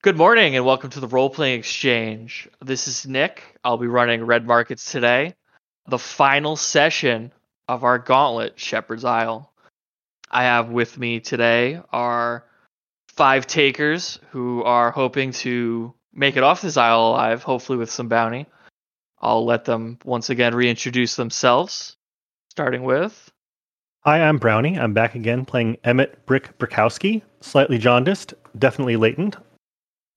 Good morning and welcome to the Role Playing Exchange. This is Nick. I'll be running Red Markets today, the final session of our gauntlet, Shepherd's Isle. I have with me today our five takers who are hoping to make it off this isle alive, hopefully with some bounty. I'll let them once again reintroduce themselves, starting with. Hi, I'm Brownie. I'm back again playing Emmet Brick Brickowski. Slightly jaundiced, definitely latent,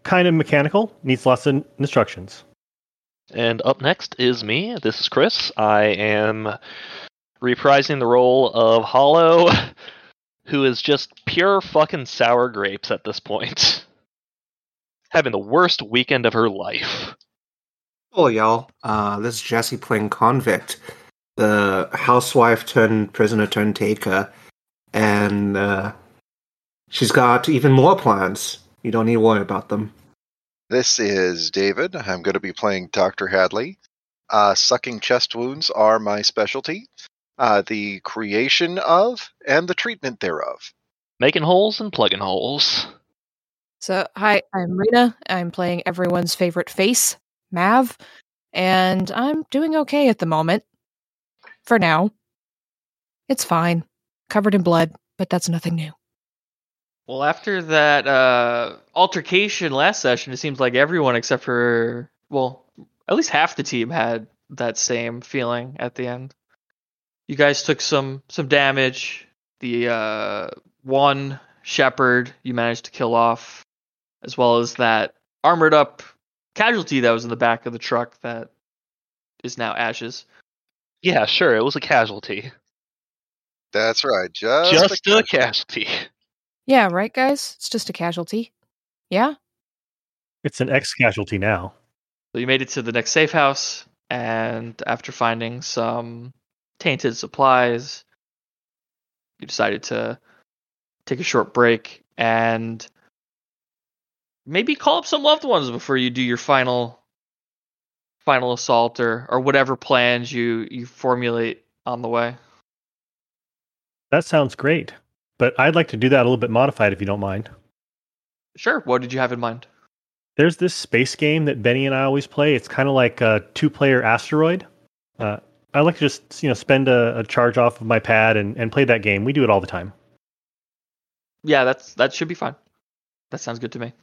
kind of mechanical, needs lots of instructions. And up next is me. This is Chris. I am reprising the role of Hollow, who is just pure fucking sour grapes at this point. Having the worst weekend of her life. Hello, y'all. Uh, this is Jessie playing Convict, the housewife turned prisoner turned taker, and uh, she's got even more plans. You don't need to worry about them. This is David. I'm going to be playing Dr. Hadley. Uh, sucking chest wounds are my specialty. Uh, the creation of and the treatment thereof. Making holes and plugging holes. So, hi, I'm Rina. I'm playing everyone's favorite face, Mav, and I'm doing okay at the moment. For now. It's fine. Covered in blood, but that's nothing new. Well, after that uh, altercation last session, it seems like everyone except for, well, at least half the team had that same feeling at the end. You guys took some some damage. The uh, one shepherd you managed to kill off, as well as that armored up casualty that was in the back of the truck that is now ashes. Yeah, sure, it was a casualty. That's right. Just, Just a a casualty. Yeah, right, guys? It's just a casualty. Yeah? It's an ex casualty now. So you made it to the next safe house, and after finding some tainted supplies, you decided to take a short break and maybe call up some loved ones before you do your final final assault or, or whatever plans you, you formulate on the way. That sounds great. But I'd like to do that a little bit modified if you don't mind. Sure. What did you have in mind? There's this space game that Benny and I always play. It's kind of like a two player asteroid. Uh, I like to just you know spend a, a charge off of my pad and, and play that game. We do it all the time. Yeah, that's that should be fine. That sounds good to me.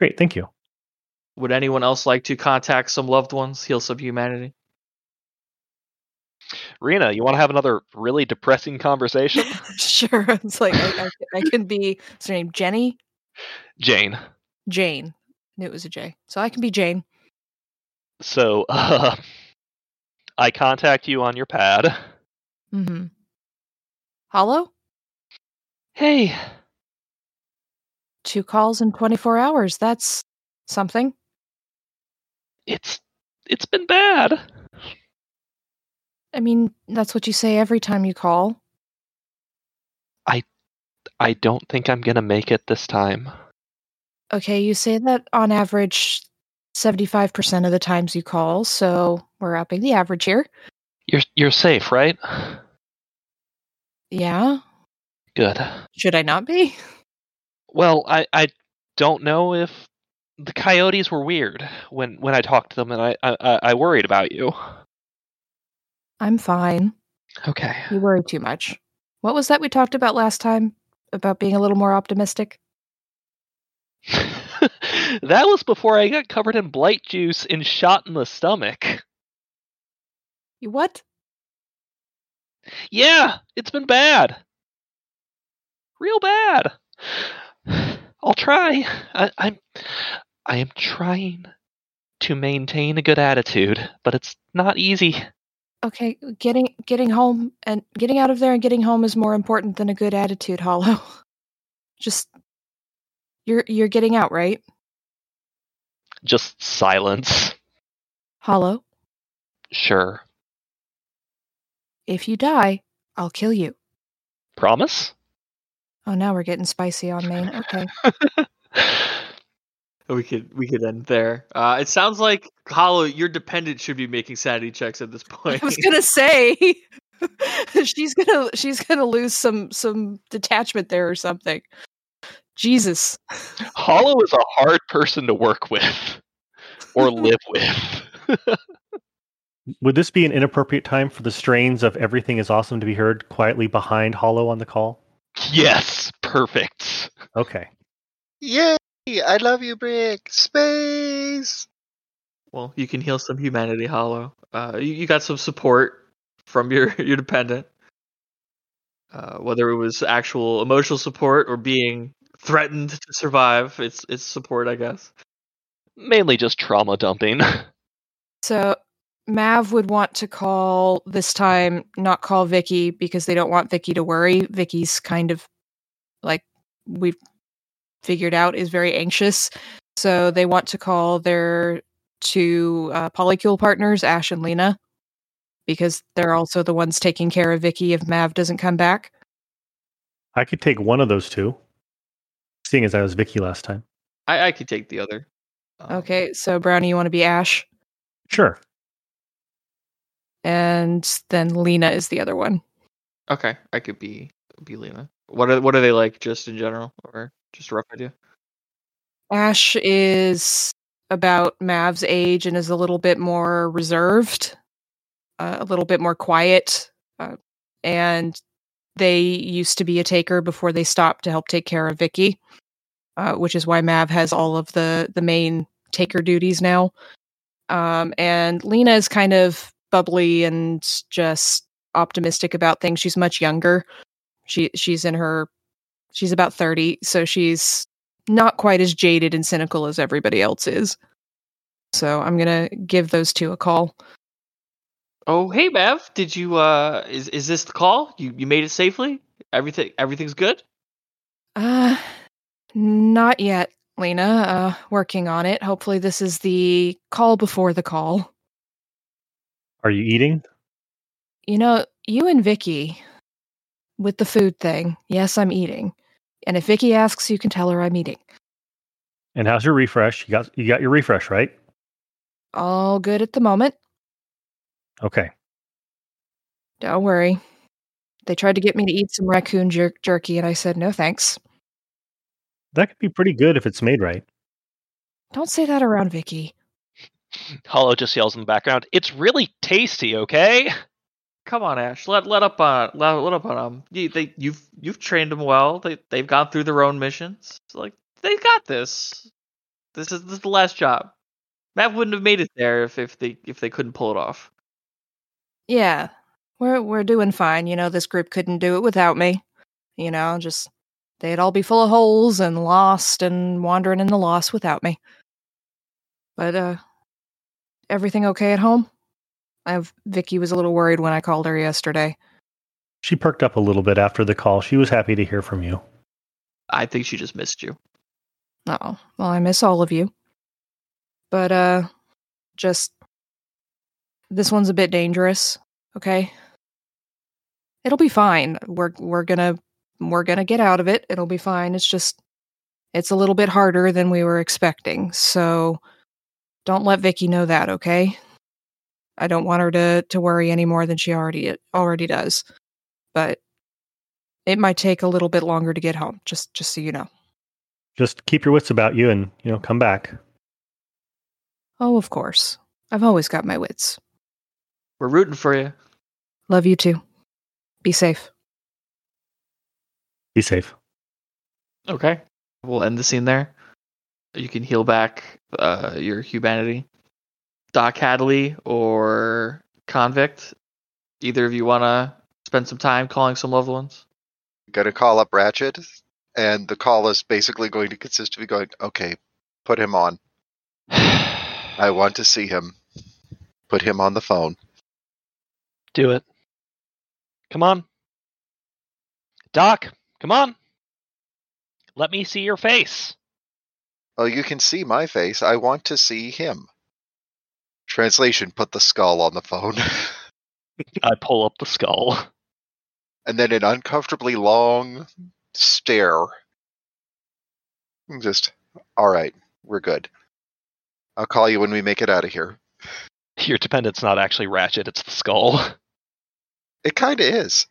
Great, thank you. Would anyone else like to contact some loved ones, heal some humanity? Rina, you want to have another really depressing conversation? sure. It's like, I, I, I can be, what's her name? Jenny? Jane. Jane. Knew it was a J. So I can be Jane. So, uh, I contact you on your pad. Mm-hmm. Hollow? Hey, Two calls in 24 hours. That's something. it's it's been bad. I mean, that's what you say every time you call. I I don't think I'm gonna make it this time. Okay, you say that on average 75% of the times you call, so we're upping the average here. You're you're safe, right? Yeah. Good. Should I not be? Well, I I don't know if the coyotes were weird when when I talked to them, and I, I I worried about you. I'm fine. Okay. You worry too much. What was that we talked about last time? About being a little more optimistic? that was before I got covered in blight juice and shot in the stomach. You what? Yeah, it's been bad. Real bad. I'll try. I, I'm I am trying to maintain a good attitude, but it's not easy. Okay, getting getting home and getting out of there and getting home is more important than a good attitude, Hollow. Just you're you're getting out, right? Just silence. Hollow, Sure. if you die, I'll kill you. Promise? Oh, now we're getting spicy on me. Okay. We could we could end there. Uh, it sounds like Hollow, your dependent should be making sanity checks at this point. I was gonna say she's gonna she's gonna lose some some detachment there or something. Jesus. Hollow is a hard person to work with or live with. Would this be an inappropriate time for the strains of Everything is Awesome to be heard quietly behind Hollow on the call? yes, perfect. Okay. Yay! I love you, Brick. Space. Well, you can heal some humanity, Hollow. Uh, you, you got some support from your your dependent. Uh, whether it was actual emotional support or being threatened to survive, it's it's support, I guess. Mainly just trauma dumping. So Mav would want to call this time, not call Vicky because they don't want Vicky to worry. Vicky's kind of like we've figured out is very anxious. So they want to call their two uh, polycule partners, Ash and Lena, because they're also the ones taking care of Vicky if Mav doesn't come back. I could take one of those two, seeing as I was Vicky last time. I, I could take the other. Um, Okay, so Brownie, you want to be Ash, Sure. and then Lena is the other one. Okay, I could be be Lena. What are what are they like, just in general, or just a rough idea? Ash is about Mav's age and is a little bit more reserved, uh, a little bit more quiet. Uh, and they used to be a taker before they stopped to help take care of Vicky, uh, which is why Mav has all of the the main taker duties now. Um, and Lena is kind of bubbly and just optimistic about things. She's much younger. She she's in her she's about 30, so she's not quite as jaded and cynical as everybody else is. So I'm gonna give those two a call. Oh, hey, Mav, Did you uh is is this the call? You you made it safely? Everything everything's good? Uh not yet, Lena. Uh working on it. Hopefully this is the call before the call. Are you eating? You know, you and Vicky with the food thing. Yes, I'm eating. And if Vicky asks, you can tell her I'm eating. And how's your refresh? You got you got your refresh, right? All good at the moment. Okay. Don't worry. They tried to get me to eat some raccoon jer- jerky, and I said no thanks. That could be pretty good if it's made right. Don't say that around Vicky. Hollow just yells in the background, It's really tasty, okay? Come on, Ash. Let let up on let, let up on them. You, they you've you've trained them well. They they've gone through their own missions. Like they got this. This is this is the last job. Mav wouldn't have made it there if, if they if they couldn't pull it off. Yeah, we're we're doing fine. You know, this group couldn't do it without me. You know, just they'd all be full of holes and lost and wandering in the lost without me. But uh everything okay at home? I've Vicky was a little worried when I called her yesterday. She perked up a little bit after the call. She was happy to hear from you. I think she just missed you. Oh, well, I miss all of you. But uh just this one's a bit dangerous, okay? It'll be fine. We're we're going to we're going to get out of it. It'll be fine. It's just it's a little bit harder than we were expecting. So don't let Vicky know that, okay? I don't want her to to worry any more than she already already does. But it might take a little bit longer to get home, just just so you know. Just keep your wits about you and, you know, come back. Oh, of course. I've always got my wits. We're rooting for you. Love you too. Be safe. Be safe. Okay. We'll end the scene there. You can heal back uh, your humanity. Doc Hadley or Convict. Either of you want to spend some time calling some loved ones? Gonna call up Ratchet, and the call is basically going to consist of you going, okay, put him on. I want to see him. Put him on the phone. Do it. Come on. Doc, come on. Let me see your face. Oh, you can see my face. I want to see him. Translation Put the skull on the phone. I pull up the skull. and then an uncomfortably long stare. Just, all right, we're good. I'll call you when we make it out of here. Your dependent's not actually Ratchet, it's the skull. It kind of is.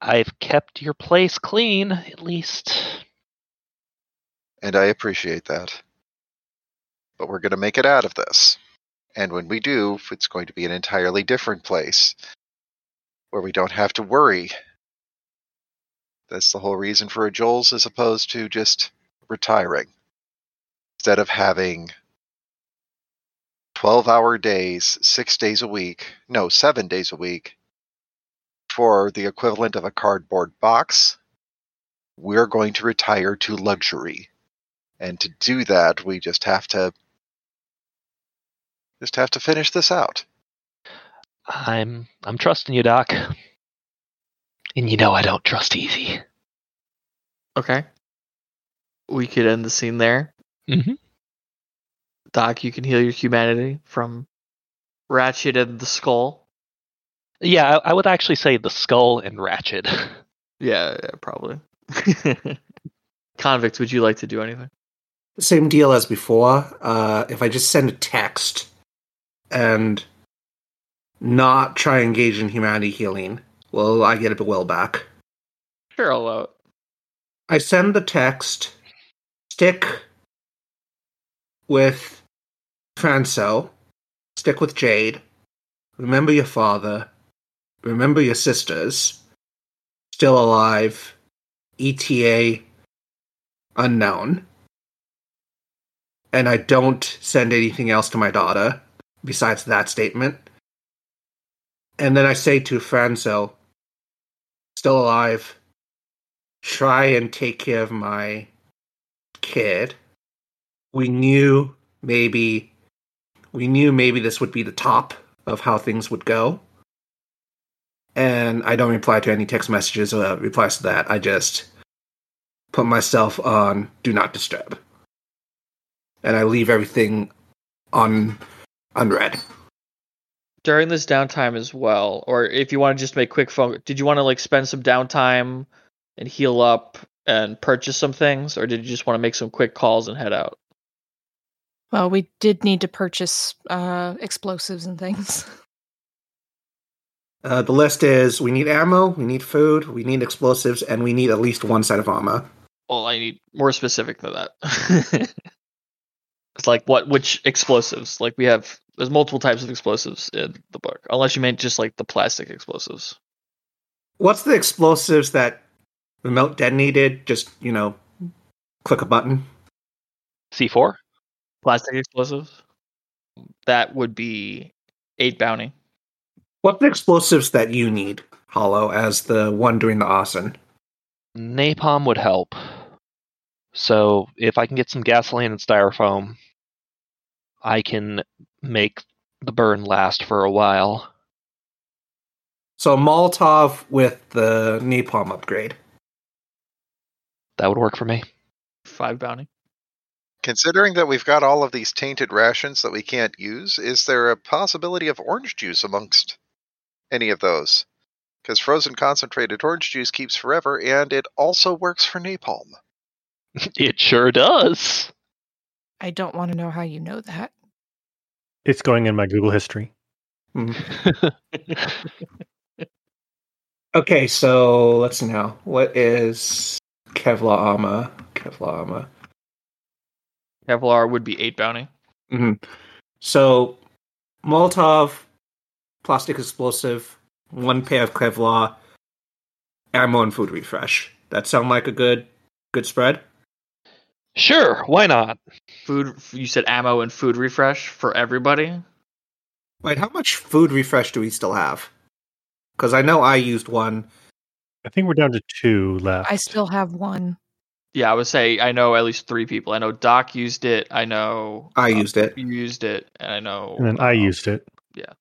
I've kept your place clean, at least. and I appreciate that. But we're going to make it out of this. And when we do, it's going to be an entirely different place where we don't have to worry. That's the whole reason for a Joel's as opposed to just retiring. Instead of having 12 hour days, six days a week, no, seven days a week, for the equivalent of a cardboard box, we're going to retire to luxury. And to do that, we just have to just have to finish this out. I'm I'm trusting you, Doc. And you know I don't trust easy. Okay. We could end the scene there. Mm-hmm. Doc, you can heal your humanity from Ratchet and the skull. Yeah, I, I would actually say the skull and Ratchet. Yeah, yeah probably. Convict, would you like to do anything? Same deal as before. Uh, if I just send a text and not try engage in humanity healing, will I get a will back? Sure, I'll it. I send the text, stick with Franco, stick with Jade, remember your father, remember your sisters, still alive, ETA unknown. And I don't send anything else to my daughter besides that statement. And then I say to Franzo, still alive, try and take care of my kid. We knew maybe we knew maybe this would be the top of how things would go. And I don't reply to any text messages or replies to that. I just put myself on do not disturb. And I leave everything on unread. During this downtime as well, or if you want to just make quick phone, did you want to like spend some downtime and heal up and purchase some things, or did you just want to make some quick calls and head out? Well, we did need to purchase uh, explosives and things. Uh, the list is we need ammo, we need food, we need explosives, and we need at least one set of armor. Well, I need more specific than that. it's like what which explosives? Like we have there's multiple types of explosives in the book. Unless you meant just like the plastic explosives. What's the explosives that the remote detonated? Just, you know, click a button. C4? Plastic explosives? That would be eight bounty. what the explosives that you need, Hollow, as the one doing the arson? Napalm would help. So if I can get some gasoline and styrofoam, I can make the burn last for a while. So Molotov with the napalm upgrade. That would work for me. Five bounty. Considering that we've got all of these tainted rations that we can't use, is there a possibility of orange juice amongst any of those? Because frozen concentrated orange juice keeps forever, and it also works for napalm. It sure does. I don't want to know how you know that. It's going in my Google history. Okay, so let's see now. What is Kevlar armor? Kevlar armor. Kevlar would be eight bounty. hmm So Molotov, plastic explosive, one pair of Kevlar, ammo and food refresh. That sound like a good good spread? Sure, why not? Food. You said ammo and food refresh for everybody. Wait, how much food refresh do we still have? Because I know I used one. I think we're down to two left. I still have one. Yeah, I would say I know at least three people. I know Doc used it. I know I uh, used it. You used it, and I know. and then I um, used it. yeah.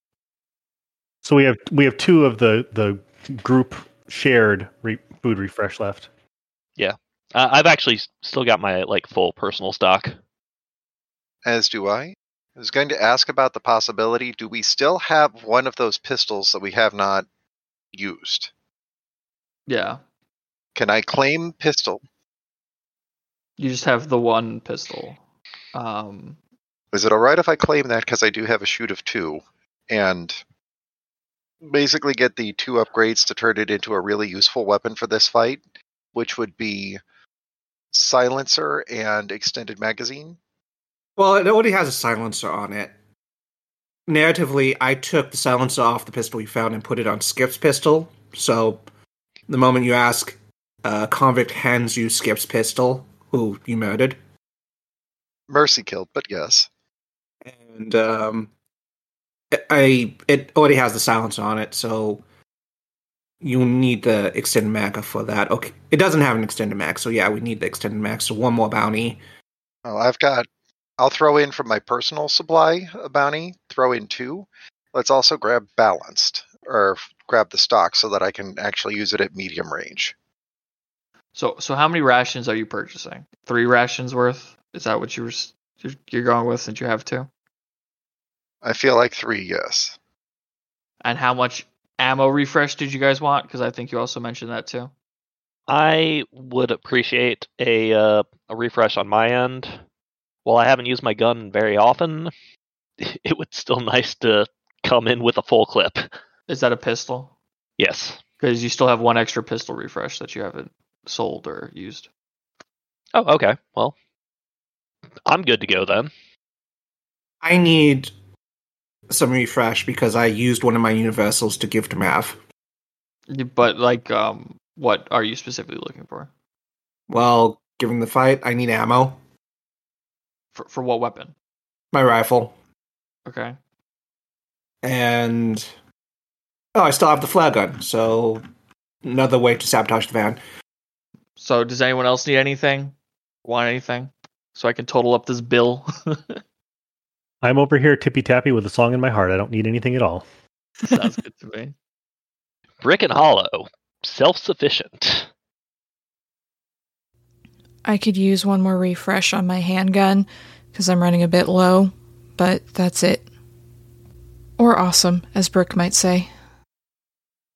So we have we have two of the the group shared re- food refresh left. Uh, I've actually still got my like full personal stock. As do I. I was going to ask about the possibility do we still have one of those pistols that we have not used? Yeah. Can I claim pistol? You just have the one pistol. Um. Is it alright if I claim that because I do have a shoot of two and basically get the two upgrades to turn it into a really useful weapon for this fight, which would be silencer and extended magazine. Well, it already has a silencer on it. Narratively, I took the silencer off the pistol you found and put it on Skip's pistol. So, the moment you ask, uh, convict hands you Skip's pistol, who you murdered, Mercy killed, but yes. and um, I it already has the silencer on it, so you need the extended mag for that. Okay, it doesn't have an extended mag, so yeah, we need the extended mag. So one more bounty. Oh, I've got. I'll throw in from my personal supply a bounty. Throw in two. Let's also grab balanced or grab the stock so that I can actually use it at medium range. So so how many rations are you purchasing? Three rations worth? Is that what you were you're- you're going with since you have two? I feel like three, yes. And how much ammo refresh did you guys want? Because I think you also mentioned that too. I would appreciate a uh, a refresh on my end. While I haven't used my gun very often, it would still nice to come in with a full clip. Is that a pistol? Yes. Because you still have one extra pistol refresh that you haven't sold or used. Oh, okay. Well, I'm good to go then. I need some refresh because I used one of my universals to give to Mav. But like, um, what are you specifically looking for? Well, given the fight, I need ammo. For for what weapon? My rifle. Okay. And oh, I still have the flare gun, so another way to sabotage the van. So does anyone else need anything? Want anything? So I can total up this bill. I'm over here tippy tappy with a song in my heart. I don't need anything at all. Sounds good to me. Brick and Hollow, self sufficient. I could use one more refresh on my handgun because I'm running a bit low, but that's it. Or awesome, as Brick might say.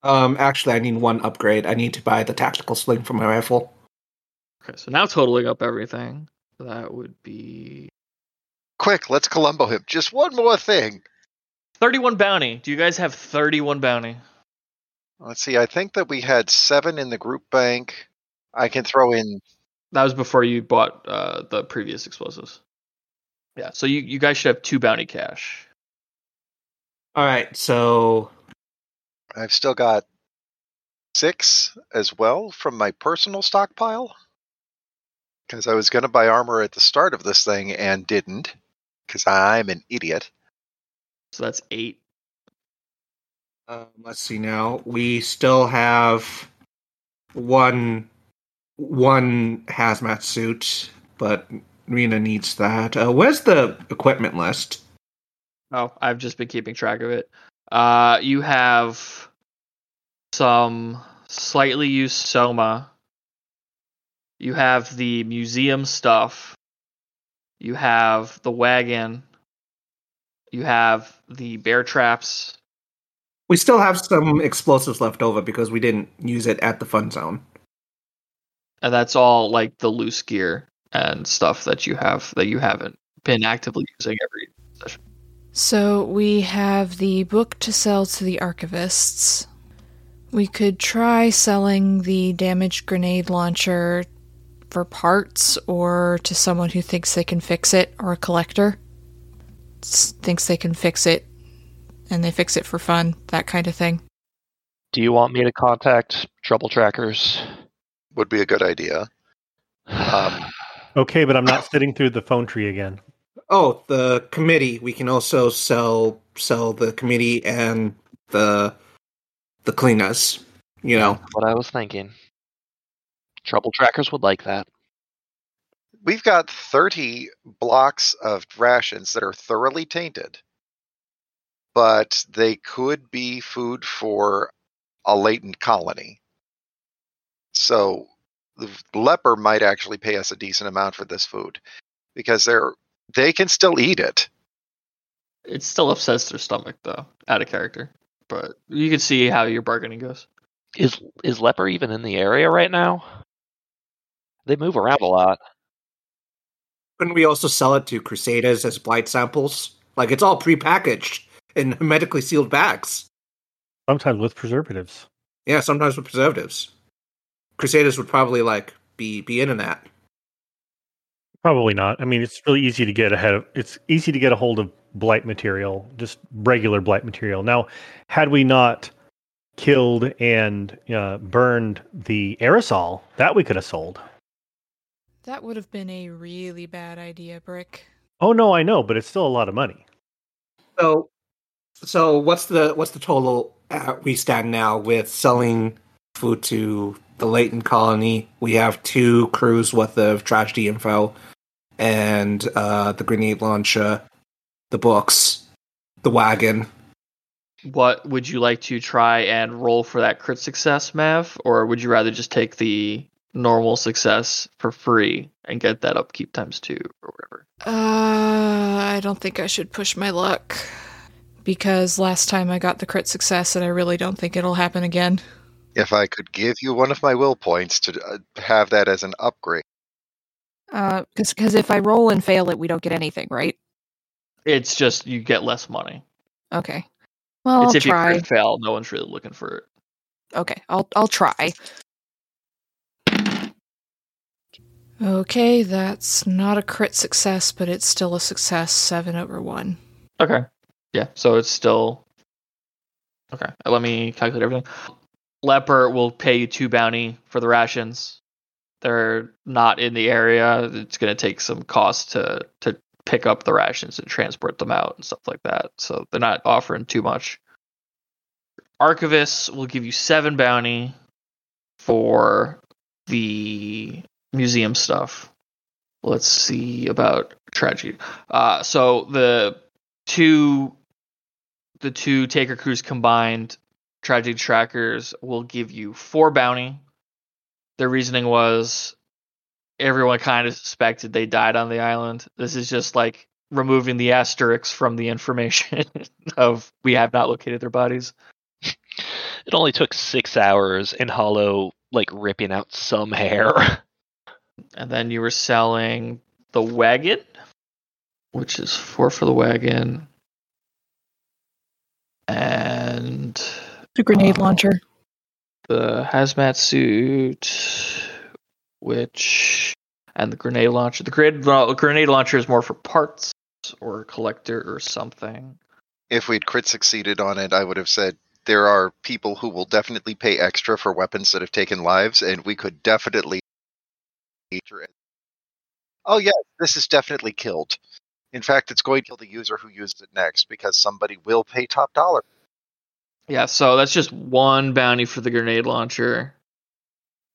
Um, actually, I need one upgrade. I need to buy the tactical sling for my rifle. Okay, so now totaling up everything, that would be Quick, let's Columbo him. Just one more thing. 31 bounty. Do you guys have 31 bounty? Let's see. I think that we had seven in the group bank. I can throw in. That was before you bought uh, the previous explosives. Yeah, so you, you guys should have two bounty cash. All right, so I've still got six as well from my personal stockpile. Because I was going to buy armor at the start of this thing and didn't. Because I'm an idiot. So that's eight. um, let's see now. We still have one one hazmat suit, but Rina needs that. Uh, where's the equipment list? Oh, I've just been keeping track of it. Uh, you have some slightly used Soma. You have the museum stuff. You have the wagon. You have the bear traps. We still have some explosives left over because we didn't use it at the fun zone. And that's all like the loose gear and stuff that you have that you haven't been actively using every session. So we have the book to sell to the archivists. We could try selling the damaged grenade launcher for parts or to someone who thinks they can fix it or a collector. Thinks they can fix it and they fix it for fun, that kind of thing. Do you want me to contact Trouble Trackers? Would be a good idea. Um, Okay, but I'm not sitting through the phone tree again. Oh, the committee. We can also sell sell the committee and the the cleaners. You know, what I was thinking. Trouble Trackers would like that. we've got 30 blocks of rations that are thoroughly tainted, but they could be food for a latent colony. So the leper might actually pay us a decent amount for this food because they're they can still eat it. It still upsets their stomach though, out of character. But you can see how your bargaining goes. Is is Leper even in the area right now? They move around a lot. couldn't we also sell it to Crusaders as blight samples? Like it's all prepackaged in hermetically sealed bags. Sometimes with preservatives. Yeah, sometimes with preservatives. Crusaders would probably like be be into that. Probably not. I mean, it's really easy to get ahead of. It's easy to get a hold of blight material, just regular blight material. Now, had we not killed and uh, burned the aerosol, that we could have sold. That would have been a really bad idea, Brick. Oh no, I know, but it's still a lot of money. So, so what's the what's the total at we stand now with selling food to the latent colony? We have two crews worth of tragedy info, and uh, the grenade launcher, the books, the wagon. What would you like to try and roll for that crit success, Mav, or would you rather just take the normal success for free and get that upkeep times two or whatever? Uh, I don't think I should push my luck because last time I got the crit success, and I really don't think it'll happen again. If I could give you one of my will points to uh, have that as an upgrade, Uh, because if I roll and fail it, we don't get anything, right? It's just you get less money. Okay. Well, it's I'll if you try. crit fail, no one's really looking for it. Okay, I'll I'll try. Okay, that's not a crit success, but it's still a success. Seven over one. Okay. Yeah, so it's still okay. Let me calculate everything. Leper will pay you two bounty for the rations. They're not in the area. It's going to take some cost to to pick up the rations and transport them out and stuff like that. So they're not offering too much. Archivist will give you seven bounty for the museum stuff. Let's see about tragedy. Uh, so the two the two taker crews combined tragedy trackers will give you four bounty their reasoning was everyone kind of suspected they died on the island this is just like removing the asterisks from the information of we have not located their bodies It only took six hours in Hollow, like ripping out some hair. and then you were selling the wagon which is four for the wagon and The grenade Uh, launcher. the hazmat suit, which and the grenade launcher. The grenade, la- grenade launcher is more for parts or collector or something. if we'd crit succeeded on it, I would have said there are people who will definitely pay extra for weapons that have taken lives, and we could definitely. Oh yeah, this is definitely killed. In fact, it's going to kill the user who uses it next because somebody will pay top dollar. Yeah, so that's just one bounty for the grenade launcher.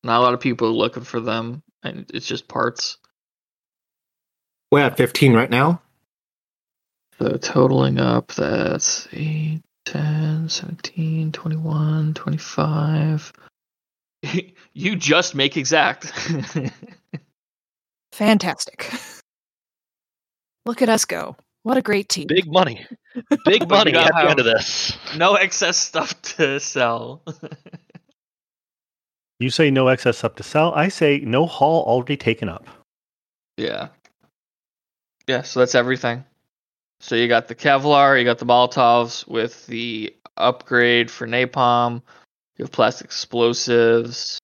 Not a lot of people are looking for them, and it's just parts. We're at fifteen right now. So totaling up, that's 8, 10, 17, 21, 25. you just make exact. Fantastic. Look at us go. What a great team. Big money. Big money you at gotta the end of this. no excess stuff to sell. You say no excess up to sell. I say no haul already taken up. yeah. Yeah, so that's everything. So you got the Kevlar, you got the Molotovs with the upgrade for napalm, you have plastic explosives,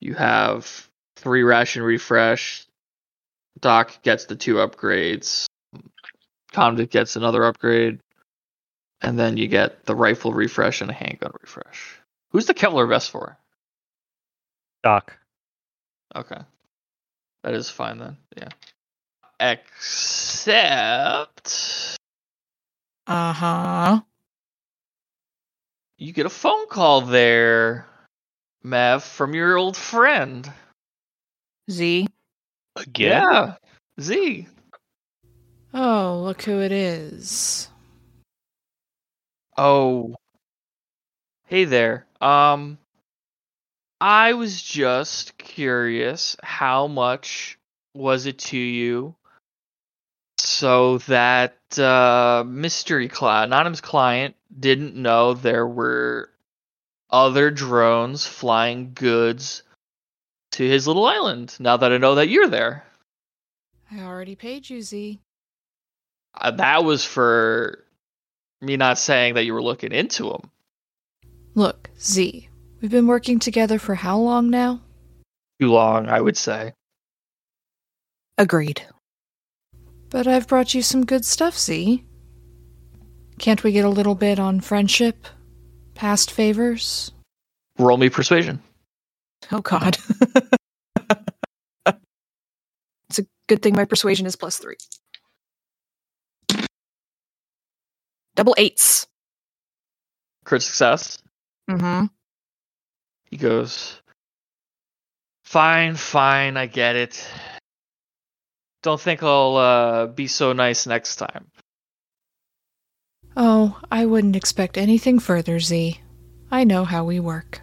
you have three ration refresh. Doc gets the two upgrades. Convict gets another upgrade. And then you get the rifle refresh and a handgun refresh. Who's the Kevlar vest for? Doc. Okay. That is fine then. Yeah. Except Uh huh. you get a phone call there, Mav, from your old friend. Z. Again? Yeah. Z. Oh, look who it is. Oh. Hey there. Um I was just curious how much was it to you so that uh mystery client anonymous client didn't know there were other drones flying goods to his little island now that I know that you're there. I already paid you, Z. Uh, that was for me not saying that you were looking into them. Look, Z. We've been working together for how long now? Too long, I would say. Agreed. But I've brought you some good stuff, Z. Can't we get a little bit on friendship? Past favors? Roll me persuasion. Oh, God. it's a good thing my persuasion is plus three. Double eights. Crit success. Mm-hmm. He goes, Fine, fine, I get it. Don't think I'll uh, be so nice next time. Oh, I wouldn't expect anything further, Z. I know how we work.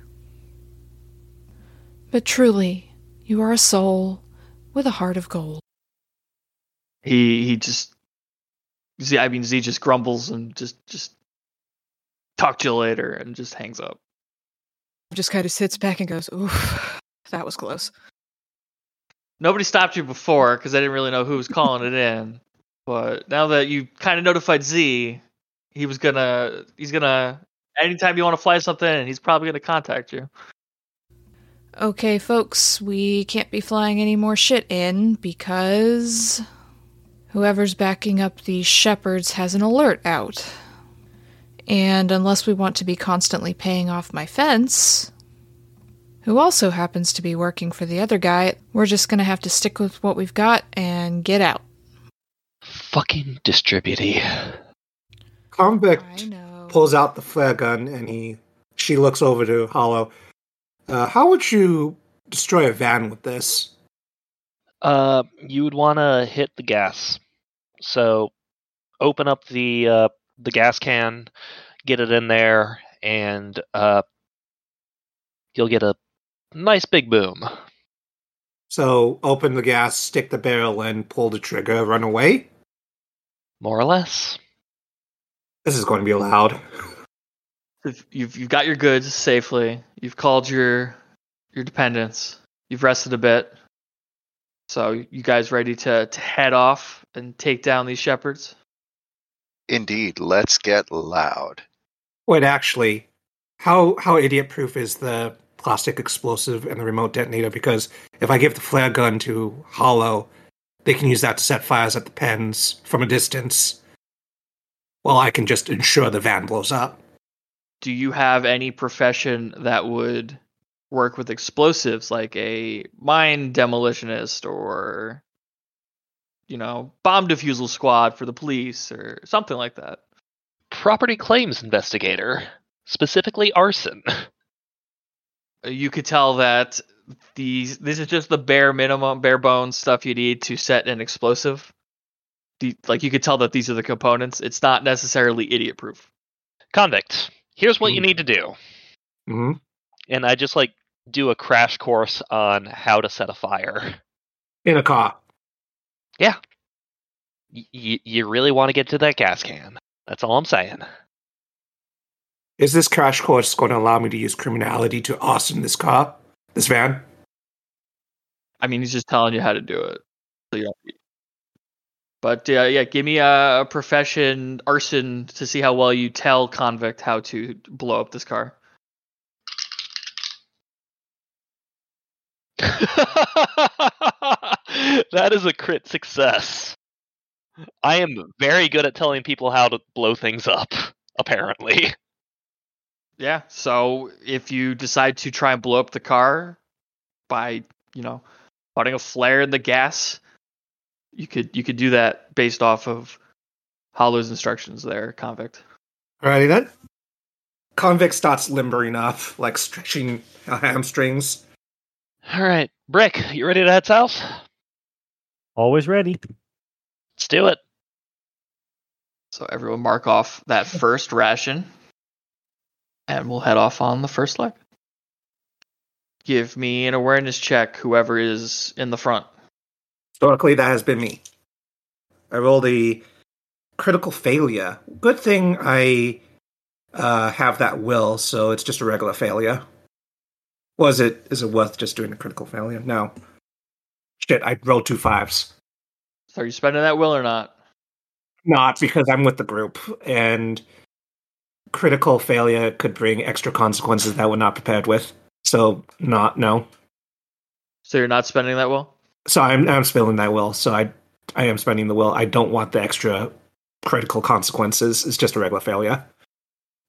But truly, you are a soul with a heart of gold. He he just Z I mean Z just grumbles and just just talk to you later and just hangs up. Just kind of sits back and goes, oof, that was close. Nobody stopped you before because I didn't really know who was calling it in. But now that you kind of notified Z, he was gonna he's gonna anytime you want to fly something in, he's probably gonna contact you. Okay, folks, we can't be flying any more shit in because whoever's backing up the shepherds has an alert out. And unless we want to be constantly paying off my fence, who also happens to be working for the other guy, we're just gonna have to stick with what we've got and get out. Fucking distributy. Convict pulls out the flare gun and he she looks over to Hollow. Uh, how would you destroy a van with this? Uh, you would want to hit the gas. So, open up the uh, the gas can, get it in there, and uh, you'll get a nice big boom. So open the gas, stick the barrel in, pull the trigger, run away. More or less. This is going to be loud. If You've you've got your goods safely. You've called your your dependents. You've rested a bit. So you guys ready to, to head off and take down these shepherds? Indeed, let's get loud. Wait, actually, how how idiot proof is the plastic explosive and the remote detonator? Because if I give the flare gun to Hollow, they can use that to set fires at the pens from a distance. Well, I can just ensure the van blows up. Do you have any profession that would work with explosives, like a mine demolitionist or you know bomb defusal squad for the police or something like that? Property claims investigator, specifically arson. Uh, you could tell that these this is just the bare minimum bare bones stuff you need to set an explosive the, like you could tell that these are the components it's not necessarily idiot proof Convict, here's what you Hmm. need to do. hmm And I just like do a crash course on how to set a fire. In a car. Yeah. y- you really want to get to that gas can. That's all I'm saying. Is this crash course going to allow me to use criminality to arson this car, this van? i mean he's just telling you how to do it so you don't but uh, yeah give me a, a profession arson to see how well you tell convict how to blow up this car that is a crit success. I am very good at telling people how to blow things up, apparently. Yeah. So if you decide to try and blow up the car by, you know, putting a flare in the gas, you could you could do that based off of Hollow's instructions there, convict. Alrighty then. Convict starts limbering up, like stretching hamstrings. All right, Brick, you ready to head south? Always ready. Let's do it. So everyone mark off that first ration. And we'll head off on the first leg. Give me an awareness check, whoever is in the front. Historically, that has been me. I rolled a critical failure. Good thing I uh, have that will, so it's just a regular failure. Was it? Is it worth just doing a critical failure? No. Shit, I rolled two fives. So are you spending that will or not? Not because I'm with the group, and critical failure could bring extra consequences that we're not prepared with. So, not no. So you're not spending that will? So I'm I'm spilling that will. So I I am spending the will. I don't want the extra critical consequences. It's just a regular failure.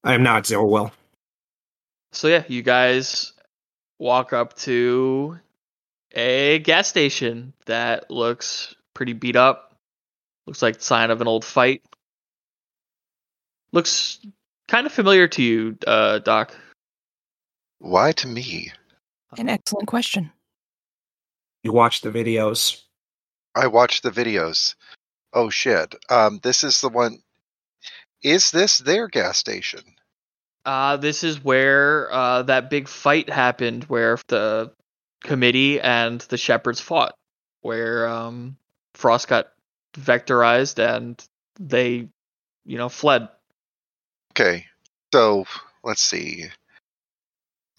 I am not zero will. So yeah, you guys walk up to a gas station that looks pretty beat up. Looks like the sign of an old fight. Looks kind of familiar to you, uh, Doc. Why to me? An excellent question. You watch the videos. I watched the videos. Oh shit. Um, this is the one. Is this their gas station? Uh, this is where uh, that big fight happened, where the committee and the shepherds fought, where um, Frost got vectorized and they, you know, fled. Okay. So let's see.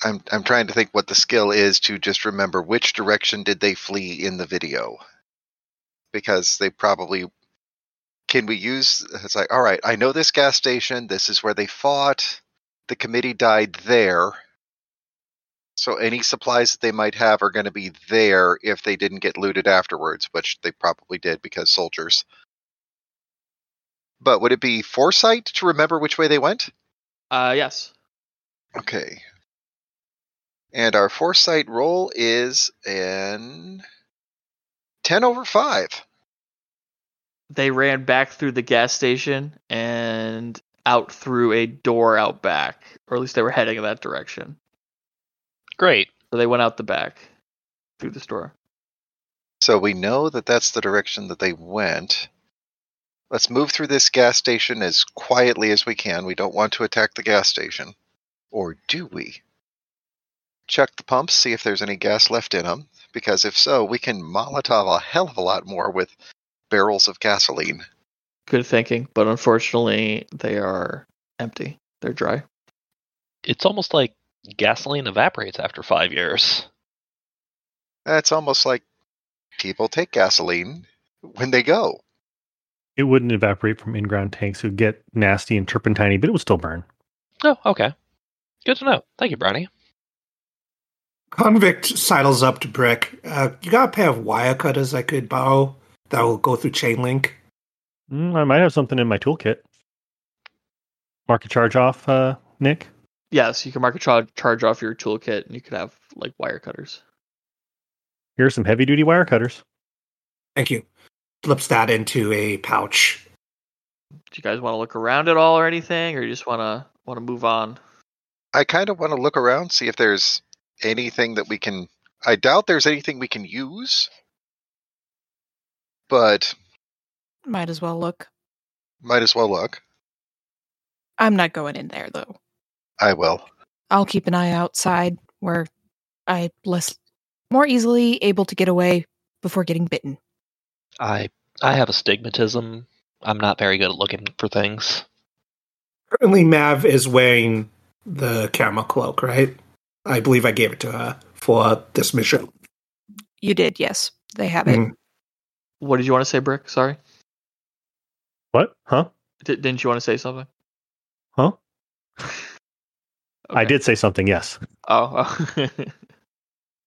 I'm I'm trying to think what the skill is to just remember which direction did they flee in the video. Because they probably can we use it's like all right, I know this gas station, this is where they fought. The committee died there. So any supplies that they might have are going to be there if they didn't get looted afterwards, which they probably did because soldiers. But would it be foresight to remember which way they went? Uh, yes. Okay. And our foresight roll is an 10 over 5. They ran back through the gas station and out through a door out back, or at least they were heading in that direction. Great. So they went out the back through the store. So we know that that's the direction that they went. Let's move through this gas station as quietly as we can. We don't want to attack the gas station. Or do we? Check the pumps, see if there's any gas left in them, because if so, we can Molotov a hell of a lot more with barrels of gasoline. Good thinking, but unfortunately, they are empty. They're dry. It's almost like gasoline evaporates after five years. That's almost like people take gasoline when they go. It wouldn't evaporate from in-ground tanks. It would get nasty and turpentiny, but it would still burn. Oh, okay. Good to know. Thank you, Brownie. Convict sidles up to Brick. Uh, you got a pair of wire cutters I could borrow that will go through chain link? Mm, I might have something in my toolkit. Mark a charge off, uh, Nick. Yes, you can mark a charge charge off your toolkit, and you could have like wire cutters. Here's some heavy duty wire cutters. Thank you. Flips that into a pouch. Do you guys want to look around at all or anything, or you just want to want to move on? I kind of want to look around, see if there's anything that we can. I doubt there's anything we can use, but Might as well look. might as well look. I'm not going in there though. I will. I'll keep an eye outside where I less more easily able to get away before getting bitten. I I have astigmatism. I'm not very good at looking for things. Currently, Mav is wearing the camera cloak, right? I believe I gave it to her for this mission. You did, yes. They have it. Mhm. What did you want to say, Brick? Sorry, What? Huh? D- didn't you want to say something? Huh? I did say something, yes. Oh. oh.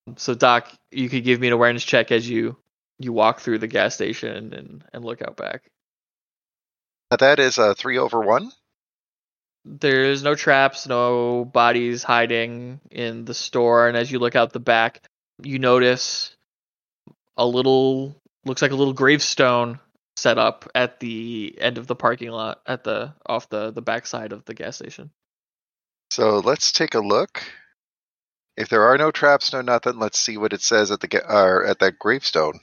so Doc, you could give me an awareness check as you you walk through the gas station and and look out back. Now that is a three over one. There's no traps, no bodies hiding in the store, and as you look out the back, you notice a little looks like a little gravestone set up at the end of the parking lot at the off the the backside of the gas station. So let's take a look. If there are no traps, no nothing, let's see what it says at the or at that gravestone.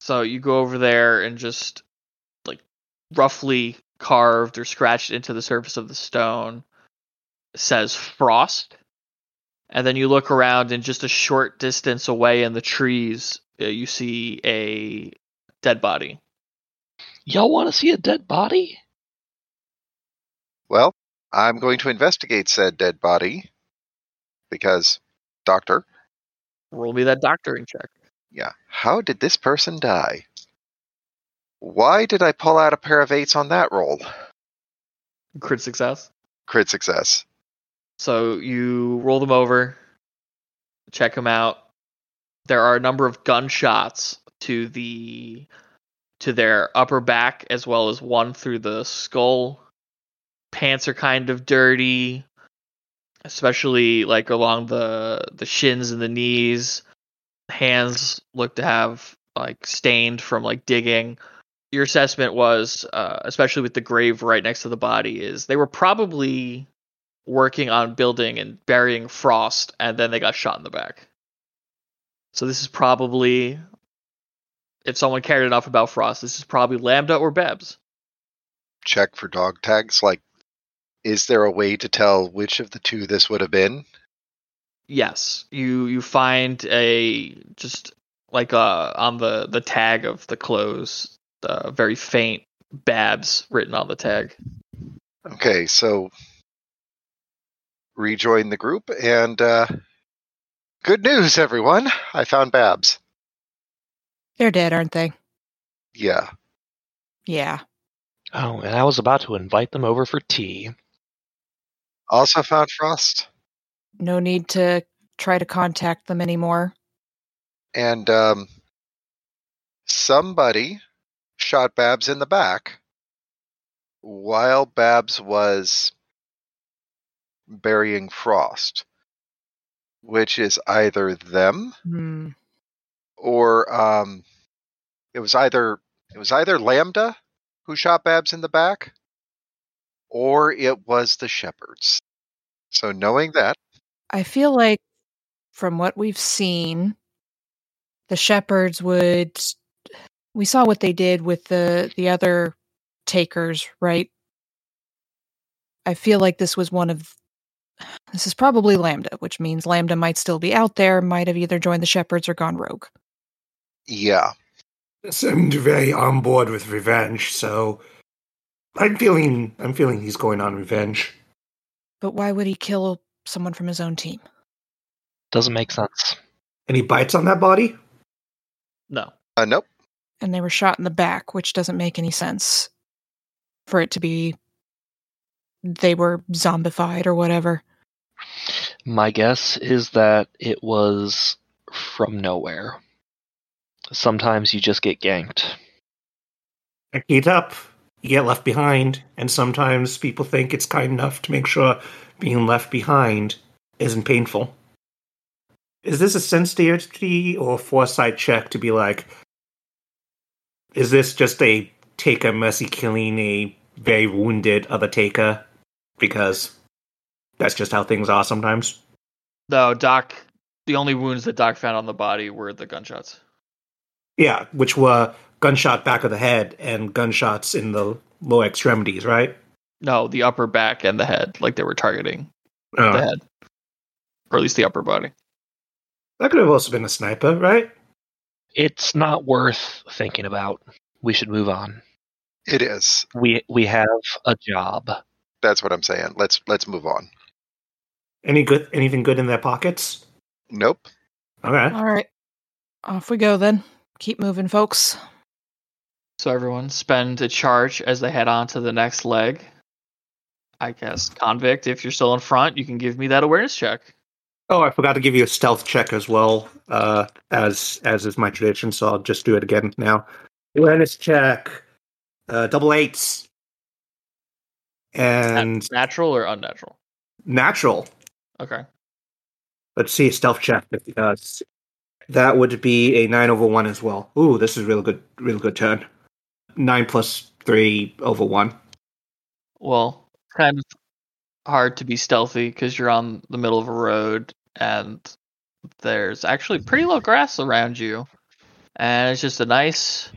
So you go over there and just like roughly carved or scratched into the surface of the stone says frost. And then you look around and just a short distance away in the trees, uh, you see a dead body. Y'all want to see a dead body? Well, I'm going to investigate said dead body because, doctor, Roll me that doctoring check. yeah, how did this person die? Why did I pull out a pair of eights on that roll? Crit success. Crit success. So you roll them over, check them out. There are a number of gunshots to the to their upper back as well as one through the skull. Pants are kind of dirty, especially like along the the shins and the knees. Hands look to have like stained from like digging. Your assessment was, uh, especially with the grave right next to the body, is they were probably working on building and burying Frost, and then they got shot in the back. So this is probably, if someone cared enough about Frost, this is probably Lambda or Babs. Check for dog tags. Like, is there a way to tell which of the two this would have been? Yes, you you find a just like uh on the the tag of the clothes, uh, very faint Babs written on the tag. Okay, so rejoin the group and uh, good news, everyone. I found Babs. They're dead, aren't they? Yeah. Yeah. Oh, and I was about to invite them over for tea. Also found Frost. No need to try to contact them anymore. And um, somebody shot Babs in the back while Babs was burying Frost, which is either them Hmm. or um, it was either it was either Lambda who shot Babs in the back, or it was the shepherds. So knowing that, I feel like from what we've seen, the shepherds would we saw what they did with the the other takers, right? I feel like this was one of this is probably Lambda, which means Lambda might still be out there, might have either joined the shepherds or gone rogue. yeah, seemed very on board with revenge, so I'm feeling I'm feeling he's going on revenge. But why would he kill someone from his own team? Doesn't make sense. Any bites on that body? No, uh, nope. And they were shot in the back, which doesn't make any sense for it to be they were zombified or whatever. My guess is that it was from nowhere. Sometimes you just get ganked. Eat up, you get left behind, and sometimes people think it's kind enough to make sure being left behind isn't painful. Is this a sensitivity or foresight check to be like, is this just a taker mercy killing a very wounded other taker? Because that's just how things are sometimes. no. Doc, the only wounds that Doc found on the body were the gunshots. Yeah, which were gunshot back of the head and gunshots in the lower extremities, right? No, the upper back and the head, like they were targeting Uh, the head, or at least the upper body. that could have also been a sniper, right? It's not worth thinking about. We should move on. It is. We we have a job. That's what I'm saying. Let's let's move on. Any good? Anything good in their pockets? Nope. Okay. All right. Off we go then. Keep moving, folks. So everyone spend a charge as they head on to the next leg. I guess convict, if you're still in front, you can give me that awareness check. Oh, I forgot to give you a stealth check as well, uh, as as is my tradition. So I'll just do it again now. Awareness check, uh, double eights, and Natural or unnatural? natural. Okay. Let's see, stealth check. Because that would be a nine over one as well. Ooh, this is real good, real good turn. Nine plus three over one. Well, kind of hard to be stealthy because you're on the middle of a road and there's actually pretty low grass around you. And it's just a nice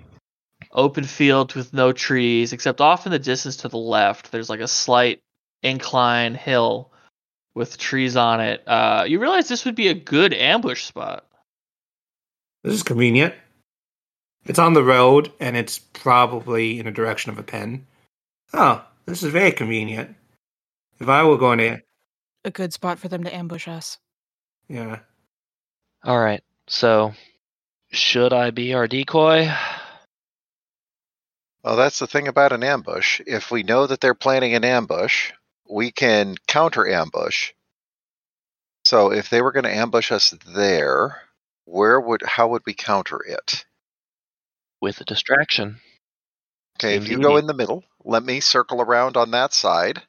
open field with no trees, except off in the distance to the left, there's like a slight incline hill with trees on it. Uh, you realize this would be a good ambush spot. This is convenient. It's on the road, and it's probably in the direction of a pen. Oh, this is very convenient. If I were going to, A good spot for them to ambush us. Yeah, All right. So, should I be our decoy? Well, that's the thing about an ambush. If we know that they're planning an ambush, we can counter ambush. So if they were going to ambush us there, where would how would we counter it? With a distraction. Okay, if you go in the middle, let me circle around on that side.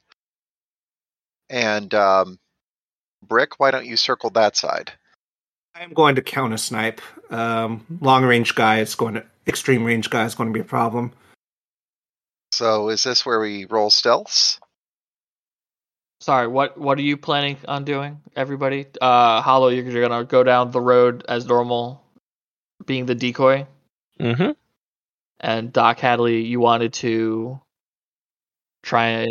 And um, Brick, why don't you circle that side? I'm going to counter snipe. Um, long range guy is going to extreme range guy is going to be a problem. So is this where we roll stealths? Sorry, what what are you planning on doing, everybody? Uh, Hollow, you're, you're gonna go down the road as normal, being the decoy, Mm-hmm. and Doc Hadley, you wanted to try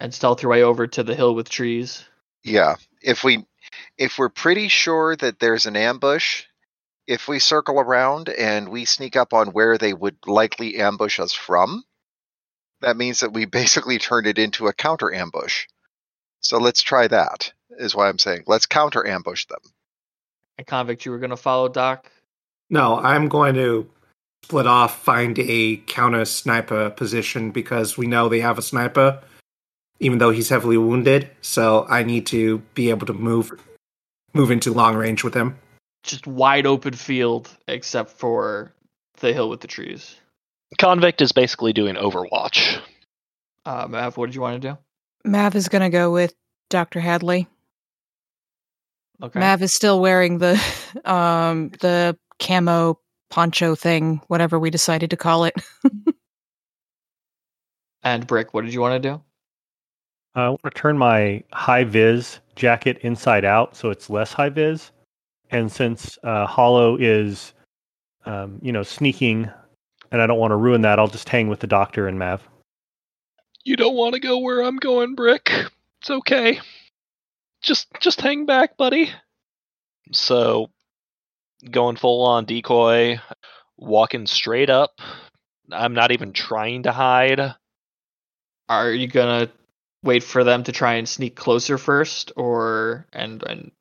and stealth your way over to the hill with trees. Yeah. If we if we're pretty sure that there's an ambush, if we circle around and we sneak up on where they would likely ambush us from, that means that we basically turn it into a counter ambush. So let's try that. Is why I'm saying let's counter ambush them. And convict, you were gonna follow Doc. No, I'm going to split off, find a counter sniper position because we know they have a sniper, even though he's heavily wounded. So I need to be able to move move into long range with him. Just wide open field, except for the hill with the trees. Convict is basically doing Overwatch. Uh, Mav, what did you want to do? Mav is going to go with Dr. Hadley. Okay. Mav is still wearing the um the camo poncho thing, whatever we decided to call it. And Brick, what did you want to do? I want to turn my high vis jacket inside out so it's less high vis. And since uh, Hollow is, um, you know, sneaking, and I don't want to ruin that, I'll just hang with the doctor and Mav. You don't want to go where I'm going, Brick. It's okay. Just just hang back, buddy. So going full on decoy, walking straight up. I'm not even trying to hide. Are you gonna wait for them to try and sneak closer first, or and and?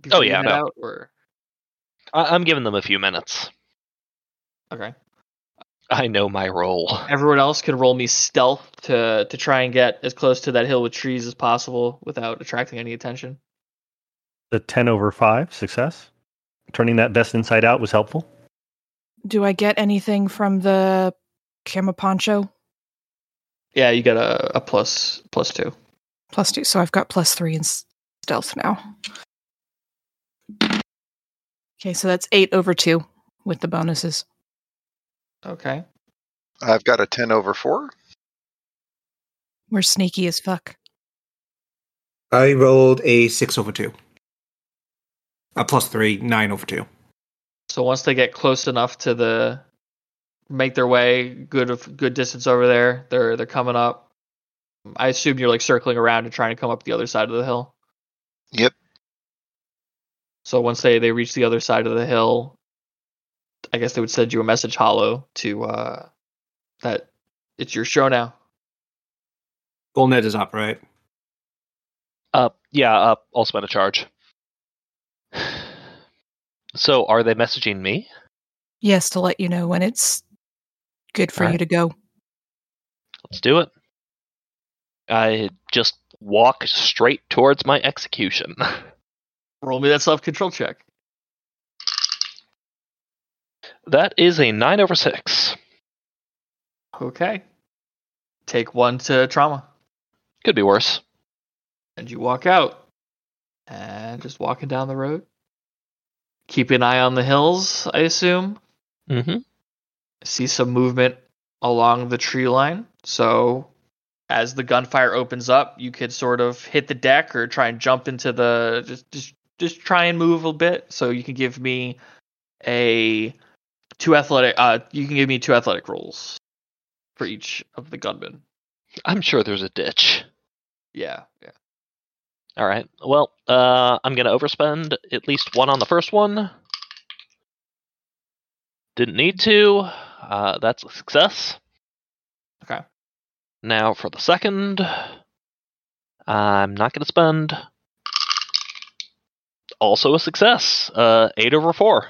before oh, you yeah, no. Out, or I- I'm giving them a few minutes. okay. I know my role. Everyone else can roll me stealth to to try and get as close to that hill with trees as possible without attracting any attention. The 10 over 5 success. Turning that vest inside out was helpful. Do I get anything from the camo poncho? Yeah, you get a, a plus plus two. Plus two, so I've got plus three in s- stealth now. Okay, so that's eight over two with the bonuses. Okay. I've got a 10 over 4. We're sneaky as fuck. I rolled a six over two. A plus three, nine over two. So once they get close enough to the make their way good of good distance over there, they're they're coming up. I assume you're like circling around and trying to come up the other side of the hill. Yep. So once they they reach the other side of the hill, I guess they would send you a message hollow to uh that it's your show now. Ghoulnet is up, right? Uh, yeah, uh, I'll spend a charge. So, are they messaging me? Yes, to let you know when it's good for you Alright. to go. Let's do it. I just walk straight towards my execution. Roll me that self control check. That is a 9 over 6. Okay. Take one to trauma. Could be worse. and you walk out and just walking down the road keep an eye on the hills i assume Mm-hmm. See some movement along the tree line so as the gunfire opens up you could sort of hit the deck or try and jump into the just just just try and move a bit so you can give me a two athletic uh you can give me two athletic rolls for each of the gunmen I'm sure there's a ditch. yeah yeah All right. Well, uh, I'm going to overspend at least one on the first one. Didn't need to. Uh, that's a success. okay Now for the second, I'm not going to spend. Also a success. Uh, eight over four.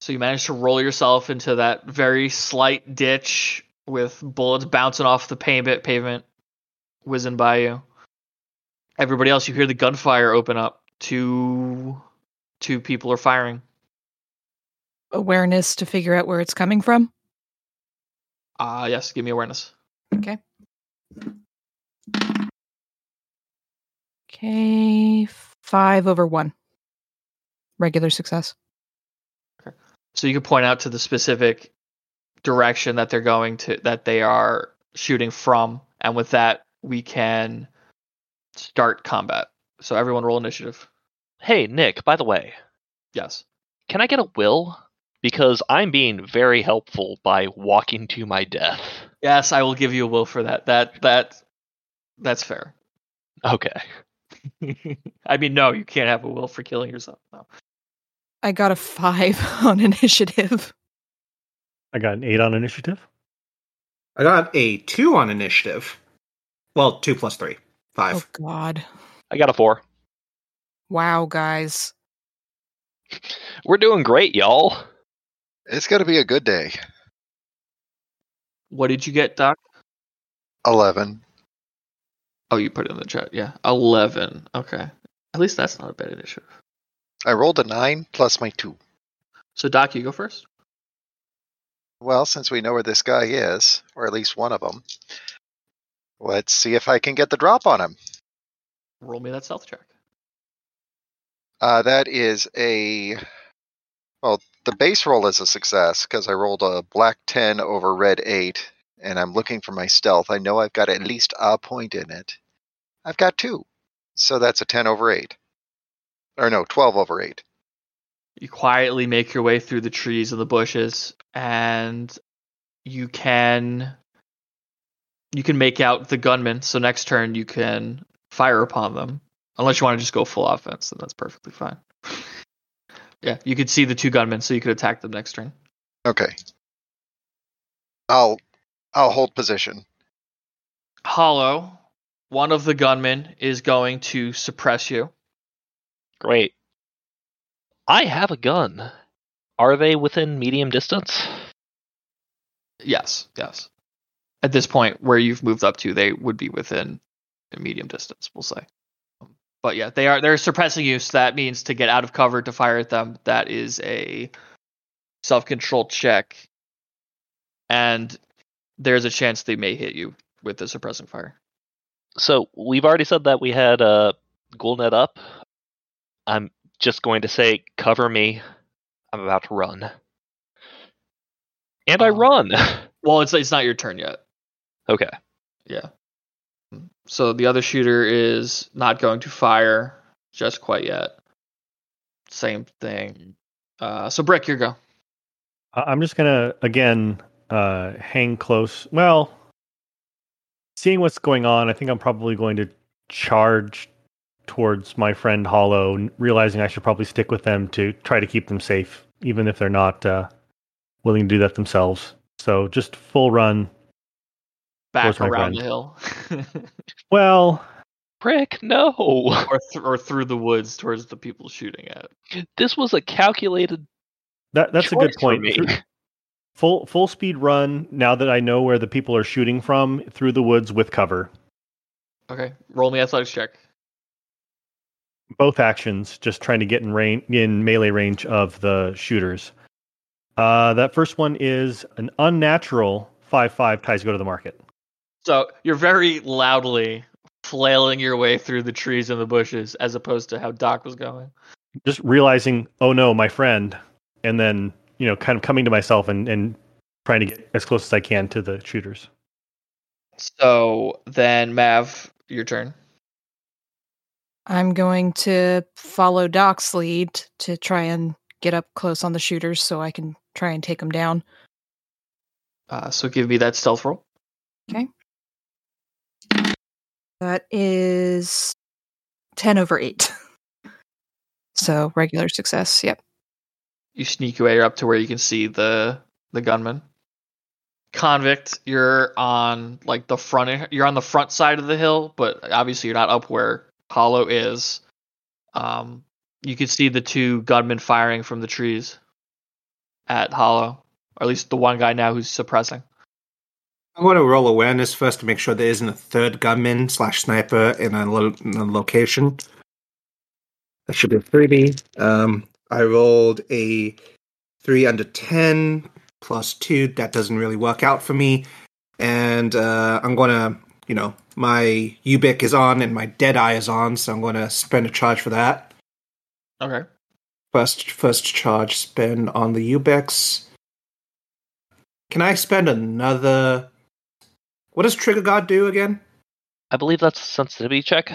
So you managed to roll yourself into that very slight ditch with bullets bouncing off the pavement, pavement whizzing by you. Everybody else, you hear the gunfire open up. Two, two people are firing. Awareness to figure out where it's coming from. Uh yes, give me awareness. Okay. Okay, five over one. Regular success. Okay. So you can point out to the specific direction that they're going to that they are shooting from, and with that we can start combat. So everyone roll initiative. Hey, Nick, by the way, Yes. can I get a will? Because I'm being very helpful by walking to my death. Yes, I will give you a will for that. That that that's fair. Okay. I mean, no, you can't have a will for killing yourself. No. I got a five on initiative. I got an eight on initiative. I got a two on initiative. Well, two plus three. Five. Oh God! I got a four. Wow, guys. We're doing great, y'all. It's going to be a good day. What did you get, Doc? 11. Oh, you put it in the chat. Yeah, eleven. Okay, at least that's not a bad initiative. I rolled a 9 plus my 2. So, Doc, you go first. Well, since we know where this guy is, or at least one of them, let's see if I can get the drop on him. Roll me that stealth check. Uh, that is a. Well, the base roll is a success because I rolled a black 10 over red 8, and I'm looking for my stealth. I know I've got at least a point in it. I've got two. So that's a 10 over 8. Or no, 12 over 8. You quietly make your way through the trees and the bushes, and you can you can make out the gunmen. So next turn you can fire upon them, unless you want to just go full offense. Then that's perfectly fine. yeah, you could see the two gunmen, so you could attack them next turn. Okay. I'll I'll hold position. Hollow, one of the gunmen is going to suppress you. Great. I have a gun. Are they within medium distance? Yes, yes. At this point, where you've moved up to, they would be within a medium distance, we'll say. But yeah, they are they're suppressing you, so that means to get out of cover to fire at them, that is a self control check. And there's a chance they may hit you with the suppressing fire. So we've already said that we had uh, Ghoulnet up. I'm just going to say, cover me. I'm about to run. And I Um, run. Well, it's it's not your turn yet. okay. Yeah. So the other shooter is not going to fire just quite yet. Same thing. Uh, so Brick, your go. I- I'm just gonna again uh, hang close. Well, seeing what's going on, I think I'm probably going to charge towards my friend Hollow, realizing I should probably stick with them to try to keep them safe, even if they're not uh, willing to do that themselves. So just full run. Back Towards around friend. the hill, Well, Brick, no. or th- or through the woods towards the people shooting at. This was a calculated that that's a good point. Full full speed run. Now that I know where the people are shooting from, through the woods with cover. Okay, roll me athletics check. both actions, just trying to get in range in melee range of the shooters. Uh, that first one is an unnatural five five ties go to the market. So you're very loudly flailing your way through the trees and the bushes, as opposed to how Doc was going. Just realizing, oh no, my friend, and then you know, kind of coming to myself and and trying to get as close as I can to the shooters. So then, Mav, your turn. I'm going to follow Doc's lead to try and get up close on the shooters so I can try and take them down. Uh, so give me that stealth roll. That is 10 over 8. so regular success. Yep. You sneak your way up to where you can see the the gunman. Convict, you're on like the front. You're on the front side of the hill, but obviously you're not up where Hollow is. Um, you can see the two gunmen firing from the trees at Hollow, or at least the one guy now who's suppressing. I'm going to roll awareness first to make sure there isn't a third gunman slash sniper in a, lo- in a location. That should be a freebie. Um, I rolled a three under ten plus two. That doesn't really work out for me. And uh, I'm gonna, you know, my Ubic is on and my Deadeye is on, so I'm gonna spend a charge for that. Okay. First, first charge spend on the Ubex. Can I spend another? What does Trigger God do again? I believe that's a sensitivity check.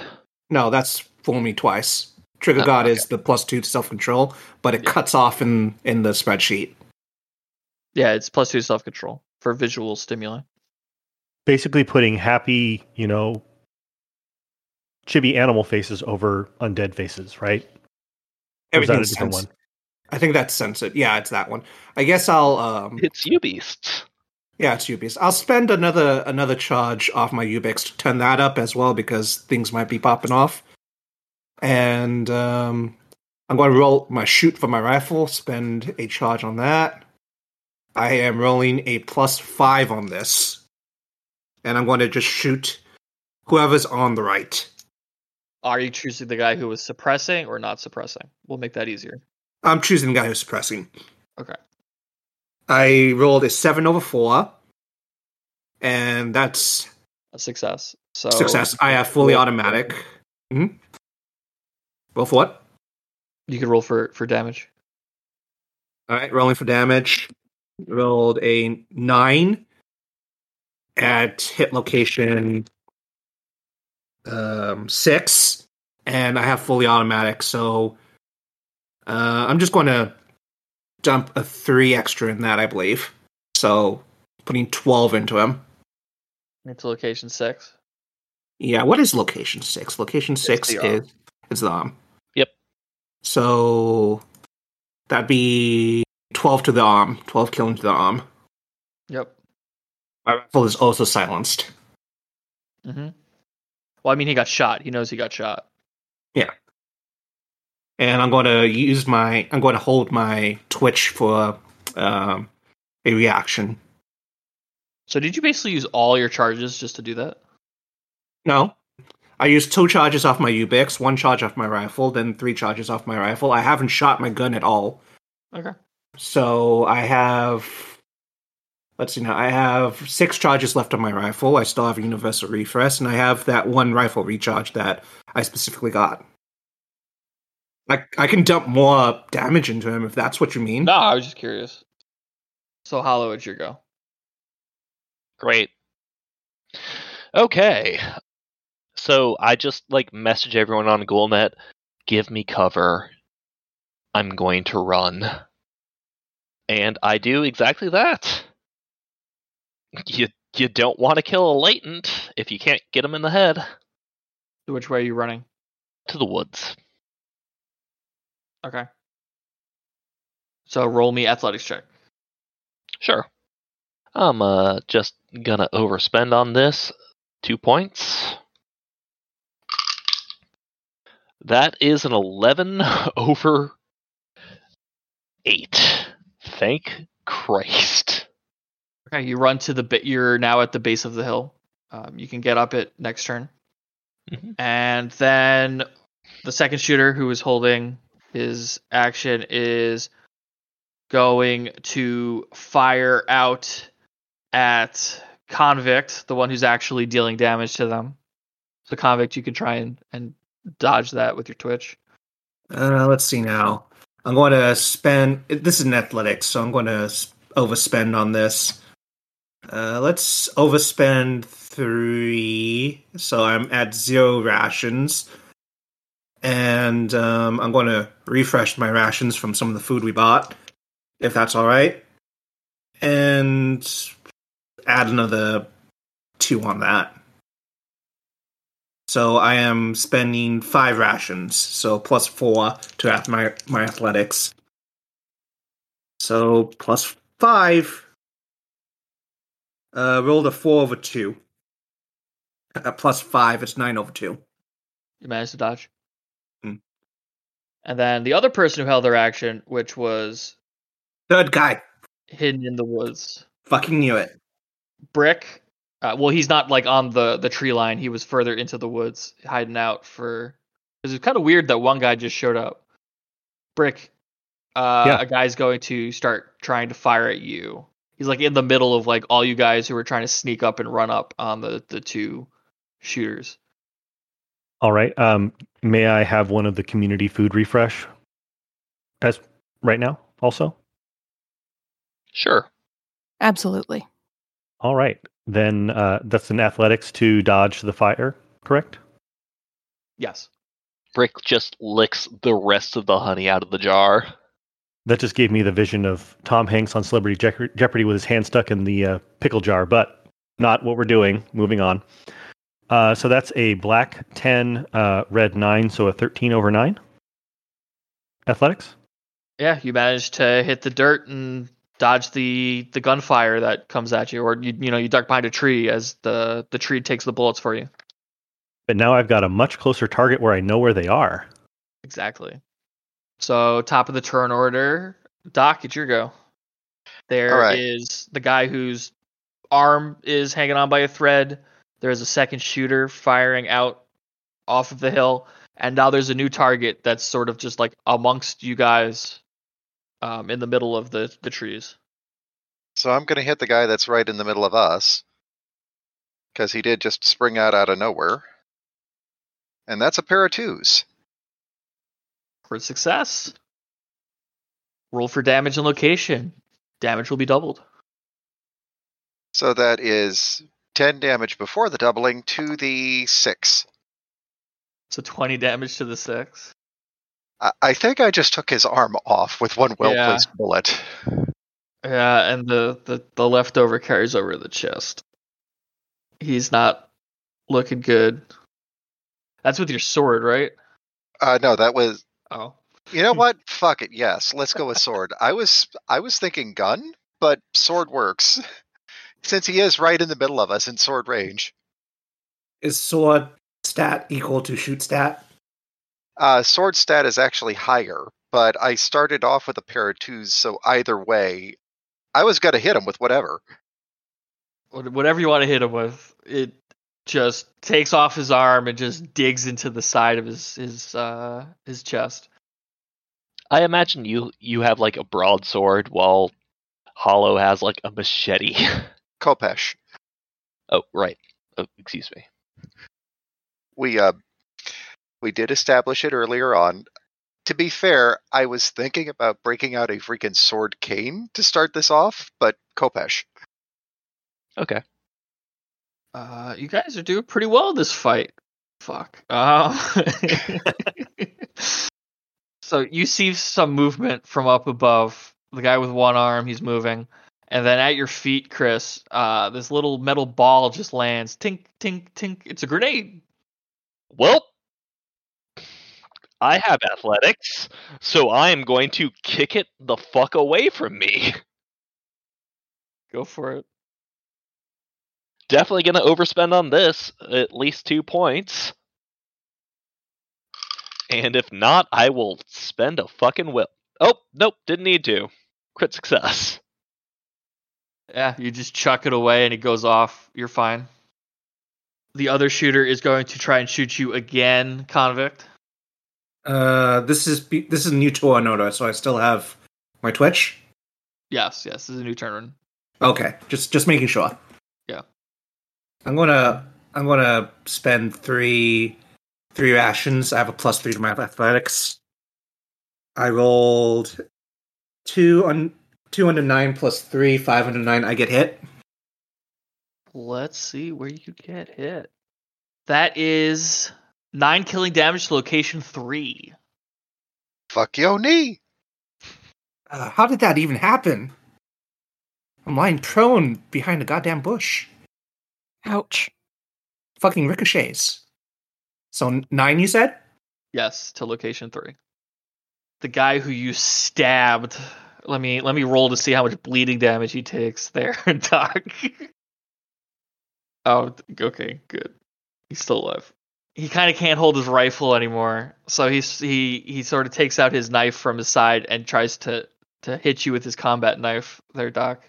No, that's fool me twice. Trigger Oh, God okay. is the plus two to self control, but it Yeah. cuts off in in the spreadsheet. Yeah, it's plus two self control for visual stimuli. Basically, putting happy, you know, chibi animal faces over undead faces, right? Or is that a Everything's different one? I think that's censored. Yeah, it's that one. I guess I'll um It's you beasts. Yeah, it's Ubisoft. I'll spend another another charge off my Ubix to turn that up as well because things might be popping off. And um I'm going to roll my shoot for my rifle, spend a charge on that. I am rolling a plus five on this. And I'm going to just shoot whoever's on the right. Are you choosing the guy who was suppressing or not suppressing? We'll make that easier. I'm choosing the guy who's suppressing. Okay. I rolled a seven over four. And that's A success. So success. I have fully roll- automatic. hmm Roll for what? You can roll for for damage. All right, rolling for damage. Rolled a nine at hit location um, six, and I have fully automatic, so uh, I'm just going to dump a three extra in that, I believe. So putting twelve into him. Into location six. Yeah, what is location six? Location six the is is the arm. Yep. So that'd be twelve to the arm. Twelve killing to the arm. Yep. My rifle is also silenced. Mm-hmm. Well, I mean, he got shot. He knows he got shot. And I'm going to use my. I'm going to hold my twitch for um, a reaction. So did you basically use all your charges just to do that? No, I used two charges off my Ubix, one charge off my rifle, then three charges off my rifle. I haven't shot my gun at all. Okay. So I have. Let's see now. I have six charges left on my rifle. I still have a universal refresh, and I have that one rifle recharge that I specifically got. I I can dump more damage into him if that's what you mean. No, I was just curious. So hollow, it's your go. Great. Okay. So I just like message everyone on Ghoulnet, give me cover. I'm going to run. And I do exactly that. You you don't want to kill a latent if you can't get him in the head which way are you running? to the woods. Okay. So roll me athletics check. Sure. I'm uh just gonna overspend on this. Two points. That is an 11 over 8. Thank Christ. Okay, you run to the bit. You're now at the base of the hill. Um, you can get up it next turn, Mhm. and then the second shooter who is holding his action is going to fire out at convict, the one who's actually dealing damage to them. So convict, you can try and, and dodge that with your twitch. Uh, let's see now. I'm going to spend. This is an athletics, so I'm going to overspend on this. Uh, let's overspend three, so I'm at zero rations, and um, I'm going to refresh my rations from some of the food we bought, if that's all right, and add another two on that. So I am spending five rations, so plus four to add my my athletics. So plus five. Uh, rolled a four over two. Uh, plus five, it's nine over two. You managed to dodge. And then the other person who held their action, which was Third guy, hidden in the woods, fucking knew it. Brick. Uh, well, he's not like on the the tree line. He was further into the woods, hiding out for. Because it's kind of weird that one guy just showed up. Brick. Uh, Yeah. A guy's going to start trying to fire at you. He's like in the middle of like all you guys who are trying to sneak up and run up on the the two shooters. All right. Um, may I have one of the community food refresh as right now also? Sure. Absolutely. All right. Then uh, that's an athletics to dodge the fire, correct? Yes. Brick just licks the rest of the honey out of the jar. That just gave me the vision of Tom Hanks on Celebrity Jeopardy Jeopardy with his hand stuck in the uh, pickle jar, but not what we're doing. Moving on. Uh, so that's a black 10, uh, red 9, so a 13 over 9. Athletics? Yeah, you managed to hit the dirt and dodge the the gunfire that comes at you, or you you know you duck behind a tree as the the tree takes the bullets for you. But now I've got a much closer target where I know where they are. Exactly. So top of the turn order, Doc, it's your go. There is All right. the guy whose arm is hanging on by a thread. There's a second shooter firing out off of the hill, and now there's a new target that's sort of just like amongst you guys, um, in the middle of the the trees. So I'm going to hit the guy that's right in the middle of us. Because he did just spring out out of nowhere. And that's a pair of twos. For success, roll for damage and location. Damage will be doubled. So that is 10 damage before the doubling to the 6. So 20 damage to the six. I, I think I just took his arm off with one well Yeah. placed bullet. Yeah, and the, the, the leftover carries over the chest. He's not looking good. That's with your sword, right? Uh, no, that was. Oh. You know what? Fuck it. Yes, let's go with sword. I was I was thinking gun, but sword works since he is right in the middle of us in sword range. Is sword stat equal to shoot stat? Uh, sword stat is actually higher, but I started off with a pair of twos, so either way, I was gonna hit him with whatever. Whatever you want to hit him with, it just takes off his arm and just digs into the side of his his uh his chest. I imagine you you have like a broadsword while Hollow has like a machete. Khopesh, oh, right. Oh, excuse me. we uh, we did establish it earlier on. To be fair, I was thinking about breaking out a freaking sword cane to start this off, but Khopesh. Okay. Uh, you guys are doing pretty well this fight. Fuck. Uh, so you see some movement from up above. The guy with one arm, he's moving, and then at your feet, Chris, uh, this little metal ball just lands. Tink, tink, tink. It's a grenade. Well, I have athletics, so I am going to kick it the fuck away from me. Go for it. Definitely going to overspend on this, at least two points. And if not, I will spend a fucking whip. Oh, nope, didn't need to. Crit success. Yeah, you just chuck it away and it goes off. You're fine. The other shooter is going to try and shoot you again, convict. Uh, this is this is a new to Onoda, so I still have my Twitch. Yes, yes, this is a new turn. Okay, just just making sure. Yeah. I'm gonna I'm gonna spend three three rations. I have a plus three to my athletics. I rolled two on two under nine plus three, five under nine. I get hit. Let's see where you get hit. That is nine killing damage to location three. Fuck your knee. Uh, how did that even happen? I'm lying prone behind a goddamn bush. Ouch. Fucking ricochets. So nine, you said? Yes, to location three. The guy who you stabbed. Let me let me roll to see how much bleeding damage he takes there, Doc. oh, okay, good. He's still alive. He kind of can't hold his rifle anymore, so he's he he sort of takes out his knife from his side and tries to to hit you with his combat knife. There, Doc.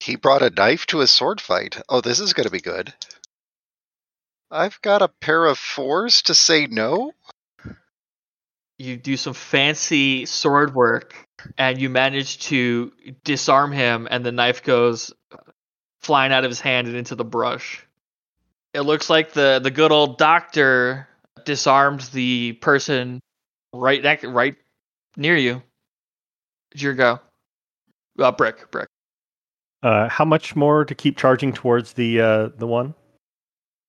He brought a knife to his sword fight. Oh, this is gonna be good. I've got a pair of fours to say no. you do some fancy sword work and you manage to disarm him, and the knife goes flying out of his hand and into the brush. It looks like the the good old doctor disarmed the person right next, right near you. It's your go. Uh, brick, brick. Uh, how much more to keep charging towards the uh, the one?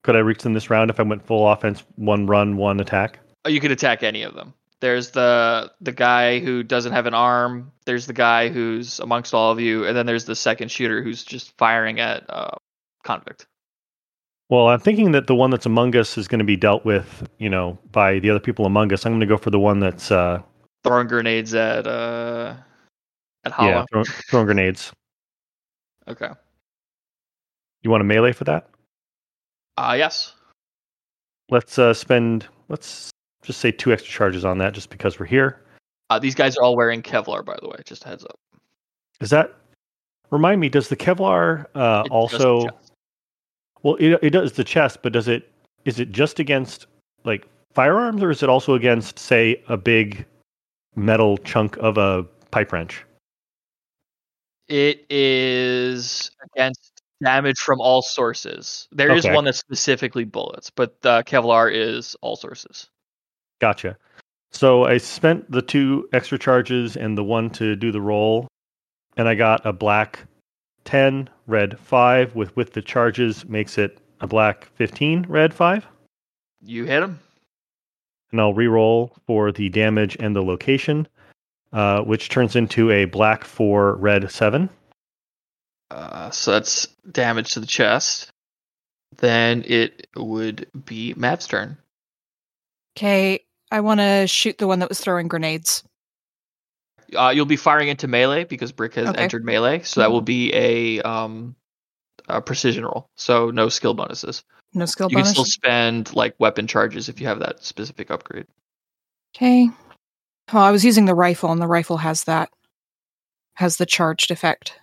Could I reach them this round if I went full offense, one run, one attack? Oh, you could attack any of them. There's the the guy who doesn't have an arm. There's the guy who's amongst all of you, and then there's the second shooter who's just firing at uh, convict. Well, I'm thinking that the one that's among us is going to be dealt with, you know, by the other people among us. I'm going to go for the one that's, uh, Throwing grenades at uh at Hollow. yeah, throw, throwing grenades. Okay. You want a melee for that? Uh yes. Let's uh, spend, let's just say two extra charges on that just because we're here. Uh, these guys are all wearing Kevlar, by the way. Just a heads up. Is that, remind me, does the Kevlar uh, also, well, it, it does the chest, but does it, is it just against like firearms or is it also against, say, a big metal chunk of a pipe wrench? It is against damage from all sources. There is Okay. one that's specifically bullets, but uh, Kevlar is all sources. Gotcha. So I spent the two extra charges and the one to do the roll, and I got a black 10, red 5, with with the charges makes it a black 15, red 5. You hit him. And I'll re-roll for the damage and the location, uh, which turns into a black 4, red 7. Uh, so that's damage to the chest. Then it would be Mav's turn. Okay, I want to shoot the one that was throwing grenades. Uh, you'll be firing into melee because Brick has Okay. entered melee, so that will be a um a precision roll. So no skill bonuses. No skill you bonus. can still spend like weapon charges if you have that specific upgrade. Okay. Well, I was using the rifle, and the rifle has that has the charged effect.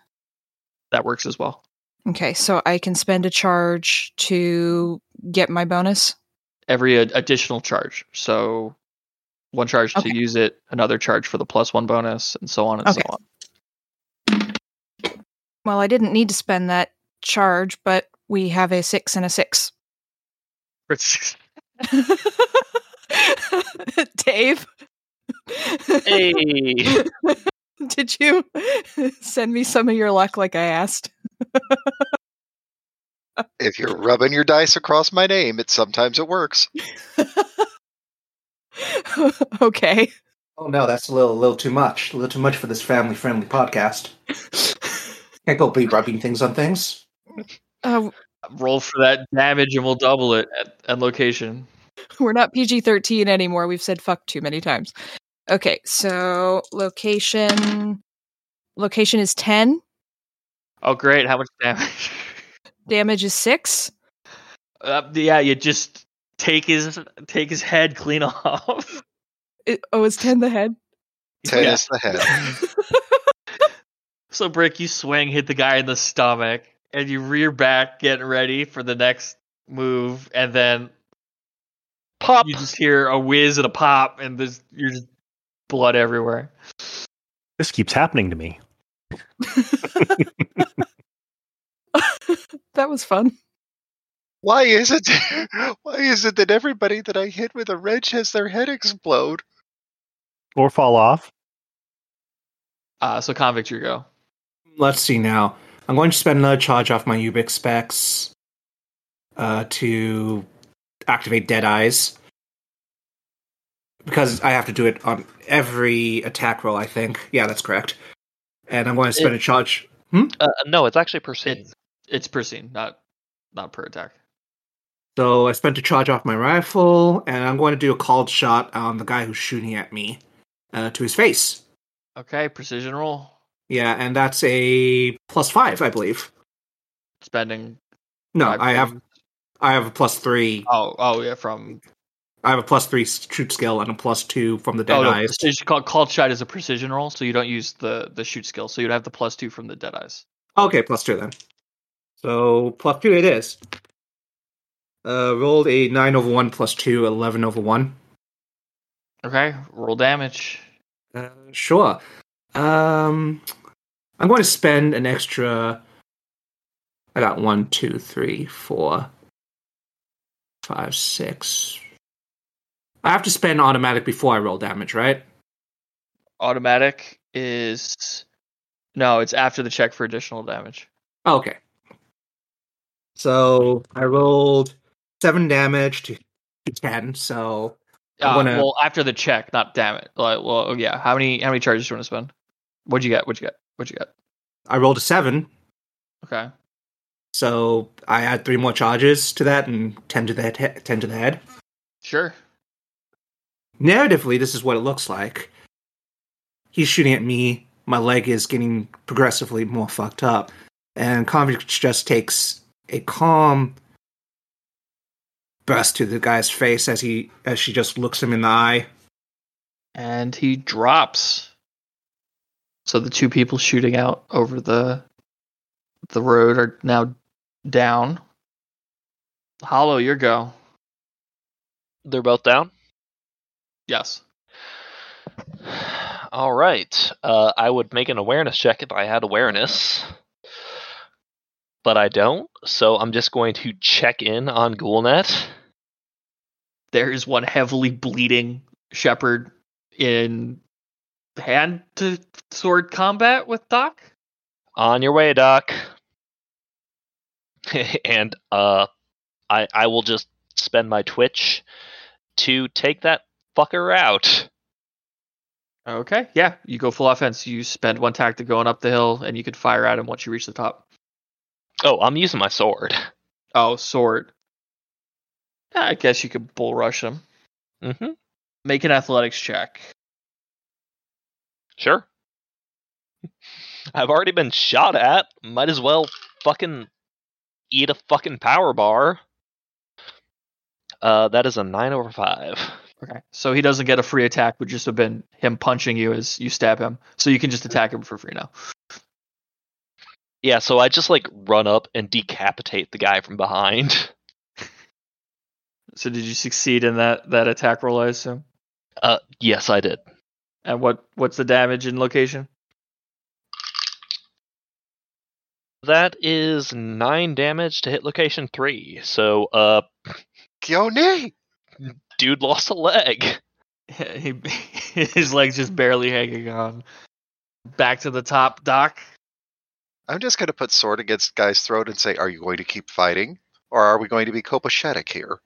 That works as well. Okay, so I can spend a charge to get my bonus. Every ad- additional charge. So one charge Okay. to use it, another charge for the plus one bonus, and so on and so on. Well, I didn't need to spend that charge, but we have a six and a six. Dave. Hey, Did you send me some of your luck like I asked? If you're rubbing your dice across my name, it sometimes it works. okay. Oh no, that's a little, a little too much. A little too much for this family-friendly podcast. Can't go be rubbing things on things. Uh, Roll for that damage and we'll double it at, at location. we're not PG 13 anymore. We've said fuck too many times. Okay, so location. Location is 10. Oh great, how much damage? Damage is 6. Uh, yeah, you just take his take his head clean off. It, oh, is 10 the head? Ten Yeah. is the head. So Brick, you swing, hit the guy in the stomach, and you rear back, getting ready for the next move, and then pop. you just hear a whiz and a pop, and there's you're just blood everywhere. This keeps happening to me. that was fun. Why is it? Why is it that everybody that I hit with a wrench has their head explode? Or fall off. Uh, so convict, your go. Let's see now. I'm going to spend another charge off my Ubix specs uh, to activate Dead Eyes. Because I have to do it on every attack roll, I think. Yeah, that's correct. And I'm going to spend a charge. Uh, no, it's actually Persine. It's it's per scene, not not per attack. So I spent a charge off my rifle, and I'm going to do a called shot on the guy who's shooting at me uh, to his face. Okay, precision roll. Yeah, and that's a plus five, I believe. Spending. No, I have. I have a plus three. Oh, oh yeah, from I have a plus three shoot skill and a plus two from the dead oh no, eyes. precision, called, called shot is a precision roll, so you don't use the the shoot skill, so you'd have the plus two from the dead eyes. Okay, plus two then. So plus two it is. Uh, rolled a nine over one plus two, 11 over one. Okay, roll damage. Uh, sure. Um, I'm going to spend an extra. I got one, two, three, four, five, six. I have to spend automatic before I roll damage, right? Automatic is no, it's after the check for additional damage. Oh, okay. So I rolled seven damage to, to ten. So Uh, gonna- Well, after the check, not damn it. Like, well, oh, yeah. How many how many charges do you want to spend? What'd you get? What'd you get? What'd you get? I rolled a seven. Okay. So I add three more charges to that and ten to the head, ten to the head. Sure. Narratively, this is what it looks like. He's shooting at me. My leg is getting progressively more fucked up, and Convict just takes a calm burst to the guy's face as he as she just looks him in the eye. And he drops. So the two people shooting out over the the road are now down. Hollow, your go. They're both down. Yes. All right. Uh, I would make an awareness check if I had awareness, but I don't. So I'm just going to check in on Ghoulnet. There is one heavily bleeding shepherd in hand to sword combat with Doc. On your way, Doc. and uh, I I will just spend my twitch to take that fucker out. Okay, yeah, you go full offense. You spend one tactic going up the hill, and you can fire at him once you reach the top. Oh, I'm using my sword. Oh, sword. I guess you could bull rush him. Mm-hmm. Make an athletics check. Sure. I've already been shot at. Might as well fucking eat a fucking power bar. Uh, that is a nine over five. Okay, so he doesn't get a free attack, would just have been him punching you as you stab him. So you can just attack him for free now. Yeah, so I just like run up and decapitate the guy from behind. So did you succeed in that that attack roll? I assume. Uh, yes, I did. And what what's the damage in location? That is nine damage to hit location three. So, uh, Gyoni! dude lost a leg. he, his legs just barely hanging on. Back to the top, Doc. I'm just going to put sword against guy's throat and say, Are you going to keep fighting? Or are we going to be copacetic here?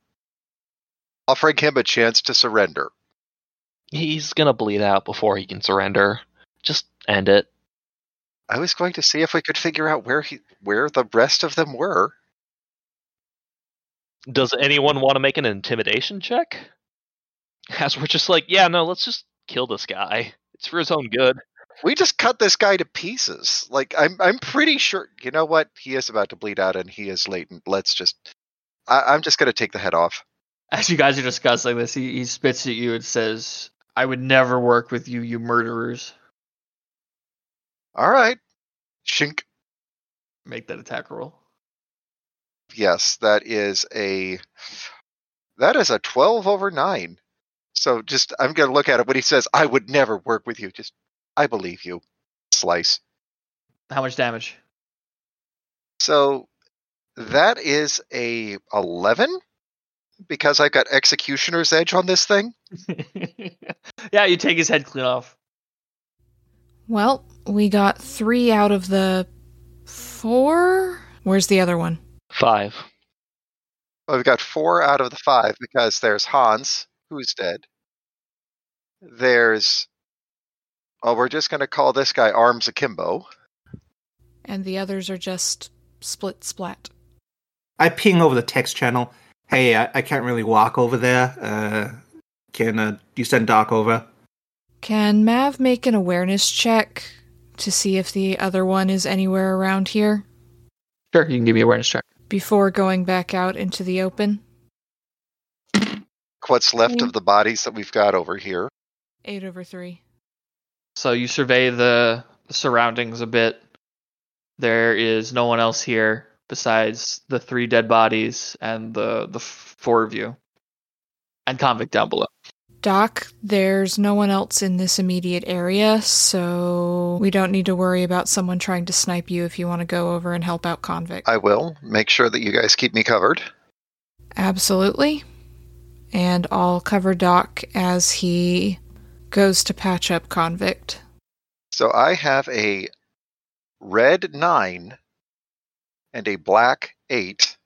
Offering him a chance to surrender. He's gonna bleed out before he can surrender. Just end it. I was going to see if we could figure out where he where the rest of them were. Does anyone want to make an intimidation check? As we're just like, yeah, no, let's just kill this guy. It's for his own good. We just cut this guy to pieces. Like I'm I'm pretty sure you know what? He is about to bleed out and he is latent. Let's just I, I'm just gonna take the head off. As you guys are discussing this, he, he spits at you and says, "I would never work with you, you murderers." Alright. Shink. Make that attack roll. Yes, that is a that is a twelve over nine. So just I'm gonna look at it when he says, I would never work with you. Just I believe you. Slice. How much damage? So that is a eleven because I've got executioner's edge on this thing. yeah, you take his head clean off. Well, we got three out of the four. Where's the other one? Five. Well, we've got four out of the five because there's Hans, who's dead. There's well, we're just gonna call this guy Arms Akimbo. And the others are just split splat. I ping over the text channel. Hey, I, I can't really walk over there. Uh, can uh, you send Doc over? Can Mav make an awareness check to see if the other one is anywhere around here Sure, you can give me a awareness check. before going back out into the open? What's left of the bodies that we've got over here. Eight over three. So you survey the, the surroundings a bit. There is no one else here besides the three dead bodies and the the four of you, and convict down below. Doc, there's no one else in this immediate area, so we don't need to worry about someone trying to snipe you if you want to go over and help out Convict. I will make sure that you guys keep me covered. Absolutely. And I'll cover Doc as he goes to patch up Convict. So I have a red nine and a black eight.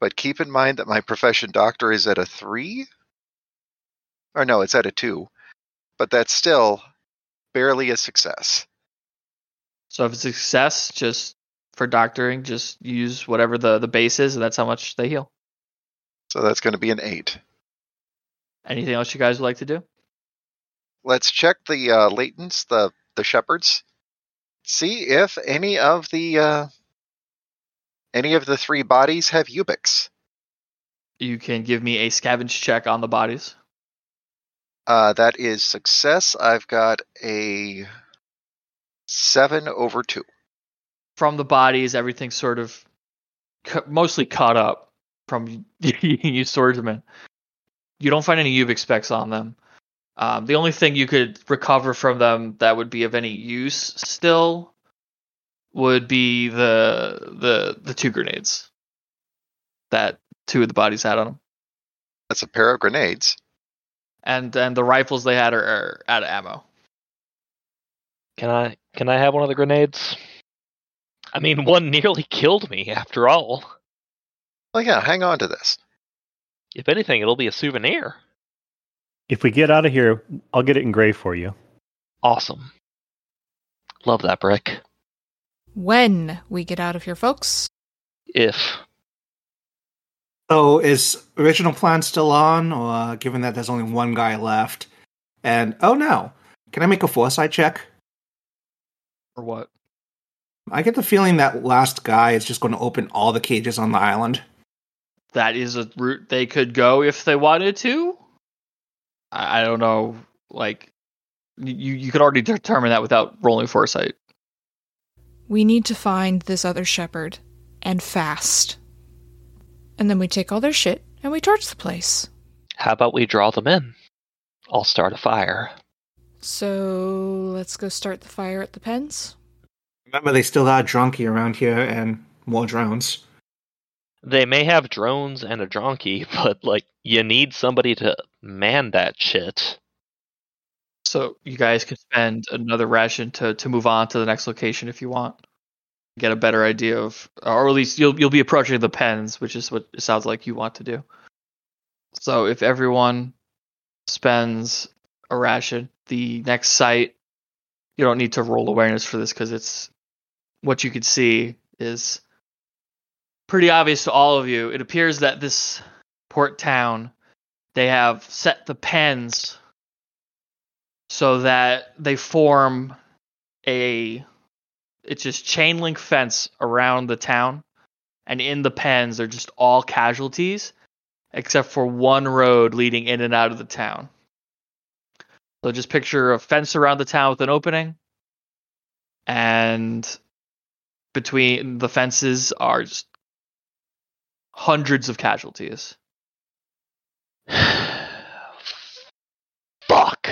But keep in mind that my profession doctor is at a three. Or no, it's at a two. But that's still barely a success. So if it's a success, just for doctoring, just use whatever the, the base is, and that's how much they heal. So that's going to be an eight. Anything else you guys would like to do? Let's check the uh, latents, the the shepherds. See if any of the uh, any of the three bodies have ubics. You can give me a scavenge check on the bodies. Uh, that is success. I've got a seven over two. From the bodies, everything's sort of cu- mostly caught up from you swordsman. You don't find any Ubix specs on them. Um, the only thing you could recover from them that would be of any use still would be the the the two grenades that two of the bodies had on them, That's a pair of grenades. and and the rifles they had are, are out of ammo. Can I can I have one of the grenades? I mean, one nearly killed me after all. Well, yeah, hang on to this. If anything, it'll be a souvenir. If we get out of here, I'll get it engraved for you. Awesome. Love that brick. When we get out of here, folks. If So is original plan still on, or given that there's only one guy left? And oh no, can I make a foresight check? Or what? I get the feeling that last guy is just going to open all the cages on the island. That is a route they could go if they wanted to. I, I don't know. Like you you could already determine that without rolling foresight. We need to find this other shepherd, and fast. And then we take all their shit and we torch the place. how about we draw them in? I'll start a fire. So let's go start the fire at the pens. Remember, they still are drunky around here and more drones. They may have drones and a donkey, but like you need somebody to man that shit. So you guys can spend another ration to to move on to the next location if you want. Get a better idea of, or at least you'll you'll be approaching the pens, which is what it sounds like you want to do. So if everyone spends a ration, the next site, you don't need to roll awareness for this because it's what you could see is pretty obvious to all of you. It appears that this port town, they have set the pens so that they form a it's just chain link fence around the town. And in the pens they're just all casualties except for one road leading in and out of the town. So just picture a fence around the town with an opening. And between the fences are just hundreds of casualties Fuck.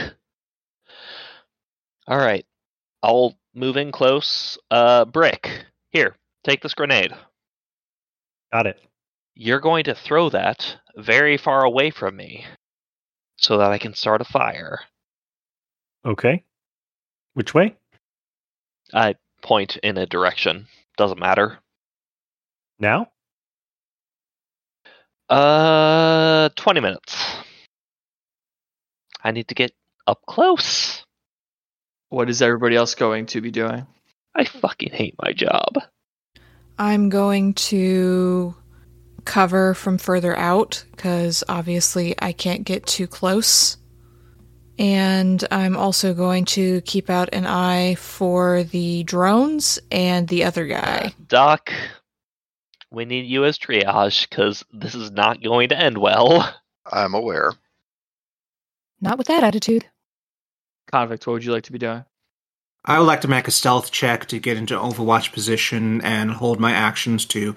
All right. I'll move in close. Uh, Brick, here, take this grenade. Got it. You're going to throw that very far away from me so that I can start a fire. Okay. Which way? I point in a direction. Doesn't matter. Now? Uh, 20 minutes. I need to get up close. what is everybody else going to be doing I fucking hate my job. I'm going to cover from further out because obviously I can't get too close. And I'm also going to keep out an eye for the drones and the other guy. Doc, we need you as triage because this is not going to end well. I'm aware. Not with that attitude. convict what would you like to be doing I would like to make a stealth check to get into Overwatch position and hold my actions to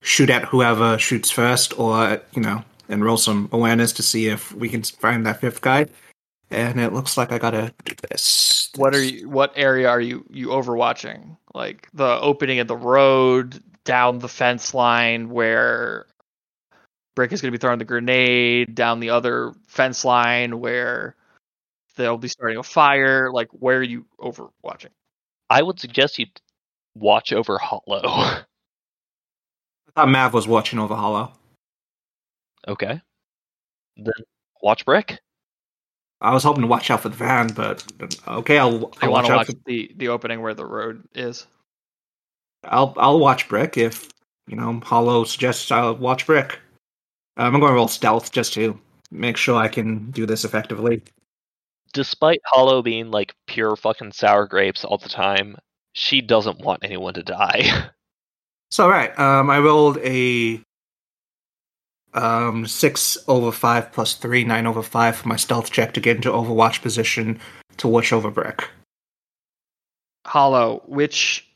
shoot at whoever shoots first, or you know, and roll some awareness to see if we can find that fifth guy. And it looks like I gotta do this. What are you? What area are you you overwatching? Like the opening of the road down the fence line where Brick is going to be throwing the grenade down the other fence line where they'll be starting a fire. Like where are you overwatching? I would suggest you watch over Hollow. I thought Mav was watching over Hollow. okay. Then watch Brick. I was hoping to watch out for the van, but okay, I'll, I I'll want watch to out. watch For, the the opening where the road is. I'll I'll watch Brick if you know Hollow suggests I'll watch Brick. Um, I'm going to roll stealth just to make sure I can do this effectively. Despite Hollow being like pure fucking sour grapes all the time, she doesn't want anyone to die. So right, um, I rolled a um six over five plus three, nine over five for my stealth check to get into Overwatch position to watch over Brick. Hollow, which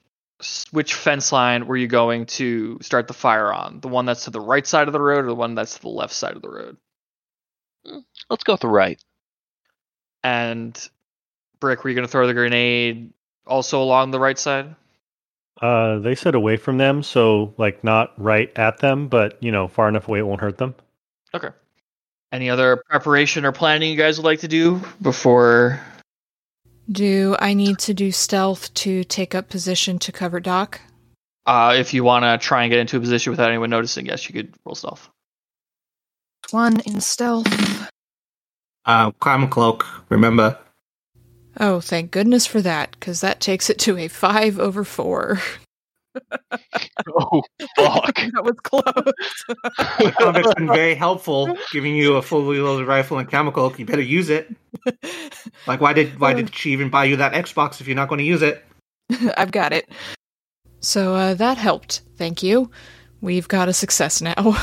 which fence line were you going to start the fire on? The one that's to the right side of the road, or the one that's to the left side of the road? Let's go with the right. And Brick, were you going to throw the grenade also along the right side? Uh, they said away from them, so like not right at them, but you know, far enough away it won't hurt them. Okay. Any other preparation or planning you guys would like to do before? Do I need to do stealth to take up position to cover Doc? Uh, if you want to try and get into a position without anyone noticing, yes, you could roll stealth. One in stealth. Uh, climb cloak. Remember, Oh, thank goodness for that, because that takes it to a five over four. Oh fuck. that was close. Convict's been very helpful, giving you a fully loaded rifle and chemical. You better use it. Like, why did why did she even buy you that Xbox if you're not going to use it? I've got it. So uh, that helped. Thank you. We've got a success now.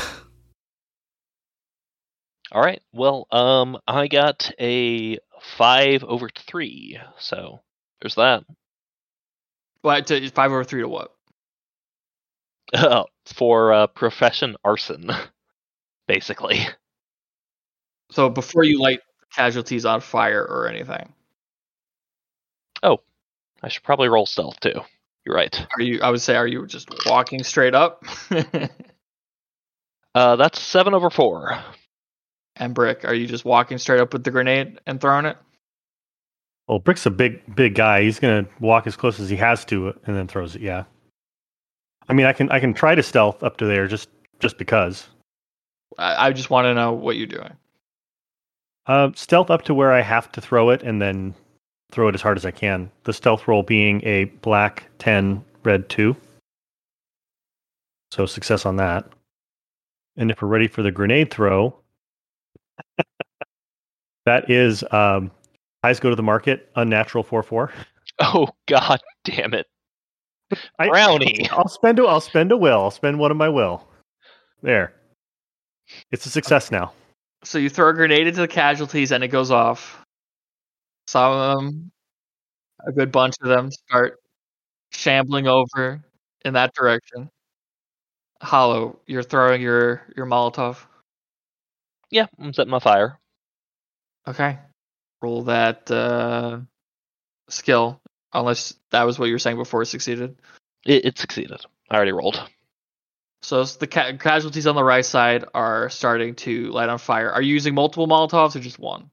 All right. Well, um, I got a five over three, so there's that. What? To, five over three to what? For uh, profession arson, basically. So before you light casualties on fire or anything, Oh, I should probably roll stealth too. You're right. are you? I would say, are you just walking straight up? Uh, that's seven over four. and Brick, are you just walking straight up with the grenade and throwing it? Well, Brick's a big, big guy. He's gonna walk as close as he has to, and then throws it. Yeah. I mean, I can, I can try to stealth up to there just, just because. I, I just want to know what you're doing. Uh, stealth up to where I have to throw it, and then throw it as hard as I can. The stealth roll being a black ten, red two. So success on that. And if we're ready for the grenade throw, that is um, eyes go to the market, unnatural four four. Oh god damn it. I- Brownie. I'll spend a, I'll spend a will. I'll spend one of my will. There. It's a success now. So you throw a grenade into the casualties and it goes off. Some of them, a good bunch of them, start shambling over in that direction. Hollow, you're throwing your your Molotov. Yeah, I'm setting my fire. Okay. Roll that uh, skill, unless that was what you were saying before it succeeded. It, it succeeded. I already rolled. So the ca- casualties on the right side are starting to light on fire. Are you using multiple Molotovs or just one?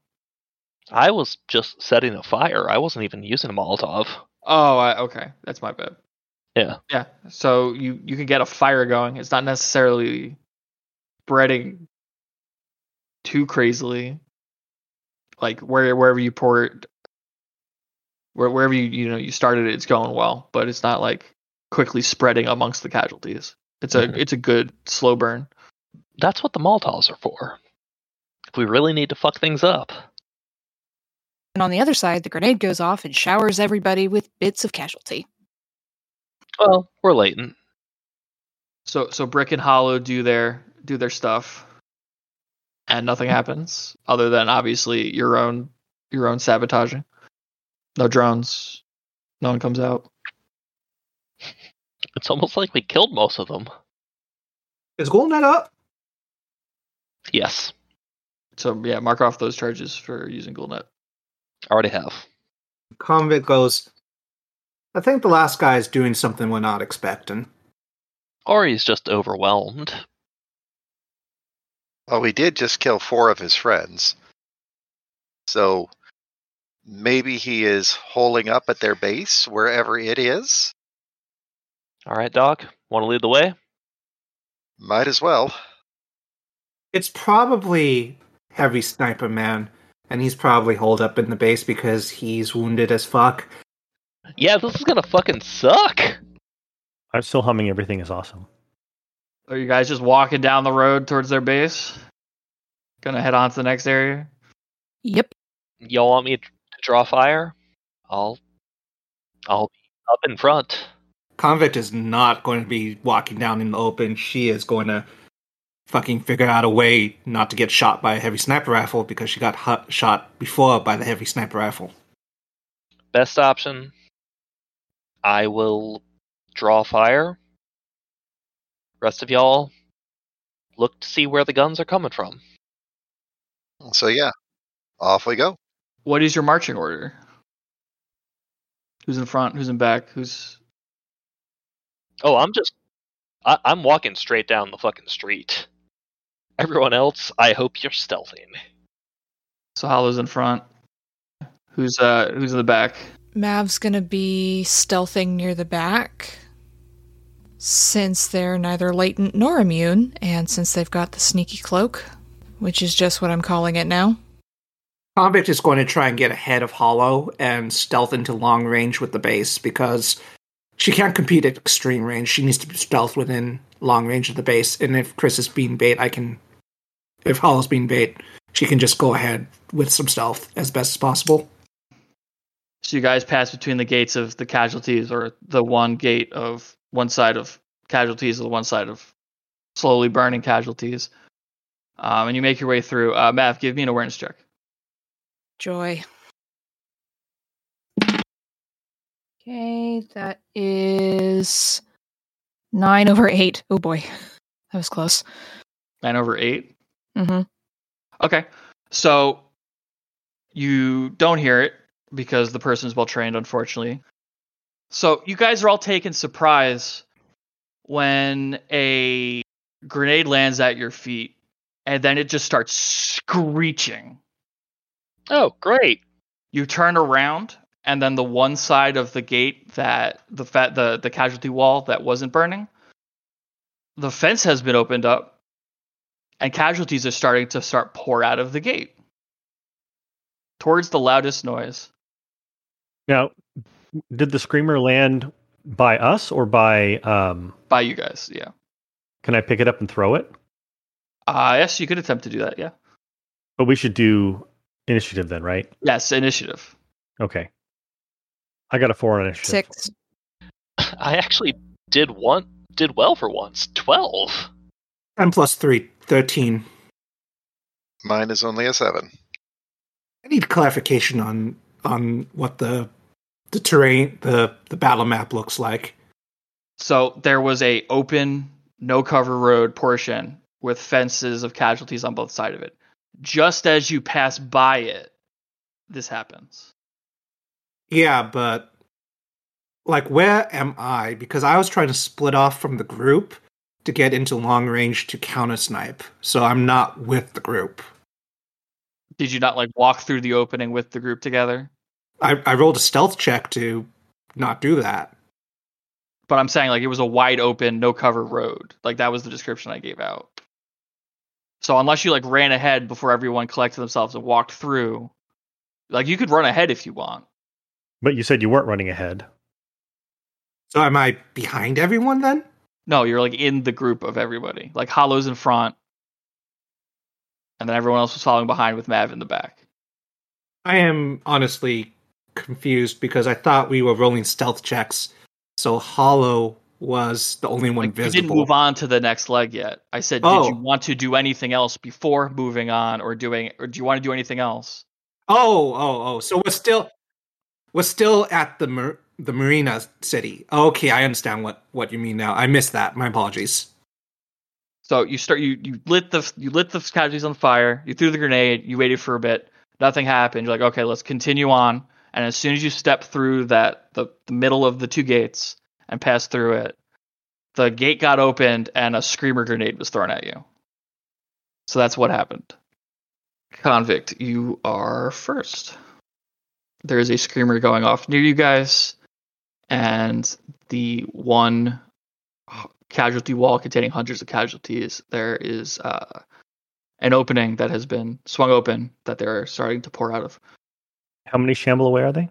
I was just setting a fire. I wasn't even using a Molotov. Oh, I, okay. That's my bad. Yeah. Yeah. So you you can get a fire going. It's not necessarily spreading too crazily. Like where wherever you pour it, where, wherever you you know you started it, it's going well, but it's not like quickly spreading amongst the casualties. It's a Mhm. it's a good slow burn. That's what the Molotovs are for. If we really need to fuck things up. And on the other side, the grenade goes off and showers everybody with bits of casualty. Well, we're latent. So so Brick and Hollow do their do their stuff, and nothing happens other than obviously your own your own sabotaging. No drones. No one comes out. It's almost like we killed most of them. Is Ghoulnet up? Yes, So yeah, mark off those charges for using Ghoulnet. I already have. Convict goes. I think the last guy is doing something we're not expecting. Or he's just overwhelmed. Well, we did just kill four of his friends. So maybe he is holing up at their base, wherever it is. All right, Doc, want to lead the way? Might as well. It's probably Heavy Sniper Man, and he's probably holed up in the base because he's wounded as fuck. Yeah, this is gonna fucking suck. I'm still humming. Everything is awesome. Are you guys just walking down the road towards their base? Gonna head on to the next area? Yep. Y'all want me to draw fire? I'll, I'll be up in front. Convict is not going to be walking down in the open. She is going to fucking figure out a way not to get shot by a heavy sniper rifle because she got hu- shot before by the heavy sniper rifle. Best option. I will draw fire. Rest of y'all, look to see where the guns are coming from. So yeah, off we go. What is your marching order? Who's in front? Who's in back? Who's Oh, I'm just. I, I'm walking straight down the fucking street. Everyone else, I hope you're stealthing. so Hollow's in front? Who's uh who's in the back? Mav's gonna be stealthing near the back. Since they're neither latent nor immune, and since they've got the sneaky cloak, which is just what I'm calling it now. Convict is going to try and get ahead of Hollow and stealth into long range with the base because she can't compete at extreme range. She needs to be stealth within long range of the base. And if Chris is being bait, I can. If Hollow's being bait, she can just go ahead with some stealth as best as possible. So you guys pass between the gates of the casualties, or the one gate of one side of casualties, or the one side of slowly burning casualties, um, and you make your way through. Uh, give me an awareness check. Joy. Okay, that is nine over eight. Oh boy, that was close. Nine over eight. Mm-hmm. Okay, so you don't hear it because the person is well trained, unfortunately. So you guys are all taken surprise when a grenade lands at your feet, and then it just starts screeching. Oh, great. You turn around, and then the one side of the gate that the fat the the casualty wall that wasn't burning, the fence has been opened up, and casualties are starting to start pour out of the gate towards the loudest noise. Now, did the screamer land by us or by? Um, By you guys, yeah. can I pick it up and throw it? Uh yes, you could attempt to do that, yeah. But we should do initiative then, right? Yes, initiative. Okay. I got a four on initiative. Six. I actually did one did well for once. Twelve. 10 plus 3, 13. Mine is only a seven. I need clarification on on what the the terrain, the the battle map looks like. So there was a open, no cover road portion with fences of casualties on both sides of it. Just as you pass by it, this happens. Yeah, but like where am I? Because I was trying to split off from the group to get into long range to counter snipe. So I'm not with the group. Did you not like walk through the opening with the group together? I, I rolled a stealth check to not do that. But I'm saying like it was a wide open, no cover road. Like that was the description I gave out. So unless you like ran ahead before everyone collected themselves and walked through, like you could run ahead if you want. But you said you weren't running ahead. So am I behind everyone then? No, you're like in the group of everybody. Like Hollow's in front, and then everyone else was following behind with Mav in the back. I am honestly confused because I thought we were rolling stealth checks. So Hollow was the only one Like, visible. didn't move on to the next leg yet. I said, Oh. did you want to do anything else before moving on, or doing, or do you want to do anything else? Oh, oh, oh. So we're still we're still at the mar- the marina city. Okay, I understand what what you mean now. I missed that. My apologies. So you start you you lit the you lit the casualties on fire. You threw the grenade. You waited for a bit. Nothing happened. You're like, okay, let's continue on. And as soon as you step through that the, the middle of the two gates and pass through it, the gate got opened and a screamer grenade was thrown at you. So that's what happened. Convict, you are first. There is a screamer going off near you guys, and the one casualty wall containing hundreds of casualties. There is uh, an opening that has been swung open that they're starting to pour out of. How many shamble away are they?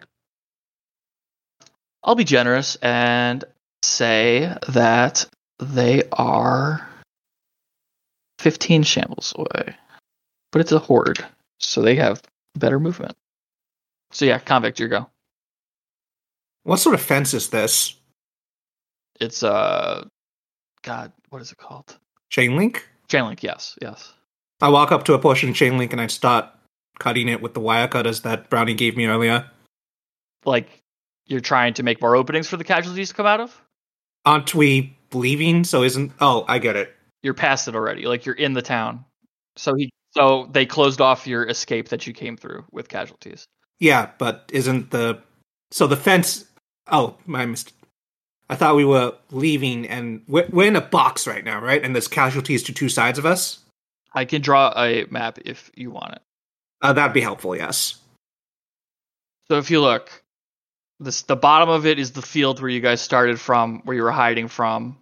I'll be generous and say that they are 15 shambles away. But it's a horde, so they have better movement. So yeah, convict, your go. What sort of fence is this? It's uh God, what is it called? Chain link? Chain link, yes, yes. I walk up to a portion of chain link and I start cutting it with the wire cutters that Brownie gave me earlier. Like you're trying to make more openings for the casualties to come out of? Aren't we leaving? So isn't? Oh, I get it. You're past it already. Like you're in the town. So he so they closed off your escape that you came through with casualties. Yeah, but isn't the so the fence? Oh, my mistake. I thought we were leaving, and we're, we're in a box right now, right? And there's casualties to two sides of us. I can draw a map if you want it. Uh, that'd be helpful. Yes. So if you look, this the bottom of it is the field where you guys started from, where you were hiding from,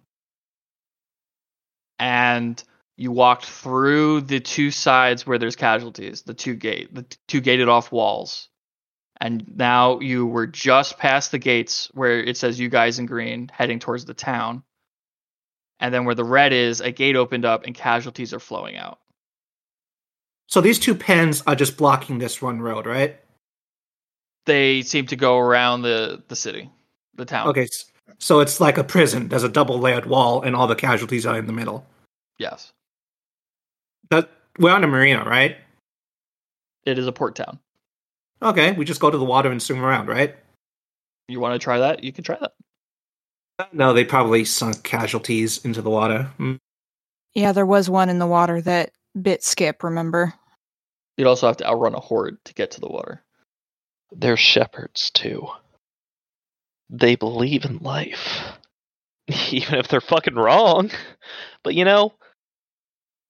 and you walked through the two sides where there's casualties, the two gate, the two gated off walls, and now you were just past the gates where it says you guys in green heading towards the town, and then where the red is, a gate opened up and casualties are flowing out. So these two pens are just blocking this one road, right? They seem to go around the the city, the town. Okay, so it's like a prison. There's a double layered wall, and all the casualties are in the middle. Yes, That we're on a marina, right? it is a port town. Okay, we just go to the water and swim around, right? You want to try that? You can try that. No, they probably sunk casualties into the water. Hmm. Yeah, there was one in the water that bit Skip, remember? You'd also have to outrun a horde to get to the water. They're shepherds too. They believe in life. Even if they're fucking wrong. But you know,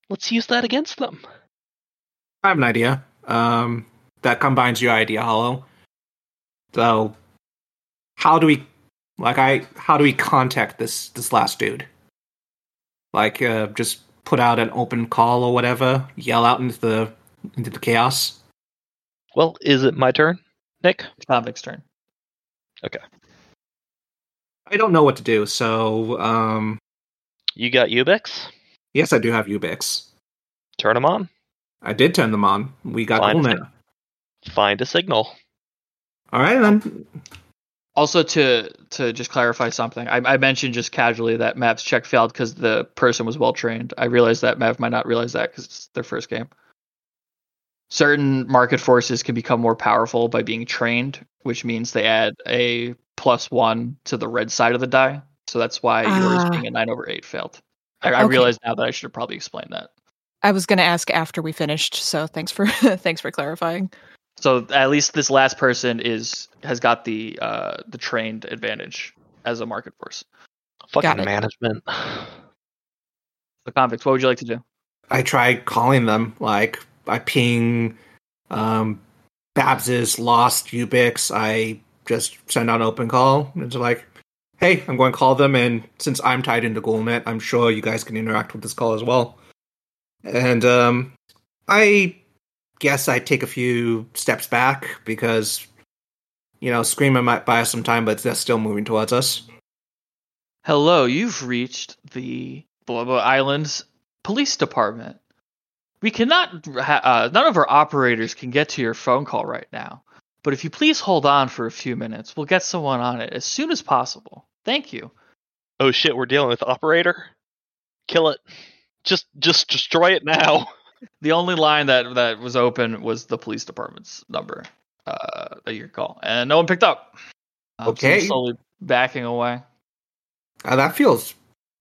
let's use that against them. I have an idea. Um, that combines your idea, Hollow. So, how do we, like, I, how do we contact this this last dude? Like, uh, just put out an open call or whatever, yell out into the into the chaos. Well, is it my turn, Nick? It's Convict's turn. Okay. I don't know what to do, so um, You got Ubix? yes, I do have Ubix. Turn them on. I did turn them on. We got Fine. Ghoulnet. Find a signal. All right then. Also, to to just clarify something, I, I mentioned just casually that Mav's check failed because the person was well trained. I realized that Mav might not realize that because it's their first game. Certain market forces can become more powerful by being trained, which means they add a plus one to the red side of the die. So that's why yours Ah. being a nine over eight failed. I, I realize now that I should have probably explained that. I was going to ask after we finished, so thanks for thanks for clarifying. So at least this last person is has got the uh the trained advantage as a market force. Fucking management. The convicts, what would you like to do? I tried calling them. Like I ping um, Babs's lost Ubix. I just send out an open call. It's like, hey, I'm going to call them, and since I'm tied into Ghoulnet, I'm sure you guys can interact with this call as well. And um, I guess I take a few steps back because you know Screamer might buy us some time, but they're still moving towards us. Hello, you've reached the blah island's police department. We cannot ha- uh, none of our operators can get to your phone call right now. But if you please hold on for a few minutes, we'll get someone on it as soon as possible. Thank you. Oh shit, we're dealing with operator. Kill it. Just just destroy it now. The only line that that was open was the police department's number uh, that you could call, and no one picked up. Um, so Okay. you're slowly backing away. Uh, that feels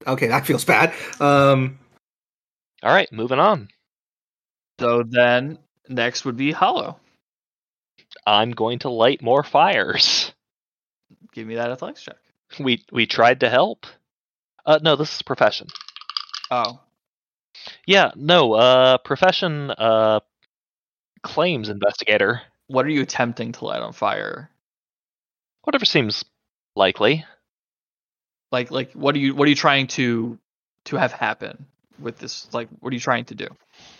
okay. That feels bad. Um, All right, moving on. So then next would be Hollow. I'm going to light more fires. Give me that athletics check. We we tried to help. Uh, no, this is profession. Oh, Yeah, no, uh, profession, uh, claims investigator. what are you attempting to light on fire? Whatever seems likely. Like, like what are you what are you trying to to have happen with this? Like, what are you trying to do?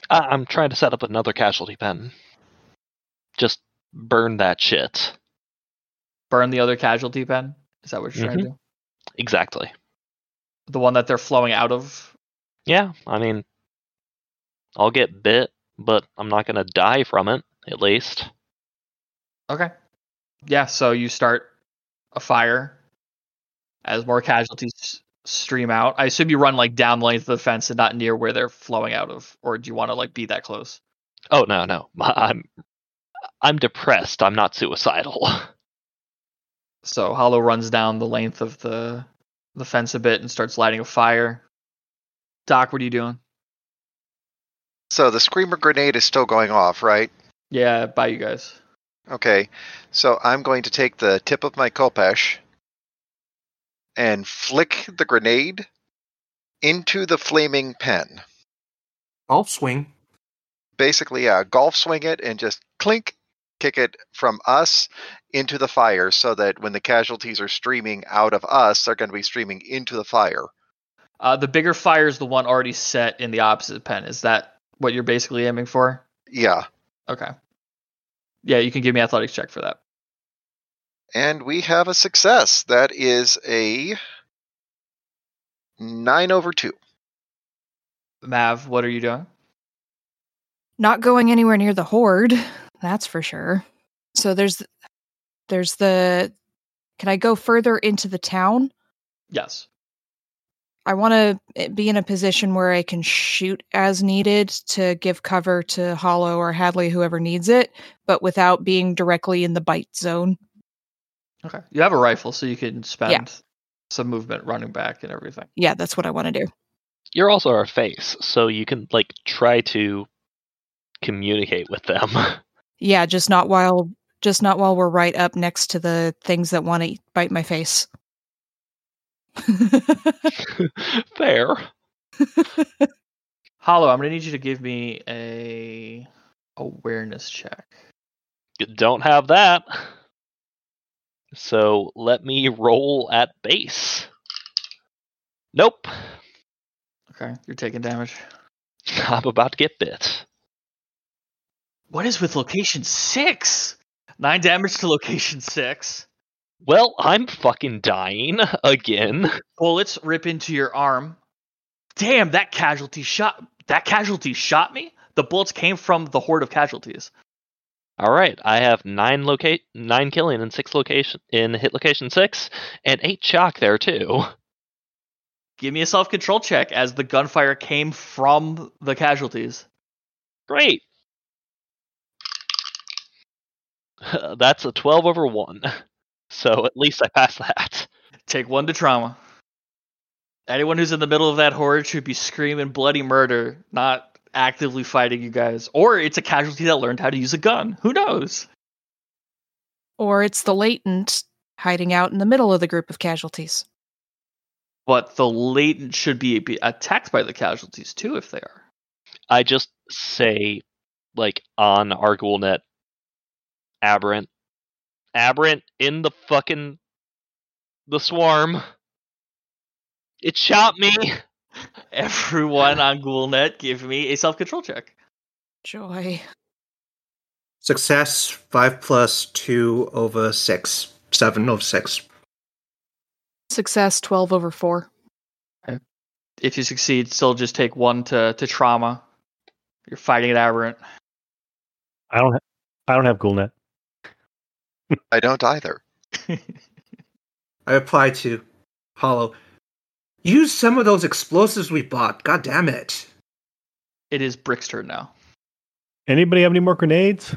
I- I'm trying to set up another casualty pen. Just burn that shit. Burn the other casualty pen? Is that what you're trying to mm-hmm. do? Exactly. The one that they're flowing out of? Yeah, I mean, I'll get bit, but I'm not gonna die from it, at least. Okay. Yeah, so you start a fire as more casualties stream out. I assume you run like down the length of the fence and not near where they're flowing out of, or do you want to like be that close? Oh no, no, I'm, I'm depressed. I'm not suicidal. So Hollow runs down the length of the the fence a bit and starts lighting a fire. Doc, what are you doing? So the screamer grenade is still going off, right? Yeah, bye you guys. Okay. So I'm going to take the tip of my Khopesh and flick the grenade into the flaming pen. Golf swing. Basically, yeah, golf swing it and just clink, kick it from us into the fire so that when the casualties are streaming out of us, they're going to be streaming into the fire. Uh, the bigger fire is the one already set in the opposite pen. Is that what you're basically aiming for? Yeah. Okay. Yeah, you can give me athletics check for that. And we have a success. That is a 9 over 2. Mav, what are you doing? Not going anywhere near the horde, that's for sure. So there's there's the can I go further into the town? Yes. I want to eh, be in a position where I can shoot as needed to give cover to Hollow or Hadley, whoever needs it, but without being directly in the bite zone. Okay. You have a rifle, so you can spend some movement running back and everything. Yeah, that's what I want to do. You're also our face, so you can like try to communicate with them. Yeah, just not while just not while we're right up next to the things that want to bite my face. Fair. Hollow, I'm gonna need you to give me a awareness check. Don't have that. So let me roll at base. Nope. Okay, you're taking damage. I'm about to get bit. What is with location six? Nine damage to location six. Well, I'm fucking dying again. Bullets rip into your arm. Damn, that casualty shot. That casualty shot me. The bullets came from the horde of casualties. All right, I have nine locate nine killing in six location in hit location six, and eight shock there too. Give me a self control check as the gunfire came from the casualties. Great. That's a twelve over one, so at least I passed that. Take one to trauma. Anyone who's in the middle of that horde should be screaming bloody murder, not actively fighting you guys. Or it's a casualty that learned how to use a gun. Who knows? or it's the latent hiding out in the middle of the group of casualties. But the latent should be, be attacked by the casualties too if they are. I just say, like on our Ghoulnet, aberrant, aberrant in the fucking the swarm. It shot me. Everyone on Ghoulnet, give me a self control check. Joy. Success, 5 plus 2 over 6. 7 over 6. Success 12 over 4. If you succeed, still just take one to, to trauma. You're fighting an aberrant. I don't. Ha- I don't have Ghoulnet. I don't either. I apply to Hollow. Use some of those explosives we bought. God damn it. It is Brick's turn now. Anybody have any more grenades?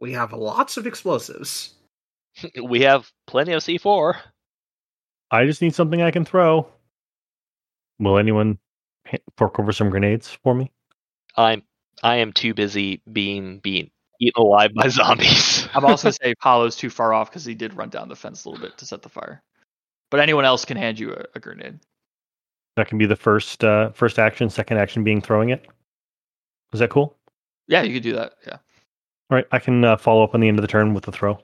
We have lots of explosives. We have plenty of C4. I just need something I can throw. Will anyone fork over some grenades for me? I'm I am too busy being being eaten alive by zombies. I'm also gonna say Hollow's too far off because he did run down the fence a little bit to set the fire. But anyone else can hand you a, a grenade. That can be the first uh, first action. Second action being throwing it. Is that cool? Yeah, you could do that. Yeah. All right, I can uh, follow up on the end of the turn with the throw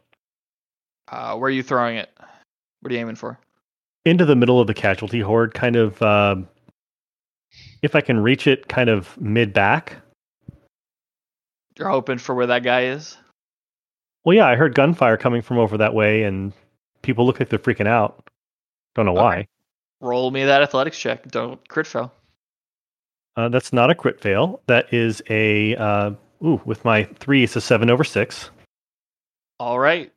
Uh, where are you throwing it? What are you aiming for? into the middle of the casualty horde. Kind of, uh, if I can reach it, kind of mid back. You're hoping for where that guy is. Well, yeah, I heard gunfire coming from over that way, and people look like they're freaking out. Don't know why. Roll me that athletics check. Don't crit fail. Uh, that's not a crit fail. That is a uh, ooh. With my three, it's a seven over six. All right.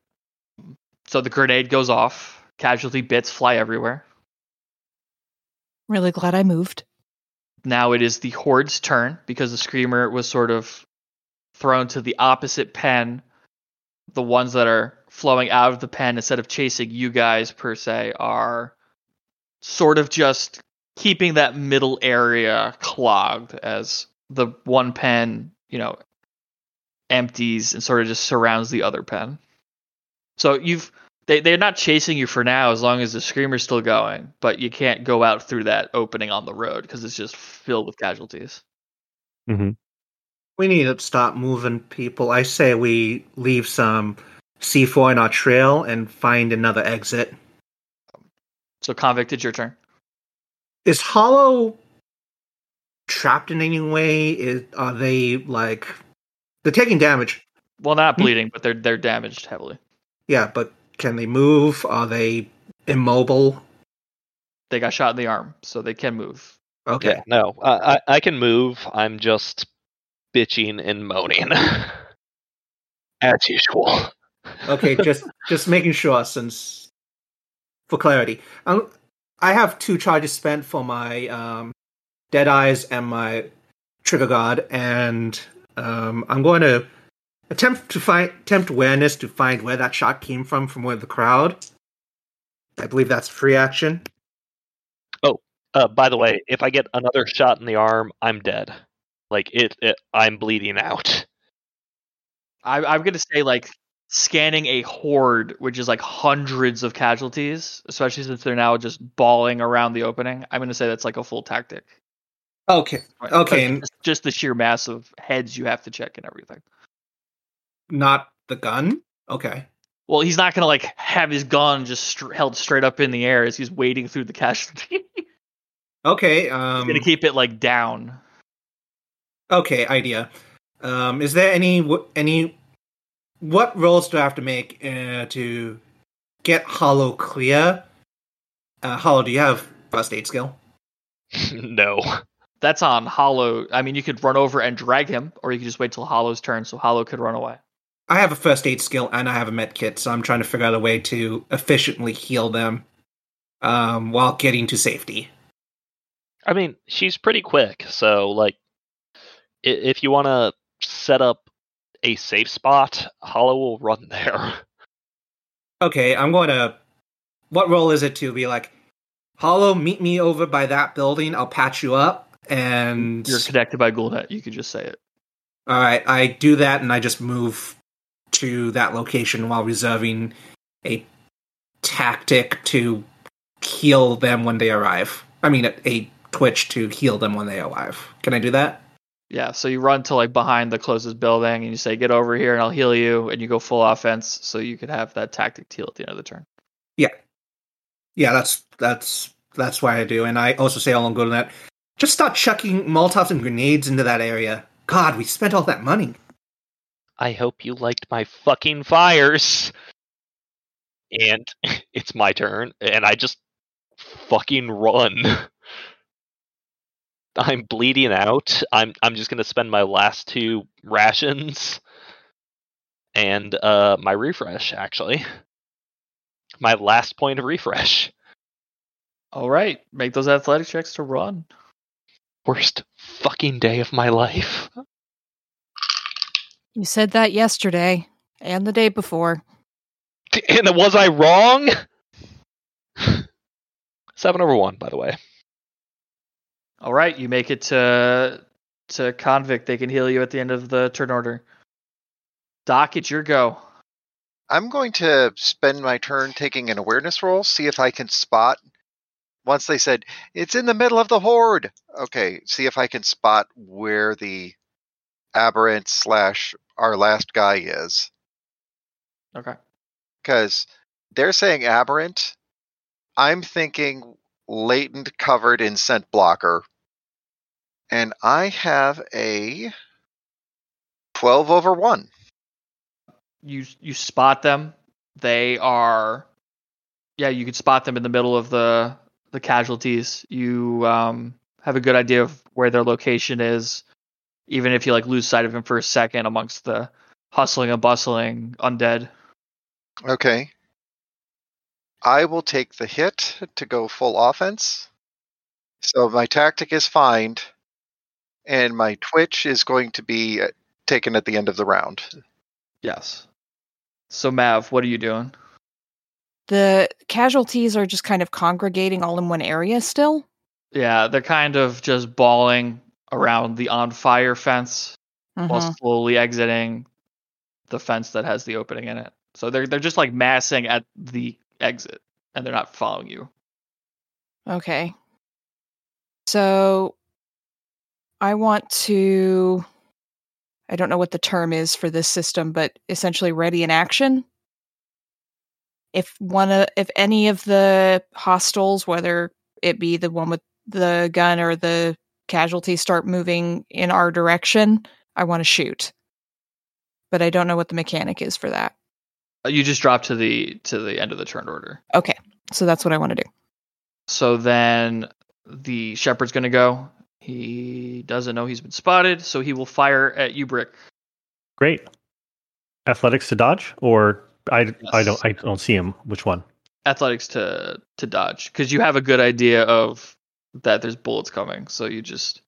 So the grenade goes off. Casualty bits fly everywhere. Really glad I moved. Now it is the horde's turn because the screamer was sort of thrown to the opposite pen. The ones that are flowing out of the pen instead of chasing you guys per se are sort of just keeping that middle area clogged as the one pen, you know, empties and sort of just surrounds the other pen. So you've they they're not chasing you for now as long as the screamer's still going, but you can't go out through that opening on the road because it's just filled with casualties. hmm We need to stop moving people. I say we leave some C4 in our trail and find another exit. So convict, it's your turn. Is Hollow trapped in any way? Is, are they like they're taking damage? Well, not Hmm. bleeding, but they're they're damaged heavily. Yeah, but can they move? Are they immobile? They got shot in the arm, so they can move. Okay. Yeah, no, I, I I can move. I'm just bitching and moaning as usual. Okay, just just making sure since for clarity. Um, I have two charges spent for my um, Dead Eyes and my Trigger Guard, and um, I'm going to attempt to find attempt awareness to find where that shot came from from where the crowd. I believe that's free action. Oh, uh, by the way, if I get another shot in the arm, I'm dead. Like it, it I'm bleeding out. I, I'm gonna say like scanning a horde, which is like hundreds of casualties, especially since they're now just bawling around the opening. I'm gonna say that's like a full tactic. Okay, Okay, just, just the sheer mass of heads you have to check and everything. not the gun. Okay. Well, he's not gonna like have his gun just str- held straight up in the air as he's wading through the casualty. Okay. Um, he's Um, gonna keep it like down. Okay, idea. Um, is there any any what rolls do I have to make uh, to get Hollow clear? Uh, Hollow, do you have first aid skill? no. That's on Hollow. I mean, you could run over and drag him, or you could just wait till Hollow's turn so Hollow could run away. I have a first aid skill and I have a med kit, so I'm trying to figure out a way to efficiently heal them um, while getting to safety. I mean, she's pretty quick, so like, if you want to set up a safe spot, Hollow will run there. Okay, I'm going to. What role is it to be like, Hollow, meet me over by that building. I'll patch you up, and You're connected by Ghoulnet. You could just say it. All right, I do that and I just move to that location while reserving a tactic to heal them when they arrive. I mean, a, a twitch to heal them when they arrive. Can I do that? Yeah, so you run to like behind the closest building and you say, "Get over here, and I'll heal you," and you go full offense, so you could have that tactic to heal at the end of the turn. Yeah, yeah, that's that's that's why I do. And I also say along go to that. Just start chucking Molotovs and grenades into that area. God, we spent all that money. I hope you liked my fucking fires. And it's my turn, and I just fucking run. I'm bleeding out. I'm I'm just gonna spend my last two rations and uh my refresh actually. My last point of refresh. All right, make those athletic checks to run. Worst fucking day of my life. You said that yesterday and the day before. And was I wrong? Seven over one, by the way. All right, you make it to to convict. They can heal you at the end of the turn order. Doc, it's your go. I'm going to spend my turn taking an awareness roll, see if I can spot. Once they said it's in the middle of the horde. Okay, see if I can spot where the aberrant slash our last guy is, Okay. because they're saying aberrant. I'm thinking latent covered in scent blocker, and I have a twelve over one. You you spot them. They are yeah, you can spot them in the middle of the the casualties. You um have a good idea of where their location is, even if you like lose sight of them for a second amongst the hustling and bustling undead. Okay. I will take the hit to go full offense. So my tactic is find, and my twitch is going to be uh, taken at the end of the round. Yes. So Mav, what are you doing? The casualties are just kind of congregating all in one area still. Yeah, they're kind of just bawling around the on fire fence while Mhm. slowly exiting the fence that has the opening in it. So they're they're just like massing at the exit and they're not following you. Okay. So I want to I don't know what the term is for this system, but essentially ready in action. If one of if any of the hostiles, whether it be the one with the gun or the casualty start moving in our direction, I want to shoot. But I don't know what the mechanic is for that. Uh, You just drop to the to the end of the turn order. Okay. So that's what I want to do. So then the shepherd's gonna go. He doesn't know he's been spotted, so he will fire at you, Brick. Great. Athletics to dodge, or I I don't I don't see him. Which one? Athletics to to dodge because you have a good idea of that there's bullets coming. So you just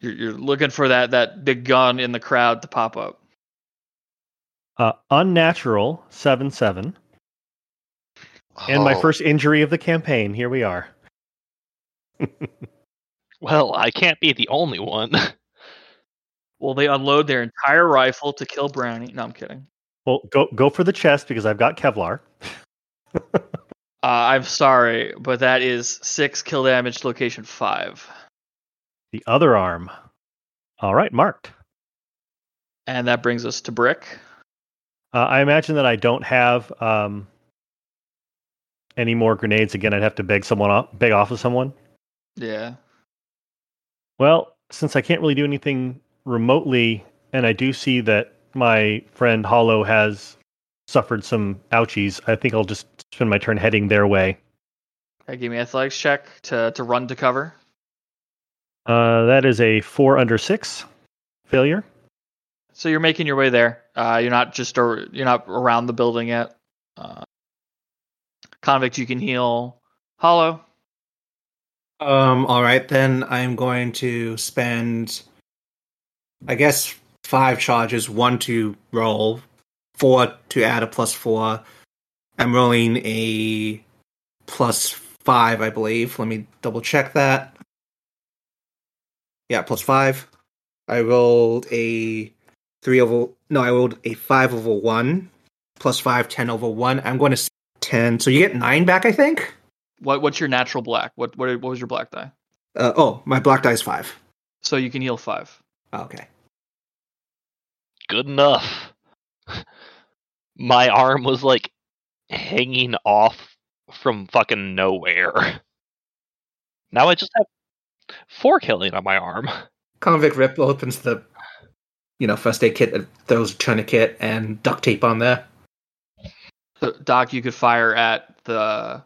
you're you're looking for that that big gun in the crowd to pop up. Uh, unnatural seven seven, and my Oh, first injury of the campaign. Here we are. Well, I can't be the only one. Well, they unload their entire rifle to kill Brownie. No, I'm kidding. Well, go go for the chest because I've got Kevlar. Uh, I'm sorry, but that is six kill damage location five, The other arm. All right, marked. and that brings us to Brick. Uh, I imagine that I don't have um, any more grenades. Again, I'd have to beg someone off, beg off of someone. Yeah. Well, since I can't really do anything remotely, and I do see that my friend Hollow has suffered some ouchies, I think I'll just spend my turn heading their way. Okay, give me an athletics check to to run to cover. Uh, that is a four under six failure. So you're making your way there. Uh, you're not just or you're not around the building yet. Uh, convict, you can heal. Hollow. Um, all right, then I'm going to spend, I guess, five charges. One to roll, four to add a plus four. I'm rolling a plus five, I believe. Let me double check that. Yeah, plus five. I rolled a three over. No, I rolled a five over one. Plus five, ten over one. I'm going to s- ten. So you get nine back, I think. What what's your natural black? What what what was your black die? Uh, oh, my black die is five. So you can heal five. Okay. Good enough. My arm was like hanging off from fucking nowhere. Now I just have four killing on my arm. Convict Rip opens the, you know, first aid kit, uh, throws a tourniquet and duct tape on there. So, Doc, you could fire at the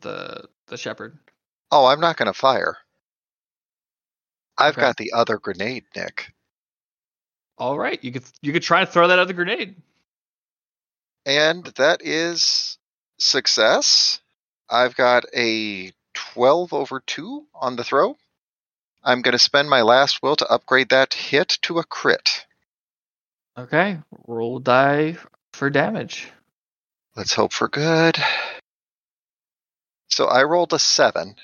the the shepherd. Oh, I'm not going to fire. I've Okay. got the other grenade, Nick. All right, you could you could try and throw that other grenade. And that is success. I've got a 12 over 2 on the throw. I'm going to spend my last will to upgrade that hit to a crit. Okay, roll die for damage. Let's hope for good. So I rolled a 7 for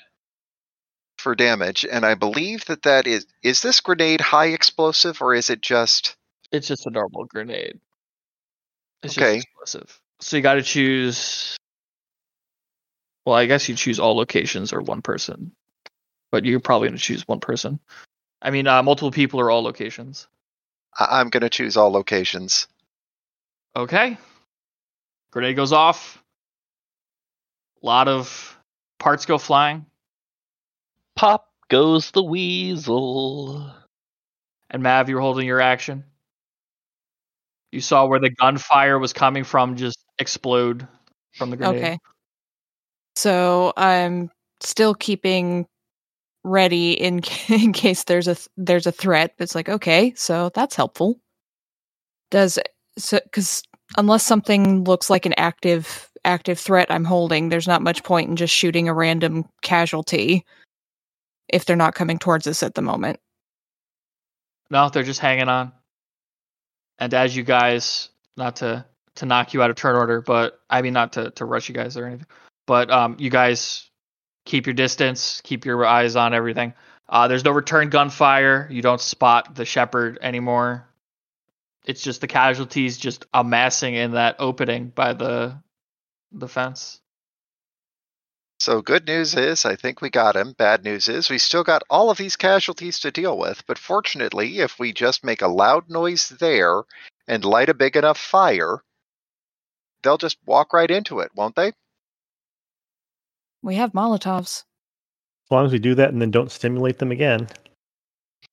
for damage, and I believe that that is is this grenade high explosive or is it just It's just a normal grenade. It's Okay. just explosive. So you got to choose. Well, I guess you choose all locations or one person, but you're probably going to choose one person. I mean, uh, multiple people or all locations. I- I'm going to choose all locations. Okay. Grenade goes off. A lot of parts go flying, Pop goes the weasel. and Mav, you're holding your action. You saw where the gunfire was coming from, just explode from the grenade. Okay. So I'm still keeping ready in in case there's a th- there's a threat. It's like okay, so that's helpful. Does so because unless something looks like an active active threat I'm holding, there's not much point in just shooting a random casualty if they're not coming towards us at the moment. No, they're just hanging on. And as you guys, not to to knock you out of turn order, but I mean not to to rush you guys or anything, but um, you guys keep your distance, keep your eyes on everything. Uh, there's no return gunfire. You don't spot the shepherd anymore. It's just the casualties just amassing in that opening by the the fence. So good news is I think we got him. Bad news is we still got all of these casualties to deal with. But fortunately, if we just make a loud noise there and light a big enough fire, they'll just walk right into it, won't they? We have Molotovs. As long as we do that and then don't stimulate them again.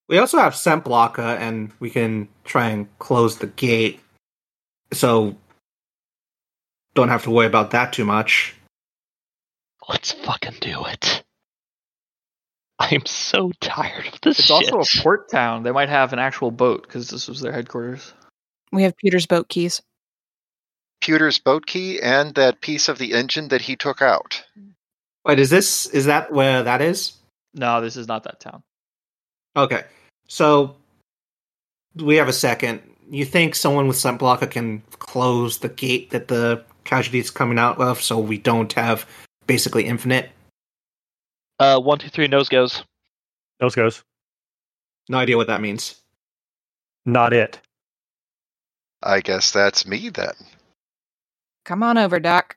We also have scent blocker, and we can try and close the gate, so don't have to worry about that too much. Let's fucking do it. I'm so tired of this It's shit. also a port town. They might have an actual boat because this was their headquarters. We have Peter's boat keys. Pewter's boat key and that piece of the engine that he took out. Wait, is this is that where that is? No, this is not that town. Okay, so we have a second. You think someone with scent blocker can close the gate that the casualty is coming out of, so we don't have basically infinite? uh, one, two, three, nose goes. Those goes. No idea what that means. Not it. I guess that's me then. Come on over, Doc.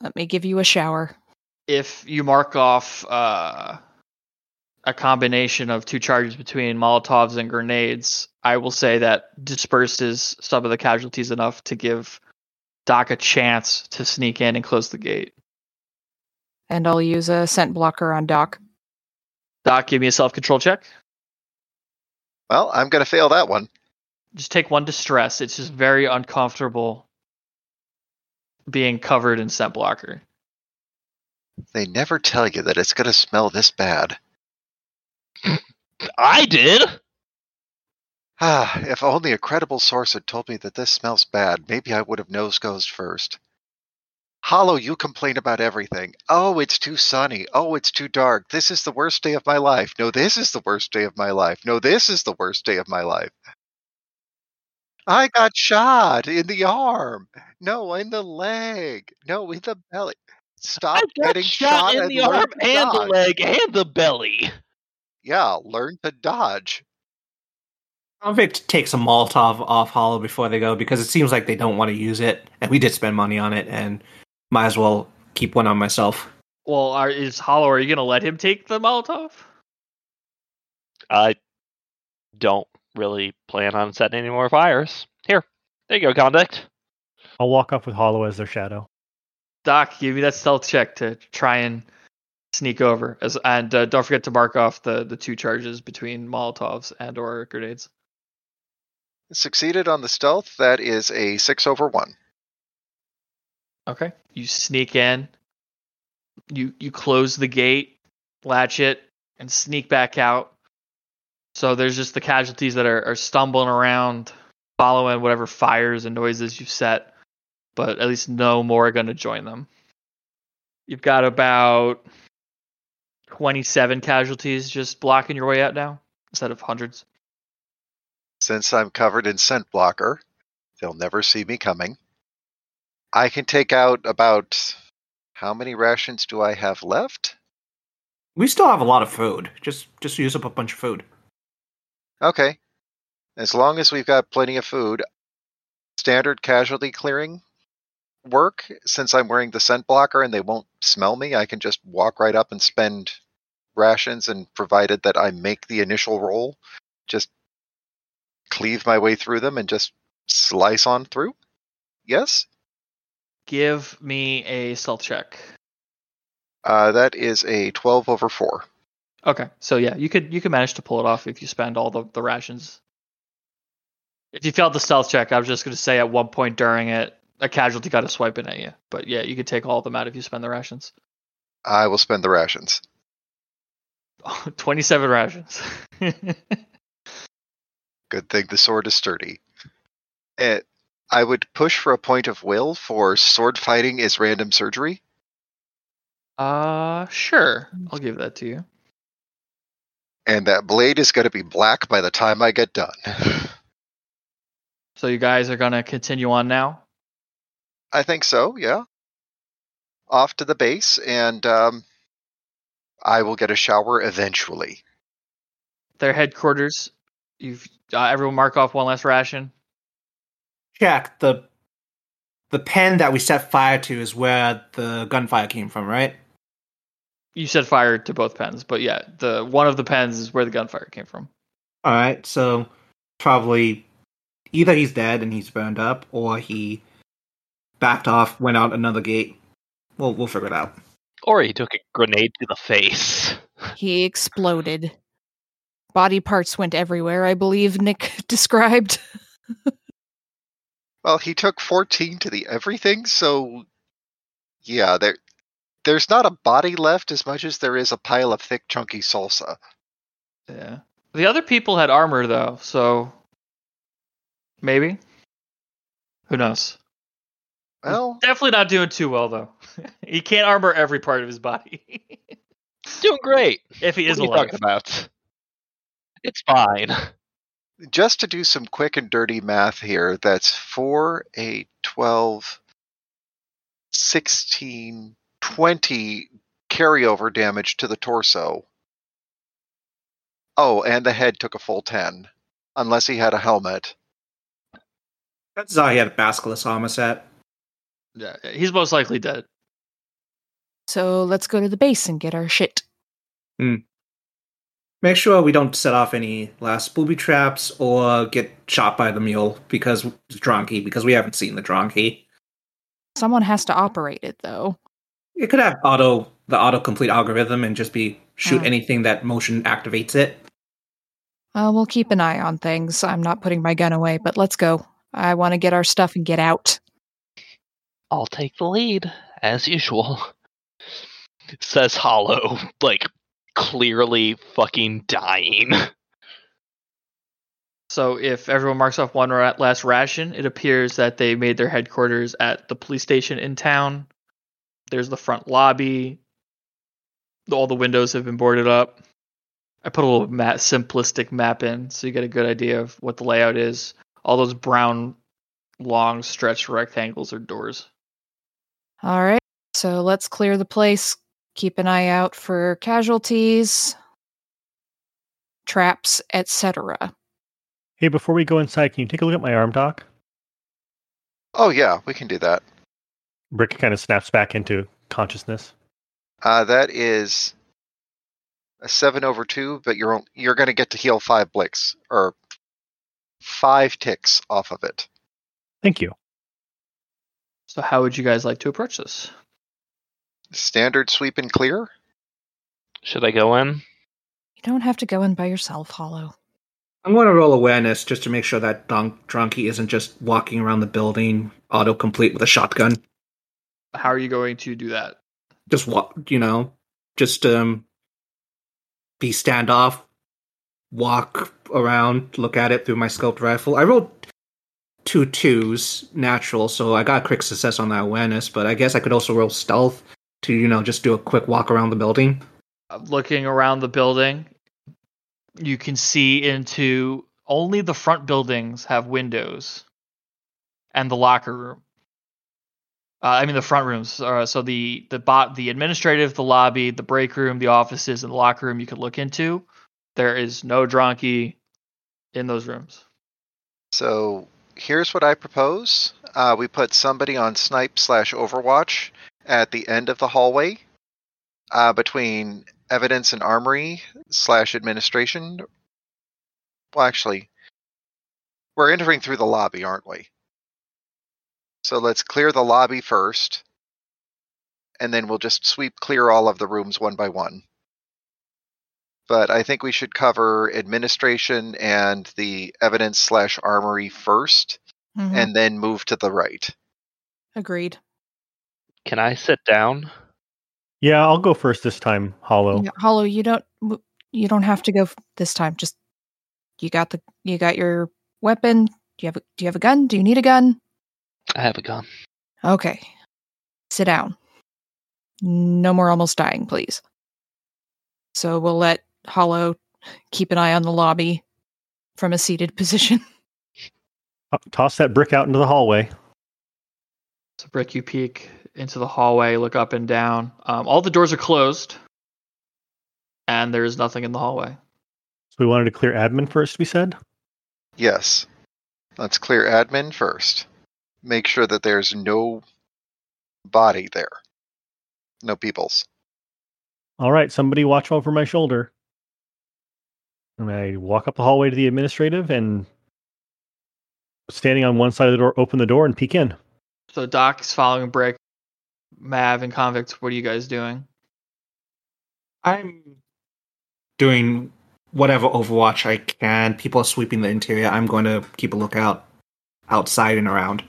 Let me give you a shower. If you mark off uh, a combination of two charges between Molotovs and grenades, I will say that disperses some of the casualties enough to give Doc a chance to sneak in and close the gate. And I'll use a scent blocker on Doc. Doc, give me a self control check. Well, I'm going to fail that one. Just take one distress. It's just very uncomfortable being covered in scent blocker. They never tell you that it's going to smell this bad. I did. Ah, if only a credible source had told me that this smells bad, maybe I would have nose goes first. Hollow, you complain about everything. Oh, it's too sunny. Oh, it's too dark. This is the worst day of my life. No, this is the worst day of my life. No, this is the worst day of my life. I got shot in the arm. No, in the leg. No, in the belly. Stop I got getting shot in the arm and the leg and the belly. Yeah, learn to dodge. Convict takes a Molotov off Hollow before they go because it seems like they don't want to use it, and we did spend money on it, and might as well keep one on myself. Well, are, is Hollow, are you going to let him take the Molotov? I don't really plan on setting any more fires. Here, there you go, convict. I'll walk off with Hollow as their shadow. Doc, give me that stealth check to try and sneak over. As and uh, don't forget to mark off the the two charges between Molotovs and or grenades. Succeeded on the stealth. That is a six over one. Okay. You sneak in. You you close the gate, latch it, and sneak back out. So there's just the casualties that are, are stumbling around, following whatever fires and noises you've set, but at least no more are going to join them. You've got about 27 casualties just blocking your way out now instead of hundreds. Since I'm covered in scent blocker, they'll never see me coming. I can take out about how many rations do I have left? We still have a lot of food. Just just use up a bunch of food. Okay. As long as we've got plenty of food, standard casualty clearing work, since I'm wearing the scent blocker and they won't smell me, I can just walk right up and spend rations and provided that I make the initial roll, just cleave my way through them and just slice on through? Yes? Give me a stealth check. Uh, that is a 12 over 4. Okay, so yeah, you could you could manage to pull it off if you spend all the, the rations. If you failed the stealth check, I was just going to say at one point during it, a casualty got a swipe in at you. But yeah, you could take all of them out if you spend the rations. I will spend the rations. 27 rations. Good thing the sword is sturdy. It, I would push for a point of will for sword fighting is random surgery. uh, sure. I'll give that to you. And that blade is going to be black by the time I get done. So you guys are going to continue on now? I think so, yeah. Off to the base, and um, I will get a shower eventually. Their headquarters. You've uh, everyone mark off one last ration. Jack, the the pen that we set fire to is where the gunfire came from, right? You said fire to both pens, but yeah, the one of the pens is where the gunfire came from. All right, so probably either he's dead and he's burned up, or he backed off, went out another gate. We'll we'll figure it out. Or he took a grenade to the face. He exploded. Body parts went everywhere, I believe Nick described. Well, he took 14 to the everything, so yeah, there there's not a body left as much as there is a pile of thick chunky salsa. Yeah. The other people had armor though, so maybe. Who knows? Well, Definitely not doing too well though. he can't armor every part of his body. Doing great. if he What is are you alive. talking about? It's fine. just to do some quick and dirty math here, that's 4, 8, 12, 16, 20 carryover damage to the torso. Oh, and the head took a full 10, unless he had a helmet. That's how he had a basilisk armor set. Yeah, he's most likely dead. So let's go to the base and get our shit. Hmm. Make sure we don't set off any last booby traps or get shot by the mule because Dronky, because we haven't seen the Dronky. Someone has to operate it, though. It could have auto the autocomplete algorithm and just be shoot Oh. anything that motion activates it. Well, we'll keep an eye on things. I'm not putting my gun away, but let's go. I want to get our stuff and get out. I'll take the lead, as usual. Says Hollow, like clearly fucking dying. So if everyone marks off one last ration, it appears that they made their headquarters at the police station in town. There's the front lobby. All the windows have been boarded up. I put a little simplistic map in so you get a good idea of what the layout is. All those brown, long stretched rectangles are doors. All right. So let's clear the place. Keep an eye out for casualties, traps, etc. Hey, before we go inside, can you take a look at my arm, Doc? Oh, yeah, we can do that. Brick kind of snaps back into consciousness. Uh, that is a 7 over 2, but you're, you're going to get to heal 5 blicks, or 5 ticks off of it. Thank you. So how would you guys like to approach this? Standard sweep and clear? Should I go in? You don't have to go in by yourself, Hollow. I'm going to roll awareness just to make sure that Don- Dronky isn't just walking around the building autocomplete with a shotgun. How are you going to do that? Just walk, you know, just um, be standoff, walk around, look at it through my scoped rifle. I rolled two twos natural, so I got a quick success on that awareness. But I guess I could also roll stealth to, you know, just do a quick walk around the building. Uh, looking around the building, you can see into only the front buildings have windows and the locker room. Uh, I mean the front rooms. Uh, so the the bot, the administrative, the lobby, the break room, the offices, and the locker room you could look into. There is no Dronky in those rooms. So here's what I propose. Uh, we put somebody on snipe slash overwatch at the end of the hallway uh, between evidence and armory slash administration. Well, actually, we're entering through the lobby, aren't we? So let's clear the lobby first, and then we'll just sweep clear all of the rooms one by one. But I think we should cover administration and the evidence slash armory 1st Mhm. and then move to the right. Agreed. Can I sit down? Yeah, I'll go first this time, Hollow. Yeah, Hollow, you don't you don't have to go this time. Just you got the you got your weapon. Do you have a, do you have a gun? Do you need a gun? I have a gun. Okay. Sit down. No more almost dying, please. So we'll let Hollow keep an eye on the lobby from a seated position. Toss that brick out into the hallway. So Brick, you peek into the hallway, look up and down. Um, all the doors are closed, and there is nothing in the hallway. So we wanted to clear admin first, we said? Yes. Let's clear admin first. Make sure that there's no body there. No peoples. All right, somebody watch over my shoulder. And I walk up the hallway to the administrative and standing on one side of the door, open the door and peek in. So Doc's following Brick, Mav, and Convict. What are you guys doing? I'm doing whatever Overwatch I can. People are sweeping the interior. I'm going to keep a lookout outside and around.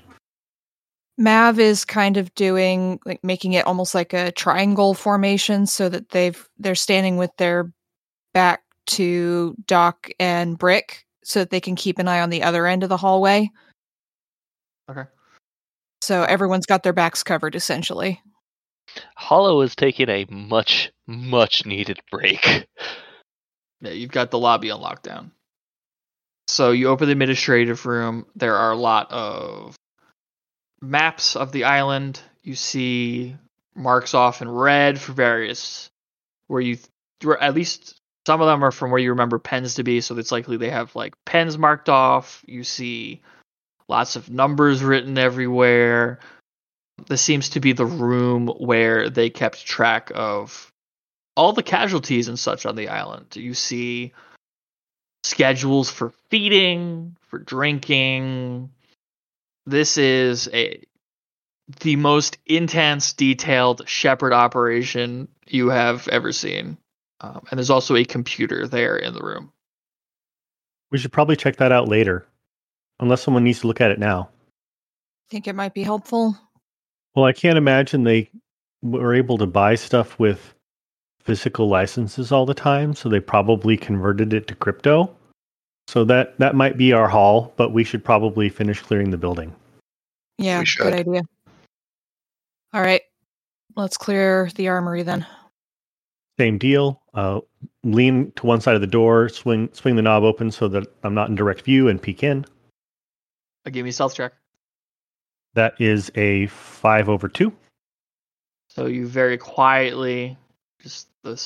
Mav is kind of doing like making it almost like a triangle formation so that they've they're standing with their back to Doc and Brick so that they can keep an eye on the other end of the hallway. Okay. So everyone's got their backs covered essentially. Hollow is taking a much, much needed break. Yeah, you've got the lobby on lockdown. So you open the administrative room. There are a lot of maps of the island. You see marks off in red for various where you where at least some of them are from where you remember pens to be, so it's likely they have like pens marked off. You see lots of numbers written everywhere. This seems to be the room where they kept track of all the casualties and such on the island. You see schedules for feeding, for drinking. This is a the most intense, detailed shepherd operation you have ever seen. Um, and there's also a computer there in the room. We should probably check that out later, unless someone needs to look at it now. Think it might be helpful. Well, I can't imagine they were able to buy stuff with physical licenses all the time, so they probably converted it to crypto. So that that might be our haul, but we should probably finish clearing the building. Yeah, good idea. All right. Let's clear the armory then. Same deal. Uh, lean to one side of the door, swing swing the knob open so that I'm not in direct view, and peek in. Uh, give me a stealth check. That is a five over two. So you very quietly, just the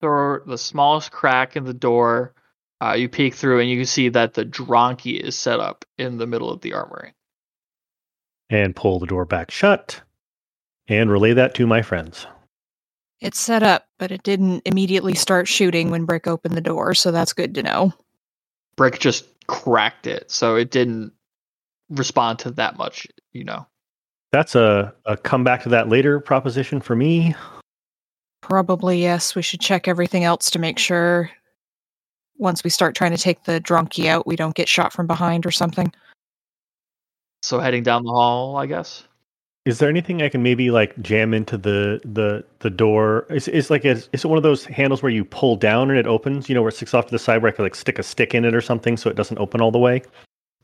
door, the smallest crack in the door, uh, you peek through and you can see that the dronky is set up in the middle of the armory. and pull the door back shut and relay that to my friends. It's set up, but it didn't immediately start shooting when Brick opened the door, so that's good to know. Brick just cracked it, so it didn't respond to that much, you know. That's a, a come back to that later proposition for me. Probably yes. We should check everything else to make sure once we start trying to take the dronky out, we don't get shot from behind or something. So heading down the hall, I guess. Is there anything I can maybe like jam into the the the door? Is is like a, is it one of those handles where you pull down and it opens? You know, where it sticks off to the side where I could like stick a stick in it or something so it doesn't open all the way.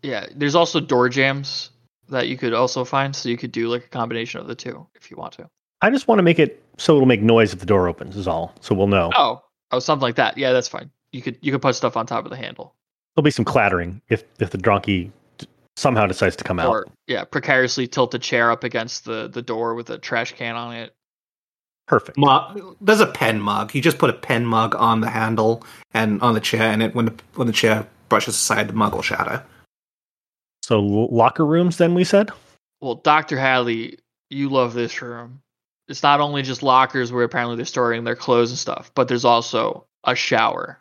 Yeah, there's also door jams that you could also find, so you could do like a combination of the two if you want to. I just want to make it so it'll make noise if the door opens. Is all. So we'll know. Oh, oh, something like that. Yeah, that's fine. You could you could put stuff on top of the handle. There'll be some clattering if if the donkey somehow decides to come out. or yeah, precariously tilt a chair up against the the door with a trash can on it. Perfect. Mug, there's a pen mug. You just put a pen mug on the handle and on the chair, and it when the when the chair brushes aside, the mug will shatter. So l- locker rooms, then we said. Well, Doctor Hadley, you love this room. It's not only just lockers where apparently they're storing their clothes and stuff, but there's also a shower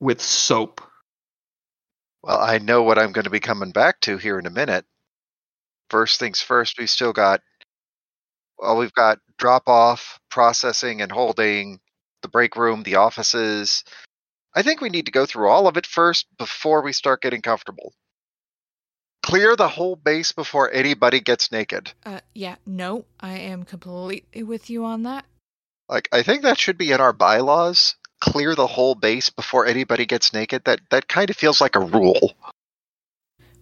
with soap. Well, I know what I'm going to be coming back to here in a minute. First things first, we've still got, well, we've got drop off, processing, and holding, the break room, the offices. I think we need to go through all of it first before we start getting comfortable. Clear the whole base before anybody gets naked. Uh, yeah, no, I am completely with you on that. Like, I think that should be in our bylaws. Clear the whole base before anybody gets naked. That that kind of feels like a rule.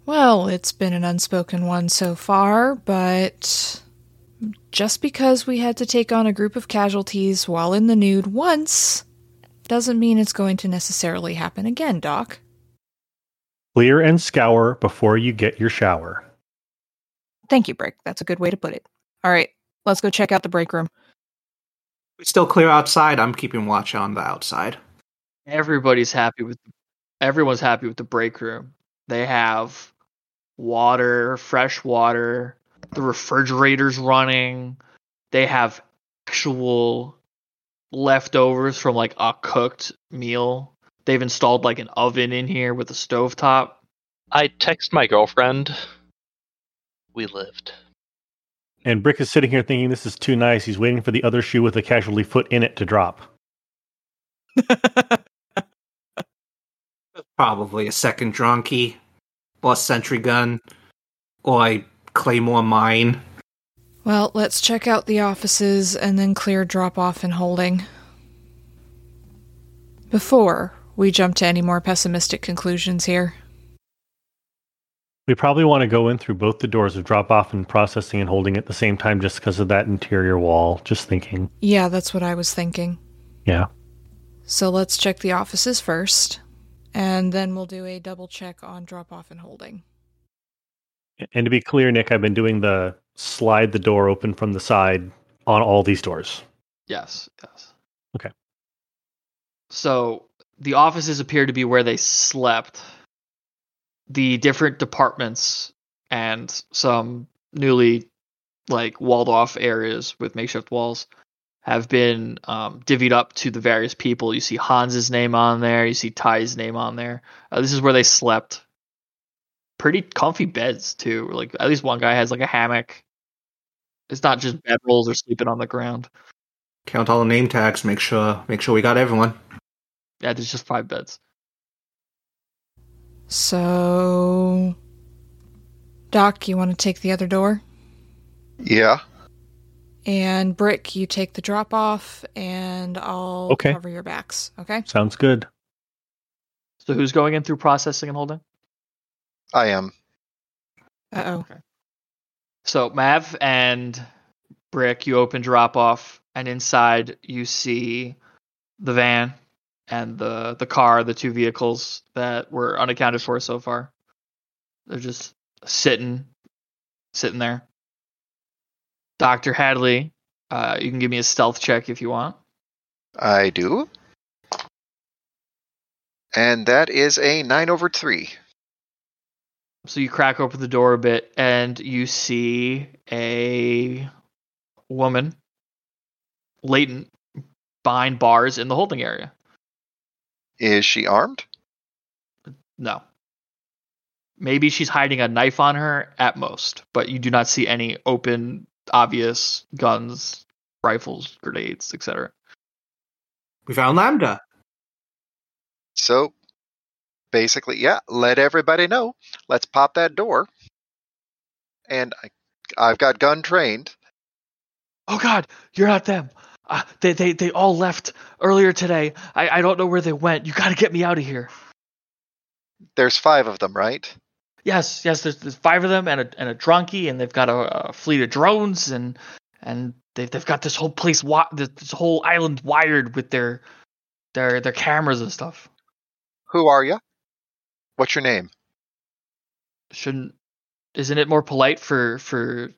Well, it's been an unspoken one so far, but just because we had to take on a group of casualties while in the nude once doesn't mean it's going to necessarily happen again, Doc. Clear and scour before you get your shower. Thank you, Brick. That's a good way to put it. All right, let's go check out the break room. We still clear outside. I'm keeping watch on the outside. Everybody's happy with everyone's happy with the break room. They have water, fresh water, the refrigerator's running. They have actual leftovers from like a cooked meal. They've installed like an oven in here with a stovetop. I text my girlfriend. We lived. And Brick is sitting here thinking this is too nice. He's waiting for the other shoe with a casualty foot in it to drop. Probably a second dronky, or a sentry gun, or a claymore mine. Well, let's check out the offices and then clear drop off and holding. Before we jump to any more pessimistic conclusions here. We probably want to go in through both the doors of drop off and processing and holding at the same time just because of that interior wall. Just thinking. Yeah, that's what I was thinking. Yeah. So let's check the offices first, and then we'll do a double check on drop off and holding. And to be clear, Nick, I've been doing the slide the door open from the side on all these doors. Yes, yes. Okay. So the offices appear to be where they slept. The different departments and some newly like walled off areas with makeshift walls have been um, divvied up to the various people. You see Hans's name on there. You see Ty's name on there. Uh, this is where they slept. Pretty comfy beds too. Like at least one guy has like a hammock. It's not just bed rolls or sleeping on the ground. Count all the name tags. Make sure make sure we got everyone. Yeah, there's just five beds. So, Doc, you want to take the other door? Yeah. And Brick, you take the drop off, and I'll Okay. cover your backs. Okay. Sounds good. So who's going in through processing and holding? I am. Uh oh. Okay. So Mav and Brick, you open drop off, and inside you see the van and the the car, the two vehicles that were unaccounted for so far. They're just sitting, sitting there. Doctor Hadley, uh, you can give me a stealth check if you want. I do. And that is a 9 over 3. So you crack open the door a bit, and you see a woman latent behind bars in the holding area. Is she armed? No. Maybe she's hiding a knife on her at most, but you do not see any open, obvious guns, rifles, grenades, etc. We found Lambda. So basically, yeah, let everybody know. Let's pop that door. And I, I've got gun trained. Oh God, you're not them. Uh, they they they all left earlier today. I I don't know where they went. You got to get me out of here. There's five of them, right? Yes, yes. There's, there's five of them and a and a dronky, and they've got a, a fleet of drones, and and they've they've got this whole place, wi- this, this whole island wired with their their their cameras and stuff. Who are you? What's your name? shouldn't isn't it more polite for for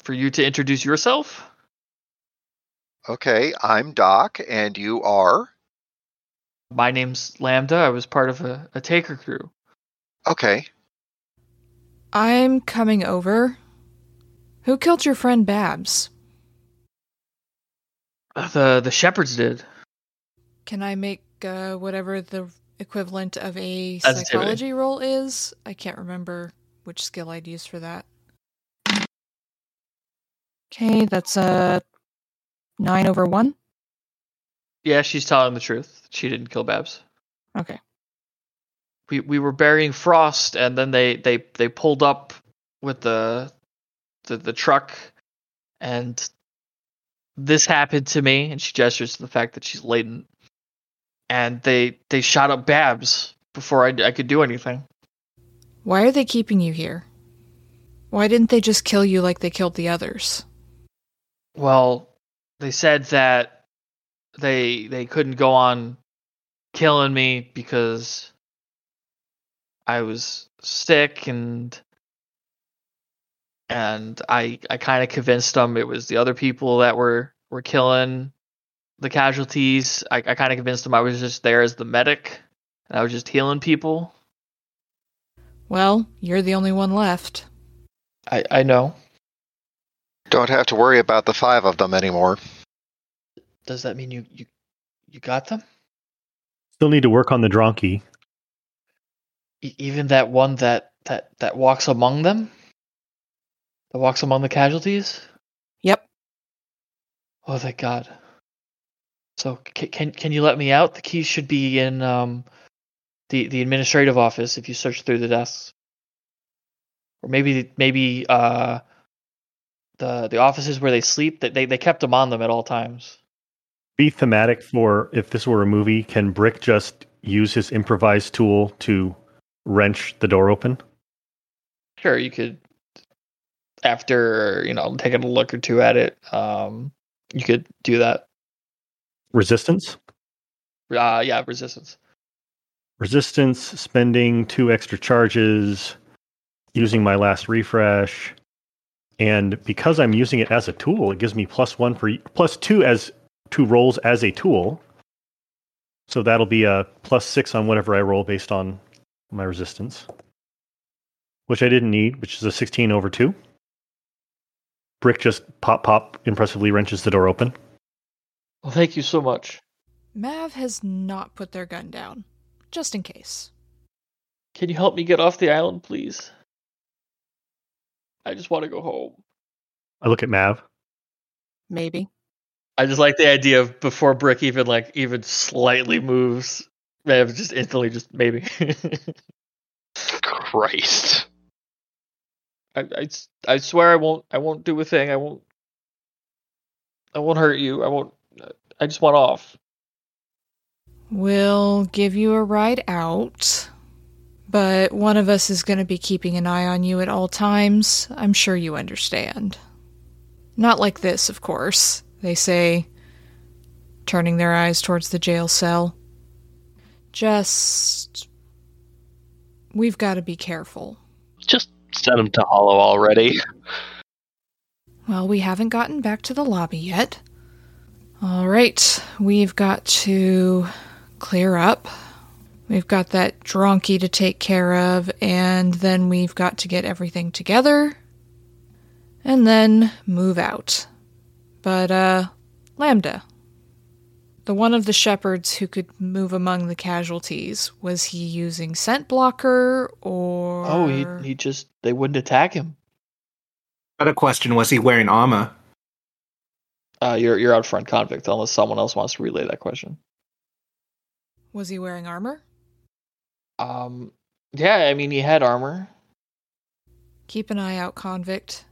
for you to introduce yourself? Okay, I'm Doc, and you are. My name's Lambda. I was part of a, a taker crew. Okay, I'm coming over. Who killed your friend Babs? Uh, The the shepherds did. Can I make uh, whatever the equivalent of a Sensitivity. psychology roll is? I can't remember which skill I'd use for that. Okay, that's a nine over one. Yeah, she's telling the truth. She didn't kill Babs. Okay. We we were burying Frost, and then they they they pulled up with the the the truck, and this happened to me. And she gestures to the fact that she's latent, and they they shot up Babs before I I could do anything. Why are they keeping you here? Why didn't they just kill you like they killed the others? Well, they said that they they couldn't go on killing me because I was sick and and I I kind of convinced them it was the other people that were were killing the casualties. I, I kind of convinced them I was just there as the medic and I was just healing people. Well, you're the only one left. I I know. Don't have to worry about the five of them anymore. Does that mean you you you got them? Still need to work on the dronky. E- even that one that that that walks among them that walks among the casualties Yep. oh thank god so can can, can you let me out the keys should be in um the the administrative office if you search through the desks or maybe maybe uh the the offices where they sleep that they, they kept them on them at all times Be thematic for if this were a movie, can Brick just use his improvised tool to wrench the door open? sure you could after you know taking a look or two at it um you could do that Resistance? uh yeah resistance Resistance, spending two extra charges, using my last refresh. And because I'm using it as a tool, it gives me plus one for plus two as two rolls as a tool. So that'll be a plus six on whatever I roll based on my resistance, which I didn't need, which is a 16 over two. Brick just pop pop impressively wrenches the door open. well thank you so much Mav has not put their gun down, just in case. Can you help me get off the island, please? I just want to go home. I look at Mav. Maybe. I just like the idea of before Brick even like even slightly moves, man, just instantly just maybe. Christ. I, I, I swear I won't I won't do a thing. I won't I won't hurt you. I won't. I just want off. We'll give you a ride out, but one of us is going to be keeping an eye on you at all times. I'm sure you understand. Not like this, of course, they say, turning their eyes towards the jail cell. Just. We've got to be careful. Just send him to Hollow already. Well, we haven't gotten back to the lobby yet. All right, we've got to clear up. We've got that dronky to take care of, and then we've got to get everything together and then move out. But, uh, Lambda, the one of the shepherds who could move among the casualties, was he using scent blocker or. Oh, he he just they wouldn't attack him. Other question: Was he wearing armor? Uh, you're you're out front convict unless someone else wants to relay that question. Was he wearing armor? Um, yeah, I mean he had armor. Keep an eye out, convict.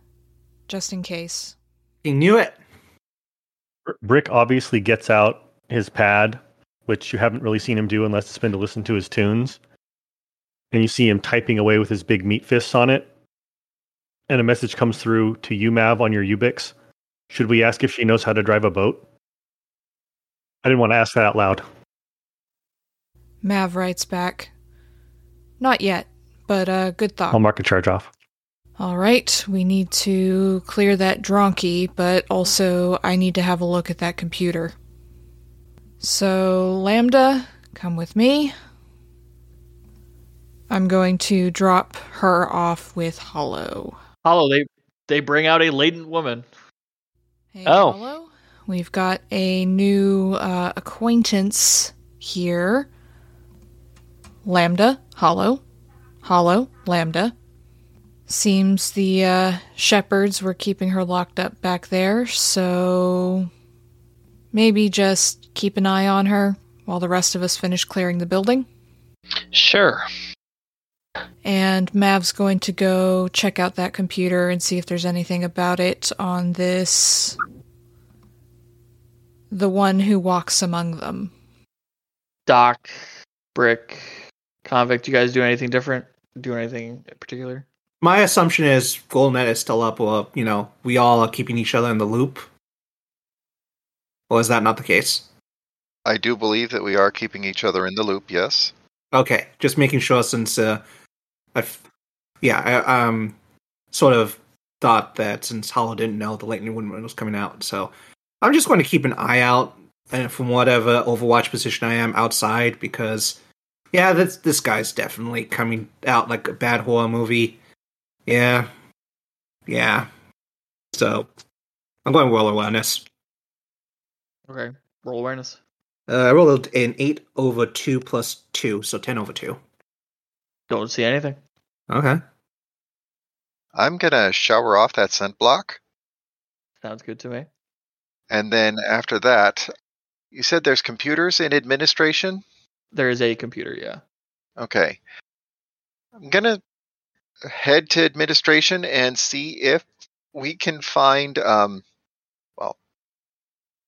Just in case. He knew it. Brick obviously gets out his pad, which you haven't really seen him do unless it's been to listen to his tunes. And you see him typing away with his big meat fists on it. And a message comes through to you, Mav, on your Ubix. Should we ask if she knows how to drive a boat? I didn't want to ask that out loud. Mav writes back. Not yet, but uh, good thought. I'll mark a charge off. All right, we need to clear that dronky, but also I need to have a look at that computer. So, Lambda, come with me. I'm going to drop her off with Hollow. Hollow, they they bring out a latent woman. Hey, Oh. Hollow. We've got a new uh, acquaintance here. Lambda, Hollow. Hollow, Lambda. Seems the uh, shepherds were keeping her locked up back there, so maybe just keep an eye on her while the rest of us finish clearing the building. Sure. And Mav's going to go check out that computer and see if there's anything about it on this. The one who walks among them. Doc, Brick, Convict, you guys do anything different? Do anything in particular? My assumption is Ghoulnet is still up, Well, you know, we all are keeping each other in the loop. Or is that not the case? I do believe that we are keeping each other in the loop, yes. Okay, just making sure since uh, I've yeah, I um sort of thought that since Hollow didn't know the latent Woman was coming out, so I'm just going to keep an eye out and from whatever Overwatch position I am outside because yeah, this this guy's definitely coming out like a bad horror movie. Yeah, yeah. So I'm going roll awareness. Okay. Roll awareness. Uh, I rolled an eight over two plus two, so ten over two. Don't see anything. Okay. I'm gonna shower off that scent block, Sounds good to me. and then after that, you said there's computers in administration. There is a computer, yeah. Okay. I'm gonna head to administration and see if we can find um well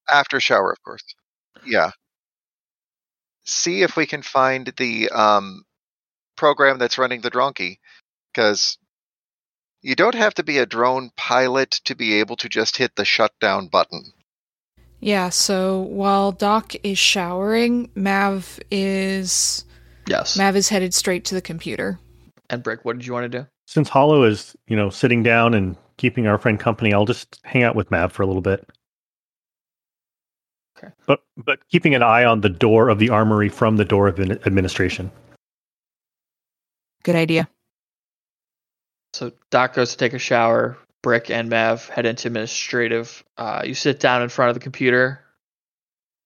after shower of course. Yeah. See if we can find the um program that's running the dronky because you don't have to be a drone pilot to be able to just hit the shutdown button. Yeah, so while Doc is showering, Mav is Yes. Mav is headed straight to the computer. And Brick, what did you want to do? Since Hollow is, you know, sitting down and keeping our friend company, I'll just hang out with Mav for a little bit. Okay. But but keeping an eye on the door of the armory from the door of admin- administration. Good idea. So Doc goes to take a shower. Brick and Mav head into administrative. Uh, you sit down in front of the computer.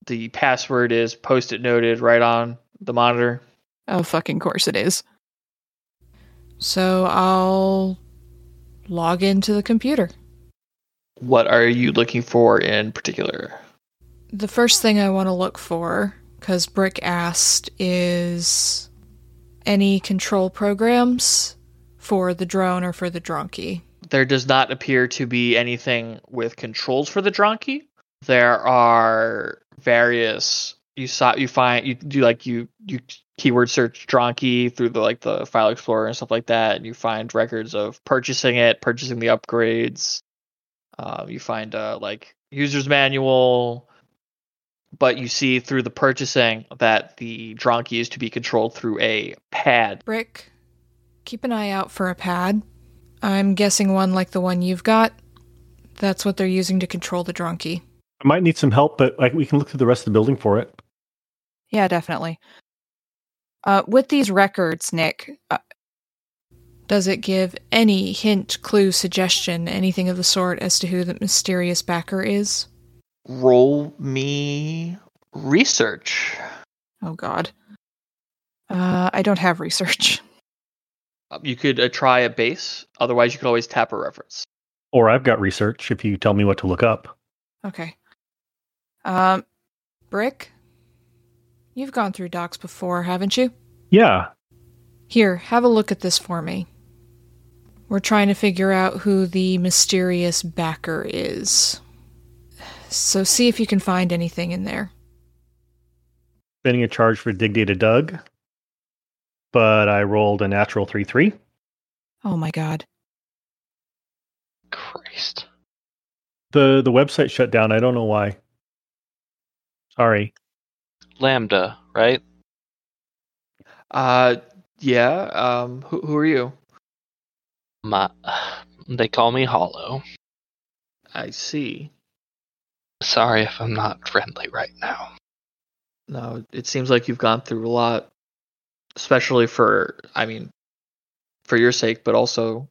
The password is post-it noted right on the monitor. Oh, fucking course it is. So I'll log into the computer. What are you looking for in particular? The first thing I want to look for, because Brick asked, is any control programs for the drone or for the dronky. There does not appear to be anything with controls for the Dronky. There are various you saw you find you do like you you keyword search Dronky through the like the file explorer and stuff like that, and you find records of purchasing it, purchasing the upgrades. Uh, you find uh, like user's manual, but you see through the purchasing that the Dronky is to be controlled through a pad. Brick, keep an eye out for a pad. I'm guessing one like the one you've got. That's what they're using to control the dronky. I might need some help, but like we can look through the rest of the building for it. Yeah, definitely. Uh, with these records, Nick, uh, does it give any hint, clue, suggestion, anything of the sort as to who the mysterious backer is? Roll me research. Oh, God. Uh, I don't have research. You could uh, try a base. Otherwise, you could always tap a reference. Or I've got research if you tell me what to look up. Okay. Um, Brick, you've gone through docs before, haven't you? Yeah. Here, have a look at this for me. We're trying to figure out who the mysterious backer is. So see if you can find anything in there. Spending a charge for dig data Doug. But I rolled a natural 3 3. Oh my god. Christ. The the website shut down. I don't know why. Sorry. Lambda, right? Uh, Yeah. Um. Who who are you? My, they call me Hollow. I see. Sorry if I'm not friendly right now. No, it seems like you've gone through a lot, especially for I mean, for your sake, but also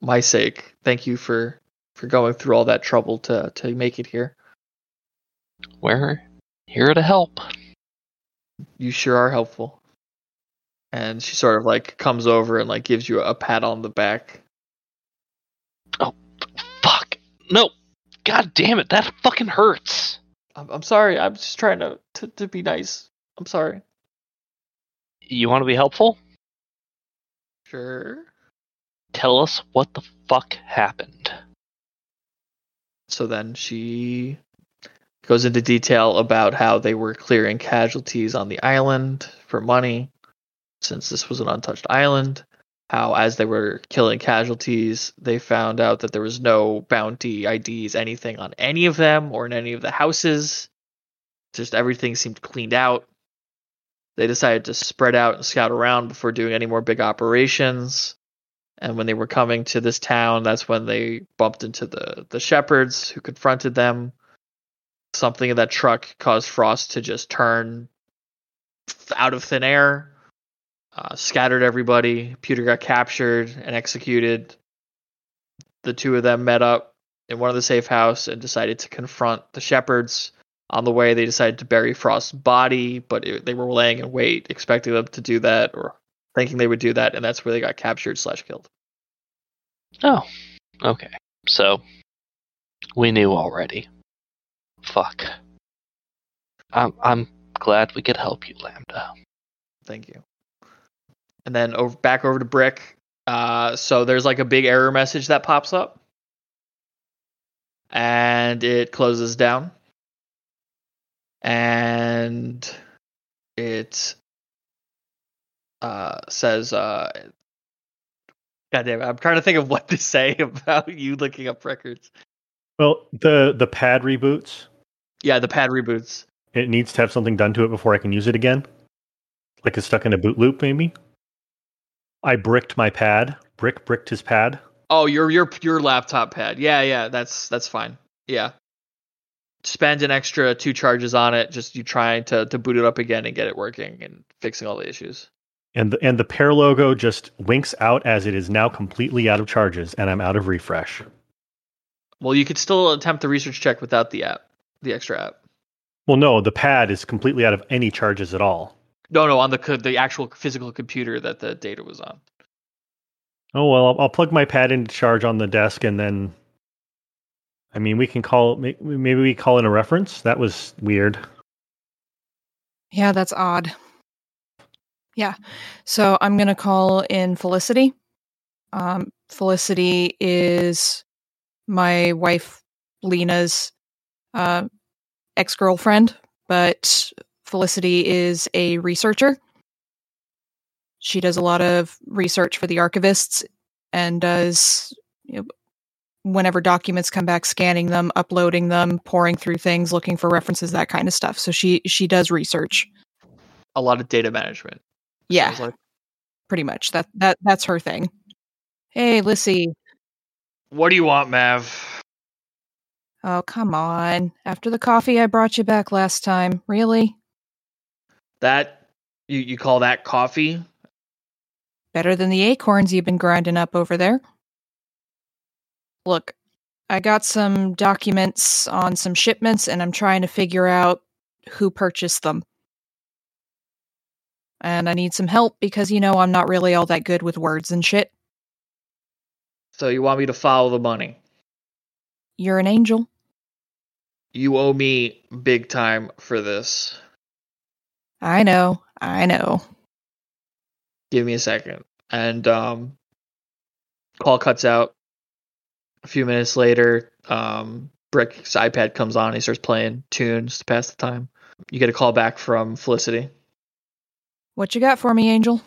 my sake. Thank you for for going through all that trouble to to make it here. We're here to help. You sure are helpful. And she sort of like comes over and like gives you a pat on the back. Oh, fuck. No. God damn it. That fucking hurts. I'm, I'm sorry. I'm just trying to, to to be nice. I'm sorry. You want to be helpful? Sure. Tell us what the fuck happened. So then she goes into detail about how they were clearing casualties on the island for money, since this was an untouched island. How, as they were killing casualties, they found out that there was no bounty IDs, anything on any of them or in any of the houses. Just everything seemed cleaned out. They decided to spread out and scout around before doing any more big operations. And when they were coming to this town, that's when they bumped into the the shepherds who confronted them. Something in that truck caused Frost to just turn out of thin air, uh, scattered everybody. Pewter got captured and executed. The two of them met up in one of the safe house and decided to confront the shepherds. On the way, they decided to bury Frost's body, but it, they were laying in wait, expecting them to do that or thinking they would do that, and that's where they got captured slash killed. Oh. Okay. So, we knew already. Fuck. I'm, I'm glad we could help you, Lambda. Thank you. And then over back over to Brick. Uh, so there's like a big error message that pops up, and it closes down, and it uh, says, uh, "God damn it! I'm trying to think of what to say about you looking up records." Well, the the pad reboots. Yeah, the pad reboots. It needs to have something done to it before I can use it again. Like it's stuck in a boot loop, maybe. I bricked my pad. Brick bricked his pad. Oh, your your your laptop pad. Yeah, yeah, that's that's fine. Yeah. Spend an extra two charges on it, just you trying to to boot it up again and get it working and fixing all the issues. And the and the pair logo just winks out as it is now completely out of charges and I'm out of refresh. Well, you could still attempt the research check without the app, the extra app. Well, no, the pad is completely out of any charges at all. No, no, on the the actual physical computer that the data was on. Oh well, I'll, I'll plug my pad into charge on the desk, and then, I mean, we can call may- maybe we call in a reference. That was weird. Yeah, that's odd. Yeah. So I'm going to call in Felicity. Um, Felicity is my wife, Lena's uh, ex girlfriend, but Felicity is a researcher. She does a lot of research for the archivists and does, you know, whenever documents come back, scanning them, uploading them, pouring through things, looking for references, that kind of stuff. So she she does research. A lot of data management. Yeah, like. pretty much. That that that's her thing. Hey, Lissy. What do you want, Mav? Oh, come on. After the coffee I brought you back last time. Really? That you you call that coffee? Better than the acorns you've been grinding up over there. Look, I got some documents on some shipments and I'm trying to figure out who purchased them. And I need some help because you know I'm not really all that good with words and shit. So you want me to follow the money? You're an angel. You owe me big time for this. I know. I know. Give me a second. And um call cuts out. A few minutes later, um Brick's iPad comes on, he starts playing tunes to pass the time. You get a call back from Felicity. What you got for me, Angel?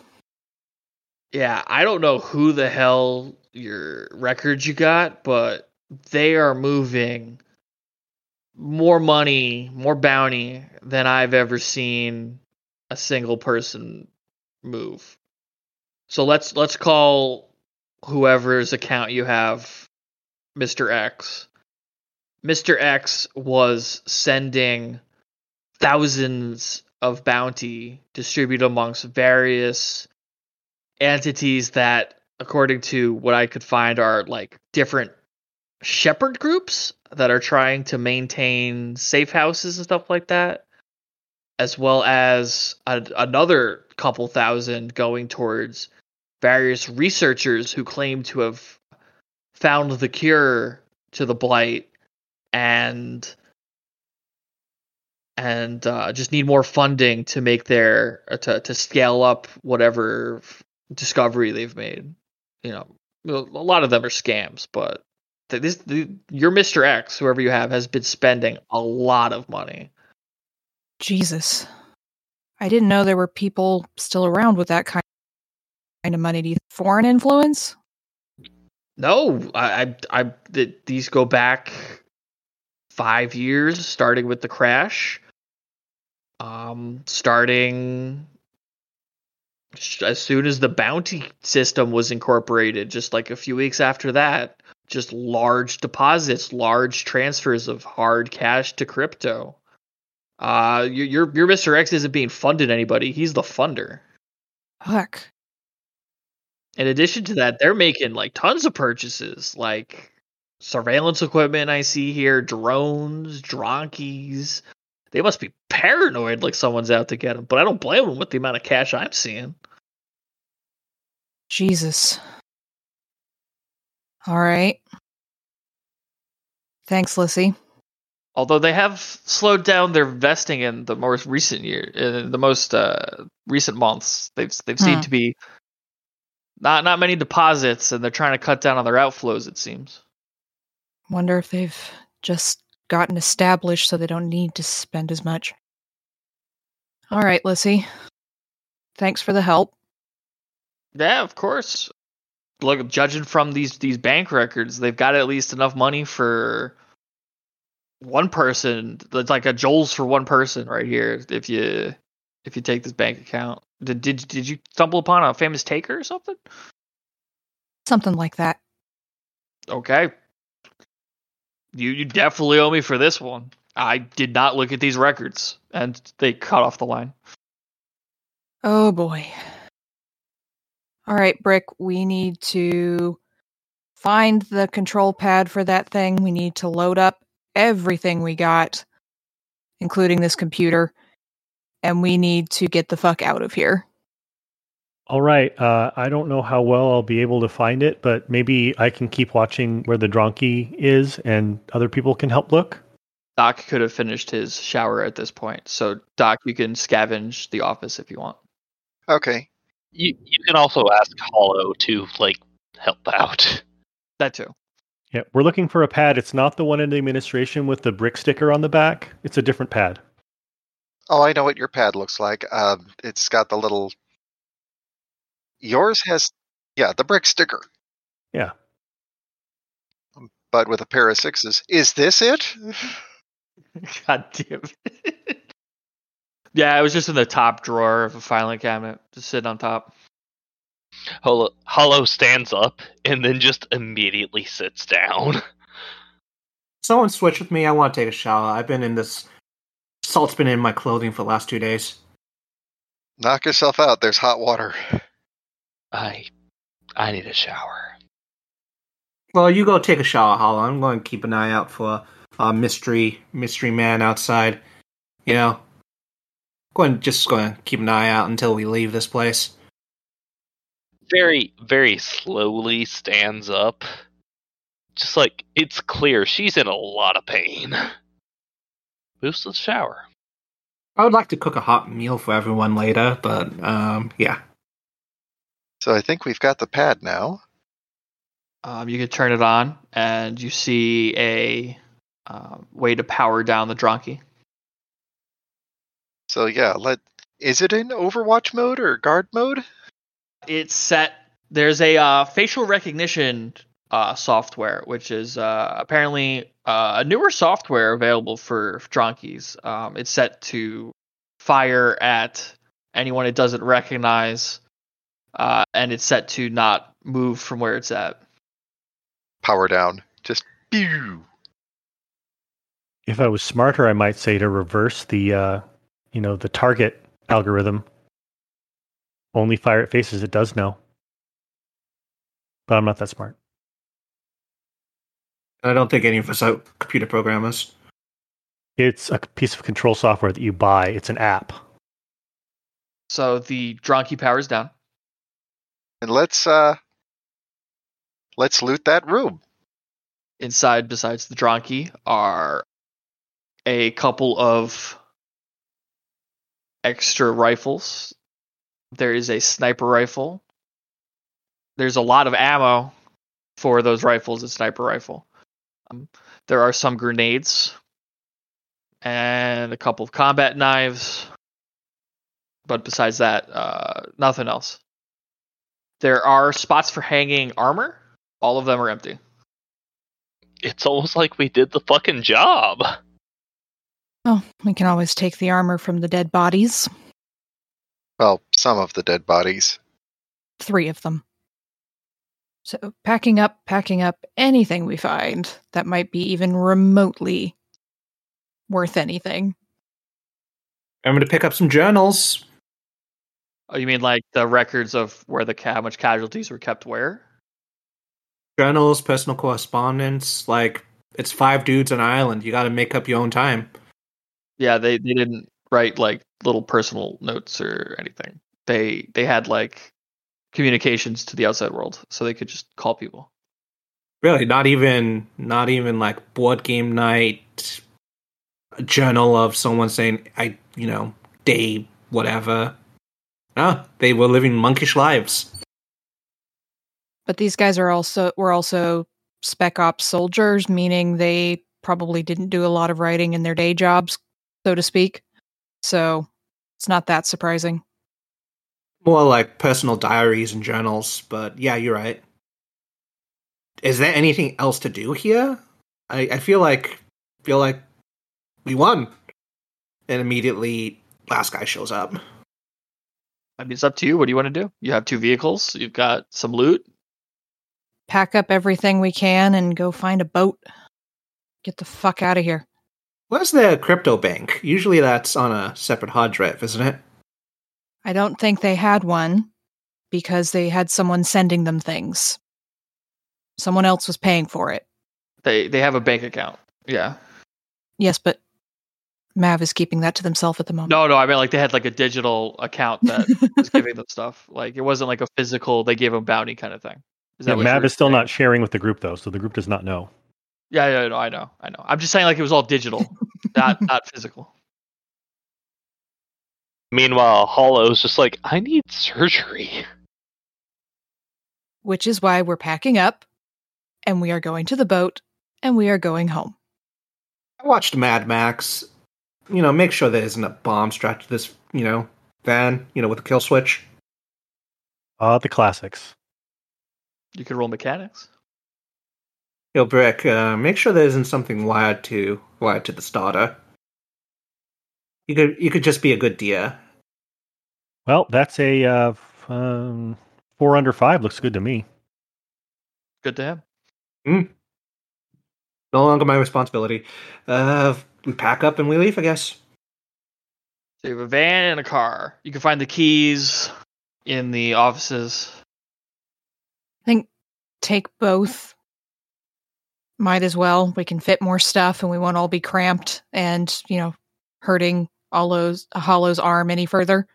Yeah, I don't know who the hell your records you got, but they are moving more money, more bounty than I've ever seen a single person move. So let's let's call whoever's account you have Mr. X. Mr. X was sending thousands of bounty distributed amongst various entities that according to what I could find are like different shepherd groups that are trying to maintain safe houses and stuff like that as well as a, another couple thousand going towards various researchers who claim to have found the cure to the blight and and uh, just need more funding to make their uh, to to scale up whatever discovery they've made. You know, a lot of them are scams, but this your Mr. X, whoever you have, has been spending a lot of money. Jesus. I didn't know there were people still around with that kind of money. Do you foreign influence? No, I, I, I these go back five years, starting with the crash. Um, starting as soon as the bounty system was incorporated, just like a few weeks after that, just large deposits, large transfers of hard cash to crypto. Uh, your your, Mr. X isn't being funded anybody; he's the funder. Fuck. In addition to that, they're making like tons of purchases, like surveillance equipment. I see here, drones, dronkies. They must be paranoid, like someone's out to get them. But I don't blame them with the amount of cash I'm seeing. Jesus. All right. Thanks, Lissy. Although they have slowed down their vesting in the most recent year, in the most uh, recent months, they've they've Hmm. seemed to be not not many deposits, and they're trying to cut down on their outflows. It seems. Wonder if they've just gotten established so they don't need to spend as much. All right, Lissy. Thanks for the help. Yeah, of course. Look, judging from these these bank records, they've got at least enough money for one person. It's like a Joel's for one person right here. If you if you take this bank account, did did did you stumble upon a famous taker or something? Something like that. Okay, you you definitely owe me for this one. I did not look at these records, and they cut off the line. Oh boy. All right, Brick, we need to find the control pad for that thing. We need to load up everything we got, including this computer, and we need to get the fuck out of here. All right. Uh, I don't know how well I'll be able to find it, but maybe I can keep watching where the dronky is, and other people can help look. Doc could have finished his shower at this point, so Doc, you can scavenge the office if you want. Okay. You you can also ask Hollow to like help out. That too. Yeah, we're looking for a pad. It's not the one in the administration with the brick sticker on the back. It's a different pad. Oh, I know what your pad looks like. Um, it's got the little. Yours has, yeah, the brick sticker, Yeah. but with a pair of sixes. Is this it? God damn it. yeah, it was just in the top drawer of a filing cabinet, just sitting on top. Hollow, Hollow stands up and then just immediately sits down. Someone switch with me. I want to take a shower. I've been in this. Salt's been in my clothing for the last two days. Knock yourself out. There's hot water. I I need a shower. Well, you go take a shower, Hollow. I'm going to keep an eye out for a mystery mystery man outside. You know, going just going to keep an eye out until we leave this place. Very very slowly stands up. Just like it's clear she's in a lot of pain. Moves to the shower. I would like to cook a hot meal for everyone later, but um, yeah. So I think we've got the pad now. Um, you can turn it on, and you see a uh, way to power down the Dronky. So yeah, let. Is it in Overwatch mode or guard mode? It's set. There's a uh, facial recognition uh, software, which is uh, apparently uh, a newer software available for Dronkies. Um, it's set to fire at anyone it doesn't recognize uh, and it's set to not move from where it's at. Power down. Just pew. If I was smarter, I might say to reverse the, uh, you know, the target algorithm. Only fire at faces it does know. But I'm not that smart. I don't think any of us are computer programmers. It's a piece of control software that you buy. It's an app. So the Dronky powers down. And let's uh let's loot that room. Inside, besides the Dronky, are a couple of extra rifles. There is a sniper rifle. There's a lot of ammo for those rifles, a sniper rifle. Um, there are some grenades and a couple of combat knives. But besides that, uh, nothing else. There are spots for hanging armor. All of them are empty. It's almost like we did the fucking job. Oh, we can always take the armor from the dead bodies. Well, some of the dead bodies. Three of them. So, packing up, packing up anything we find that might be even remotely worth anything. I'm going to pick up some journals. Oh, you mean like the records of where the how much casualties were kept where? Journals, personal correspondence. Like, it's five dudes on an island. You got to make up your own time. Yeah, they, they didn't write like little personal notes or anything. They they had like communications to the outside world, so they could just call people. Really, not even, not even like board game night. A journal of someone saying, "I, you know, day whatever." No, they were living monkish lives. But these guys are also were also spec ops soldiers, meaning they probably didn't do a lot of writing in their day jobs, so to speak. So it's not that surprising. More like personal diaries and journals, but yeah, you're right. Is there anything else to do here? I, I feel like feel like we won. And immediately last guy shows up. I mean, it's up to you. What do you want to do? You have two vehicles. You've got some loot. Pack up everything we can and go find a boat. Get the fuck out of here. Where's the crypto bank? Usually that's on a separate hard drive, isn't it? I don't think they had one because they had someone sending them things. Someone else was paying for it. They they have a bank account. Yeah. Yes, but Mav is keeping that to themselves at the moment. No, no. I mean, like they had like a digital account that was giving them stuff. Like it wasn't like a physical. They gave them bounty kind of thing. Is Yeah, Mav is still saying? not sharing with the group though, so the group does not know. Yeah, yeah, no, I know, I know. I'm just saying like it was all digital, not not physical. Meanwhile, Hollow's just like, I need surgery. Which is why we're packing up and we are going to the boat and we are going home. I watched Mad Max. You know, make sure there isn't a bomb strapped to this, you know, van, you know, with a kill switch. Ah, the classics. You could roll mechanics. Yo, Brick, uh, make sure there isn't something wired to wired to the starter. You could you could just be a good deer. Well, that's a uh, um, four under five. Looks good to me. Good to him. No longer my responsibility. Uh, we pack up and we leave, I guess. So you have a van and a car. You can find the keys in the offices. I think take both. Might as well. We can fit more stuff and we won't all be cramped and, you know, hurting Hollow's, Hollow's arm any further.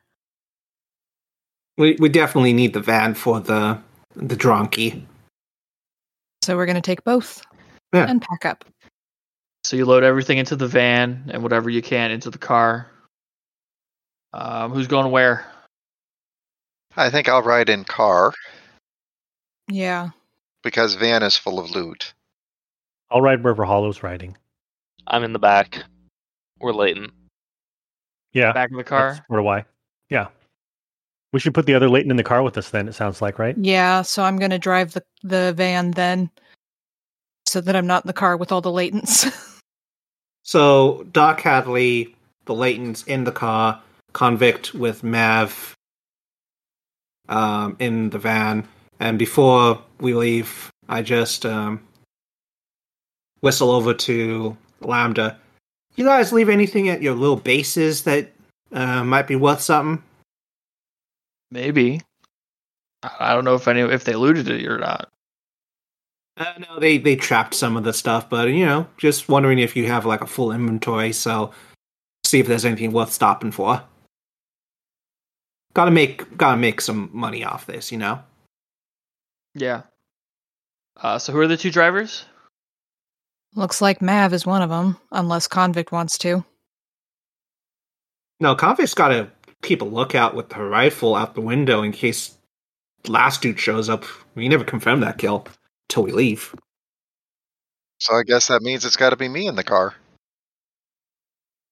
We we definitely need the van for the the dronky. So we're going to take both Yeah. and pack up. So you load everything into the van and whatever you can into the car. Um, who's going where? I think I'll ride in car Yeah. because van is full of loot. I'll ride wherever Hollow's riding. I'm in the back. We're latent. Yeah, Back of the car. that's sort of why. Yeah, we should put the other latent in the car with us. Then it sounds like right. Yeah. So I'm going to drive the, the van then so that I'm not in the car with all the latents. So Doc Hadley, the latents in the car, convict with Mav, um, in the van, and before we leave, I just um, whistle over to Lambda. You guys leave anything at your little bases that uh, might be worth something? Maybe. I I don't know if any if they looted it or not. Uh, no, they they trapped some of the stuff, but you know, just wondering if you have like a full inventory, so see if there's anything worth stopping for. Gotta make gotta make some money off this, you know. Yeah. Uh, so who are the two drivers? Looks like Mav is one of them, unless Convict wants to. No, Convict's gotta keep a lookout with her rifle out the window in case last dude shows up. We never confirm that kill till we leave. So I guess that means it's got to be me in the car.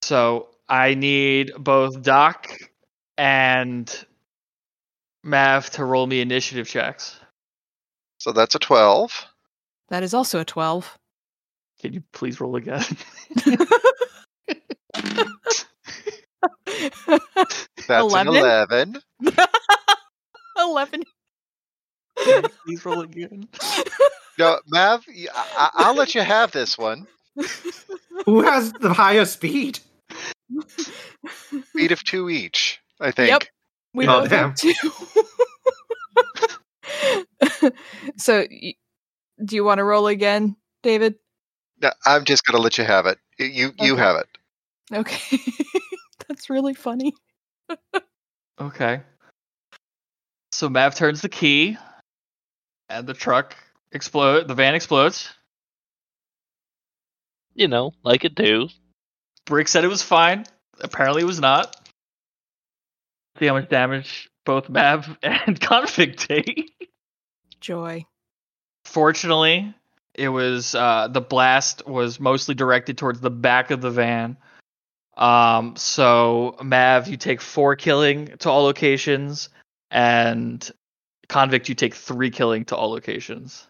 So I need both Doc and Mav to roll me initiative checks. So that's a 12. That is also a 12. Can you please roll again? That's an 11? 11. 11. Can please roll again? No, Mav, I'll let you have this one. Who has the higher speed? Speed of two each, I think. Yep. We Oh, both have two. so, y- do you want to roll again, David? No, I'm just going to let you have it. You you Okay. have it. Okay. That's really funny. Okay. So Mav turns the key, and the truck explode. The van explodes. You know, like it do. Brick said it was fine. Apparently, it was not. See how much damage both Mav and Convict take. Joy. Fortunately, it was uh, the blast was mostly directed towards the back of the van. Um, so Mav, you take four killing to all locations, and Convict, you take three killing to all locations.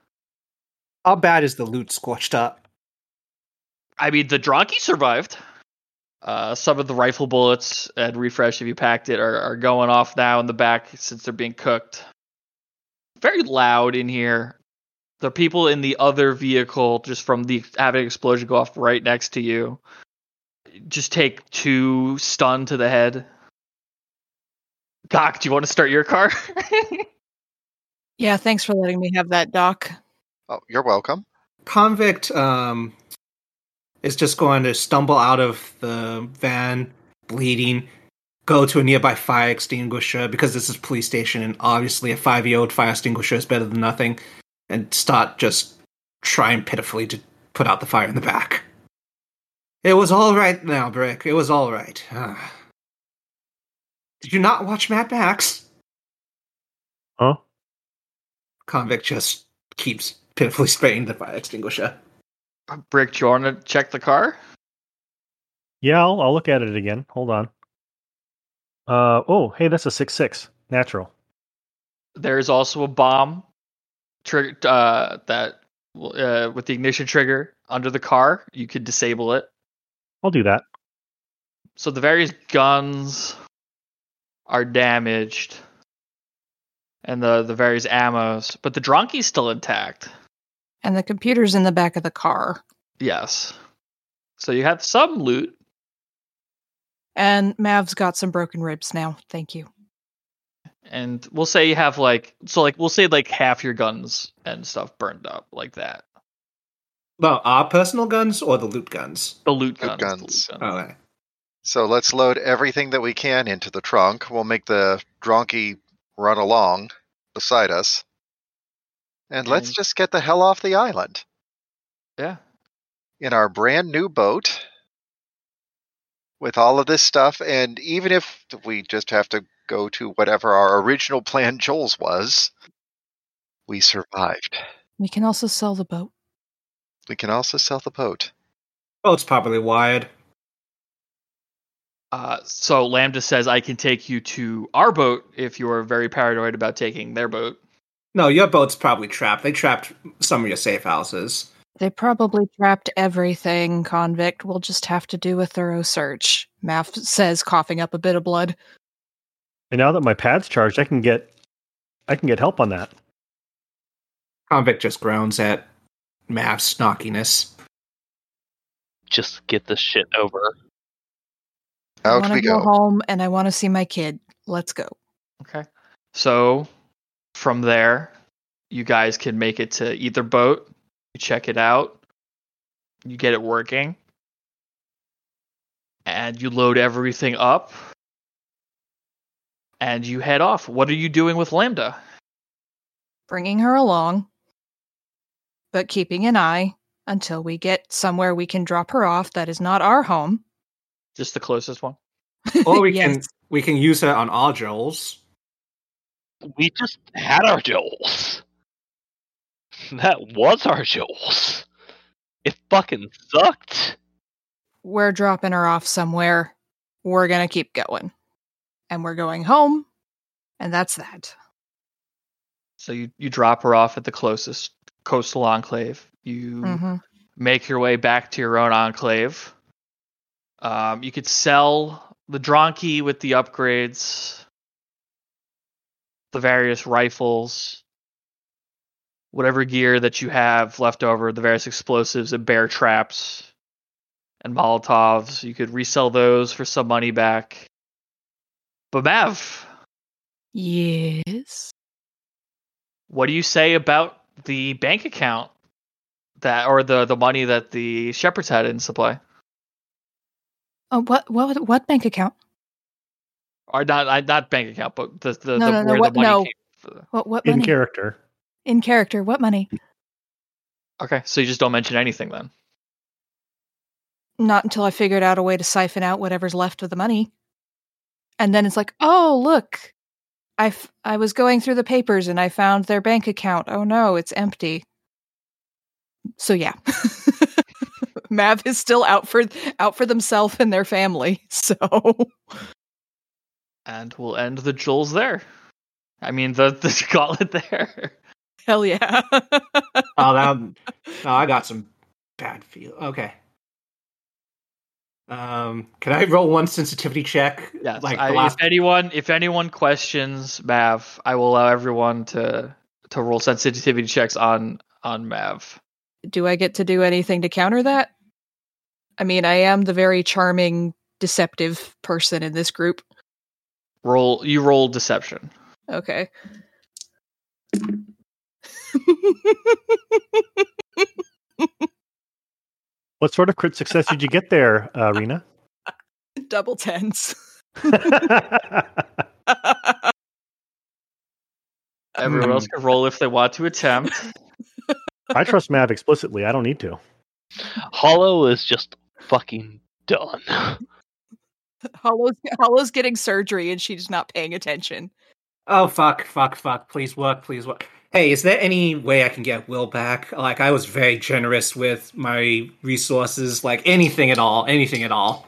How bad is the loot squashed up? I mean, the Dronky survived. Uh, some of the rifle bullets and refresh, if you packed it, are, are going off now in the back since they're being cooked. Very loud in here. The people in the other vehicle, just from the having explosion go off right next to you, just take two stun to the head. Doc, do you want to start your car? Yeah, thanks for letting me have that, Doc. Oh, you're welcome. Convict um, is just going to stumble out of the van, bleeding, go to a nearby fire extinguisher because this is a police station, and obviously a five-year-old fire extinguisher is better than nothing, and start just trying pitifully to put out the fire in the back. It was all right now, Brick. It was all right. Ah. Did you not watch Mad Max? Huh? Convict just keeps pitifully spraying the fire extinguisher. Brick, do you want to check the car? Yeah, I'll, I'll look at it again. Hold on. Uh oh, hey, that's a six six natural. There's also a bomb trigger uh, that uh, with the ignition trigger under the car. You could disable it. I'll do that. So the various guns are damaged, and the the various ammos, but the Dronky's still intact. And the computer's in the back of the car. Yes. So you have some loot. And Mav's got some broken ribs now. Thank you. and we'll say you have like so like we'll say like half your guns and stuff burned up like that. Well, our personal guns or the loot guns? The loot Loot guns. the guns. loot guns. Okay. So let's load everything that we can into the trunk. We'll make the Dronky run along beside us. And mm-hmm. let's just get the hell off the island. Yeah. In our brand new boat with all of this stuff. And even if we just have to go to whatever our original plan, Joel's, was, we survived. We can also sell the boat. We can also sell the boat. Boat's properly wired. Uh, so Lambda says I can take you to our boat if you're very paranoid about taking their boat. No, your boat's probably trapped. They trapped some of your safe houses. They probably trapped everything, convict. We'll just have to do a thorough search. Mav says, coughing up a bit of blood. And now that my pad's charged, I can get I can get help on that. Convict just groans at Mav's snarkiness. Just get this shit over. I Out want we to go go. home and I want to see my kid. Let's go. Okay. So from there, you guys can make it to either boat. You check it out. You get it working. And you load everything up. And you head off. What are you doing with Lambda? Bringing her along, but keeping an eye until we get somewhere we can drop her off that is not our home. Just the closest one. Or we can we can use her on our Joels. We just had our Joels. That was our Joels. It fucking sucked. We're dropping her off somewhere. We're going to keep going. And we're going home. And that's that. So you, you drop her off at the closest coastal enclave. You hmm make your way back to your own enclave. Um, you could sell the Dronky with the upgrades, the various rifles, whatever gear that you have left over, the various explosives and bear traps and Molotovs. You could resell those for some money back. But Mav, Yes. what do you say about the bank account that, or the the money that the shepherds had in supply? Oh, what, what, what bank account? or not not bank account, but the the, No, the no, no, where what- the money no. came. For What, what In character. In character. What money? okay, so you just don't mention anything then. Not until I figured out a way to siphon out whatever's left of the money. And then it's like, oh, look. I, f- I was going through the papers and I found their bank account. Oh no, it's empty. So yeah. Mav is still out for out for themselves and their family. So And we'll end the jewels there. I mean the the gauntlet there. hell yeah. Oh, that. oh, I got some bad feel. Okay. Um, can I roll one sensitivity check? Yes. like I, the last. if anyone if anyone questions Mav, I will allow everyone to to roll sensitivity checks on on Mav. do I get to do anything to counter that? I mean, I am the very charming, deceptive person in this group. Roll you roll deception. Okay. What sort of crit success did you get there, uh, Rina? Double tens. Everyone else Hmm. can roll if they want to attempt. I trust Mav explicitly. I don't need to. Hollow is just fucking done. Hollow's, Hollow's getting surgery and she's not paying attention. Oh fuck! Fuck! Fuck! Please work! Please work! Hey, is there any way I can get Will back? Like, I was very generous with my resources. Like, anything at all. Anything at all.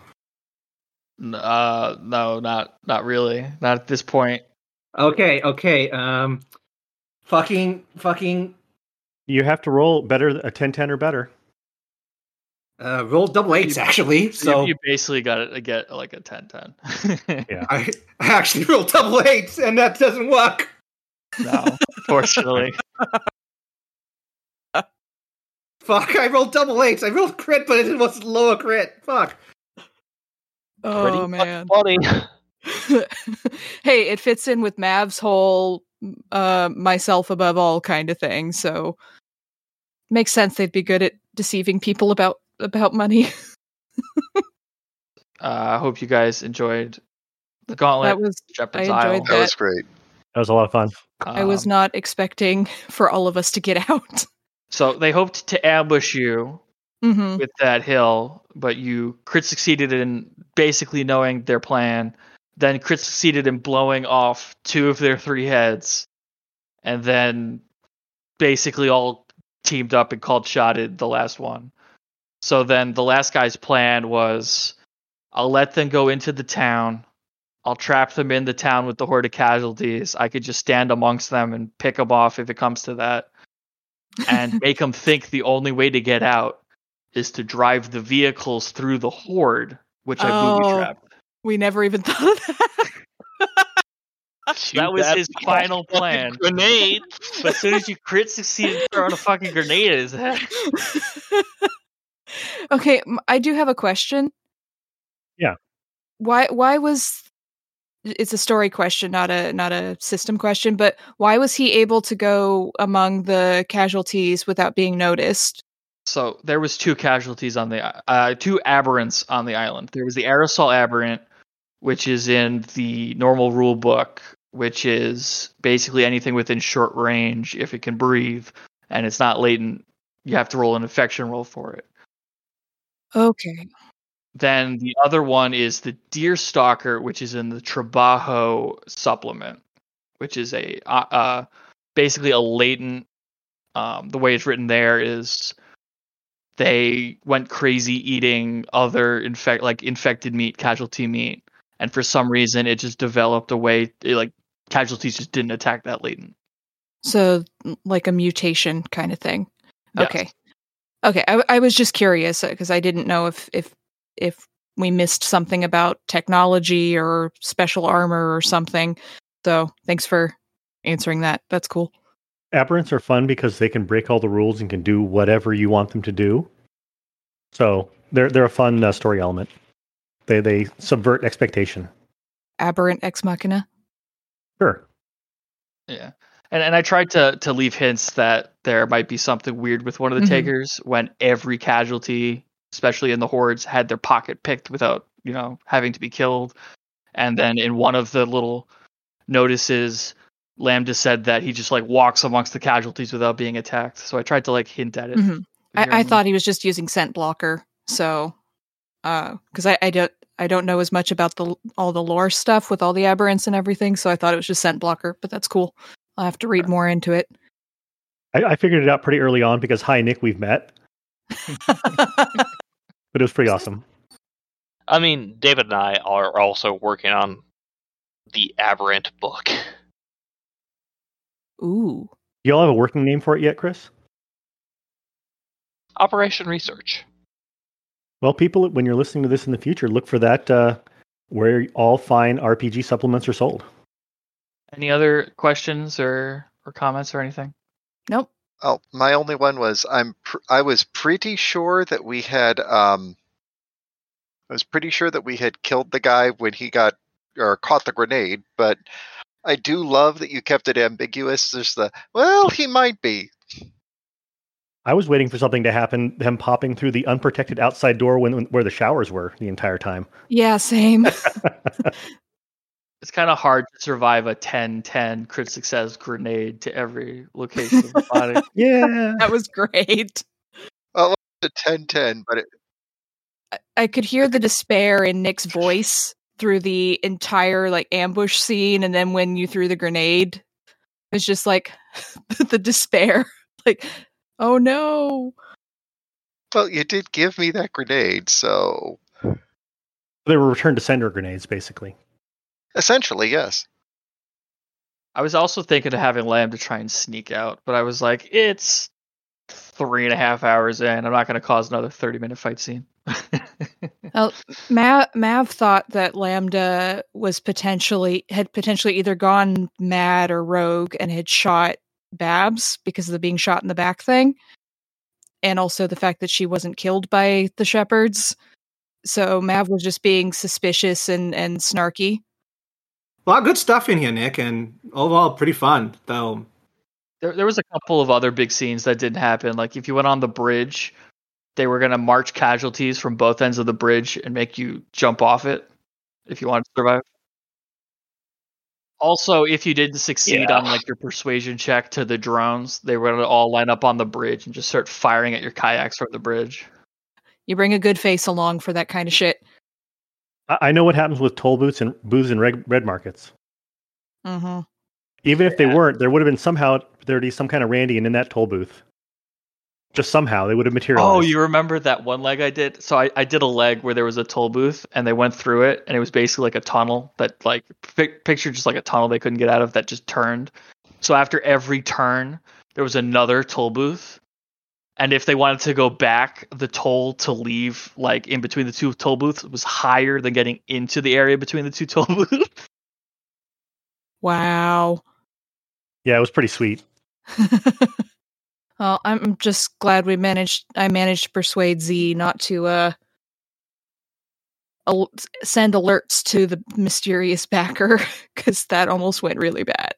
Uh no, not not really. Not at this point. Okay. Okay. Um. Fucking. Fucking. You have to roll better, a 10 10 or better. Uh, roll double eights actually. So So you, you basically got to get like a 10-10. Yeah. I, I actually rolled double eights, and that doesn't work. No, unfortunately. Fuck! I rolled double eights. I rolled crit, but it was lower crit. Fuck. Oh, fucking man. funny. hey, it fits in with Mav's whole uh, myself above all kind of thing. So makes sense they'd be good at deceiving people about about money. Uh, I hope you guys enjoyed the gauntlet. that was Shepherd's I Isle. enjoyed That was great. That was a lot of fun. I was Um, not expecting for all of us to get out. So they hoped to ambush you hmm with that hill, but you crit succeeded in basically knowing their plan. Then crit succeeded in blowing off two of their three heads, and then basically all teamed up and called shotted the last one. So then the last guy's plan was, I'll let them go into the town. I'll trap them in the town with the horde of casualties. I could just stand amongst them and pick them off if it comes to that, and make them think the only way to get out is to drive the vehicles through the horde, which I booby Oh. trapped. we never even thought of that. Too That was bad his final plan. Grenades. But as soon as you crit succeed, throwing a fucking grenade at his head. okay, I do have a question. Yeah. Why why was it's a story question, not a not a system question, but why was he able to go among the casualties without being noticed? So there was two casualties on the uh, two aberrants on the island. There was the aerosol aberrant, which is in the normal rule book, which is basically anything within short range if it can breathe and it's not latent. You have to roll an infection roll for it. Okay. Then the other one is the deer stalker, which is in the Trabajo supplement, which is a uh, uh, basically a latent. Um, the way it's written there is they went crazy eating other infect like infected meat, casualty meat, and for some reason it just developed a way it, like casualties just didn't attack that latent. So like a mutation kind of thing. Yes. Okay. Okay, I, I was just curious because I didn't know if if if we missed something about technology or special armor or something. So thanks for answering that. That's cool. Aberrants are fun because they can break all the rules and can do whatever you want them to do. So they're they're a fun uh, story element. They they subvert expectation. Aberrant ex machina. Sure. Yeah. And and I tried to to leave hints that there might be something weird with one of the Mhm. takers when every casualty, especially in the hordes, had their pocket picked without, you know, having to be killed. And then in one of the little notices, Lambda said that he just like walks amongst the casualties without being attacked. So I tried to like hint at it. Mhm. I, I thought he was just using scent blocker. So, because I, I don't I don't know as much about the all the lore stuff with all the aberrants and everything, so I thought it was just scent blocker. But that's cool. I'll have to read more into it. I, I figured it out pretty early on because hi Nick, we've met, but it was pretty awesome. I mean, David and I are also working on the Aberrant book. Ooh, Do y'all have a working name for it yet, Chris? Operation Research. Well, people, when you're listening to this in the future, look for that uh, where all fine RPG supplements are sold. Any other questions or or comments or anything? nope. Oh, my only one was I'm pr- I was pretty sure that we had um I was pretty sure that we had killed the guy when he got or caught the grenade, but I do love that you kept it ambiguous. There's the well, he might be. I was waiting for something to happen, him popping through the unprotected outside door when, where the showers were the entire time. Yeah, same. It's kind of hard to survive a 10-10 crit success grenade to every location of the body. yeah. that was great. The 10-10, but it, I- I could hear the despair in Nick's voice through the entire like ambush scene, and then when you threw the grenade, it's just like the despair. Like, oh no. well, you did give me that grenade, so They were return to sender grenades, basically. Essentially, yes. I was also thinking of having Lambda try and sneak out, but I was like, it's three and a half hours in. I'm not going to cause another 30 minute fight scene. Well, Mav, Mav thought that Lambda was potentially had potentially either gone mad or rogue and had shot Babs because of the being shot in the back thing, and also the fact that she wasn't killed by the shepherds. So Mav was just being suspicious and and snarky. A lot of good stuff in here, Nick, and overall pretty fun. Though there, there was a couple of other big scenes that didn't happen. Like if you went on the bridge, they were going to march casualties from both ends of the bridge and make you jump off it if you wanted to survive. Also, if you didn't succeed Yeah. on like your persuasion check to the drones, they were going to all line up on the bridge and just start firing at your kayaks from the bridge. You bring a good face along for that kind of shit. I, I know what happens with toll booths and booths and red, red markets. Mm-hmm. Even if they weren't, there would have been somehow there'd be some kind of Randy in that toll booth. Just somehow they would have materialized. Oh, you remember that one leg I did? So I, I did a leg where there was a toll booth and they went through it and it was basically like a tunnel that like pic- picture just like a tunnel they couldn't get out of that just turned. So after every turn, there was another toll booth. And if they wanted to go back, the toll to leave like in between the two toll booths was higher than getting into the area between the two toll booths. Wow. Yeah, it was pretty sweet. well, I'm just glad we managed. I managed to persuade Z not to uh al- send alerts to the mysterious backer because that almost went really bad.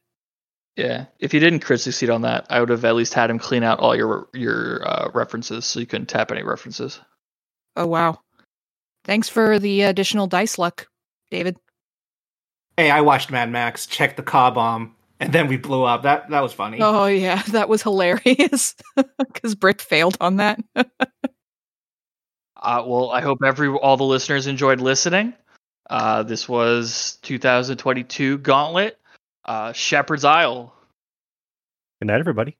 Yeah, if you didn't crit succeed on that, I would have at least had him clean out all your your uh, references, so you couldn't tap any references. Oh wow! Thanks for the additional dice luck, David. Hey, I watched Mad Max, Check the car bomb, and then we blew up. That that was funny. Oh yeah, that was hilarious because Brick failed on that. Uh, well, I hope every all the listeners enjoyed listening. Uh, this was 2022 Gauntlet, uh, Shepherd's Isle. Good night, everybody.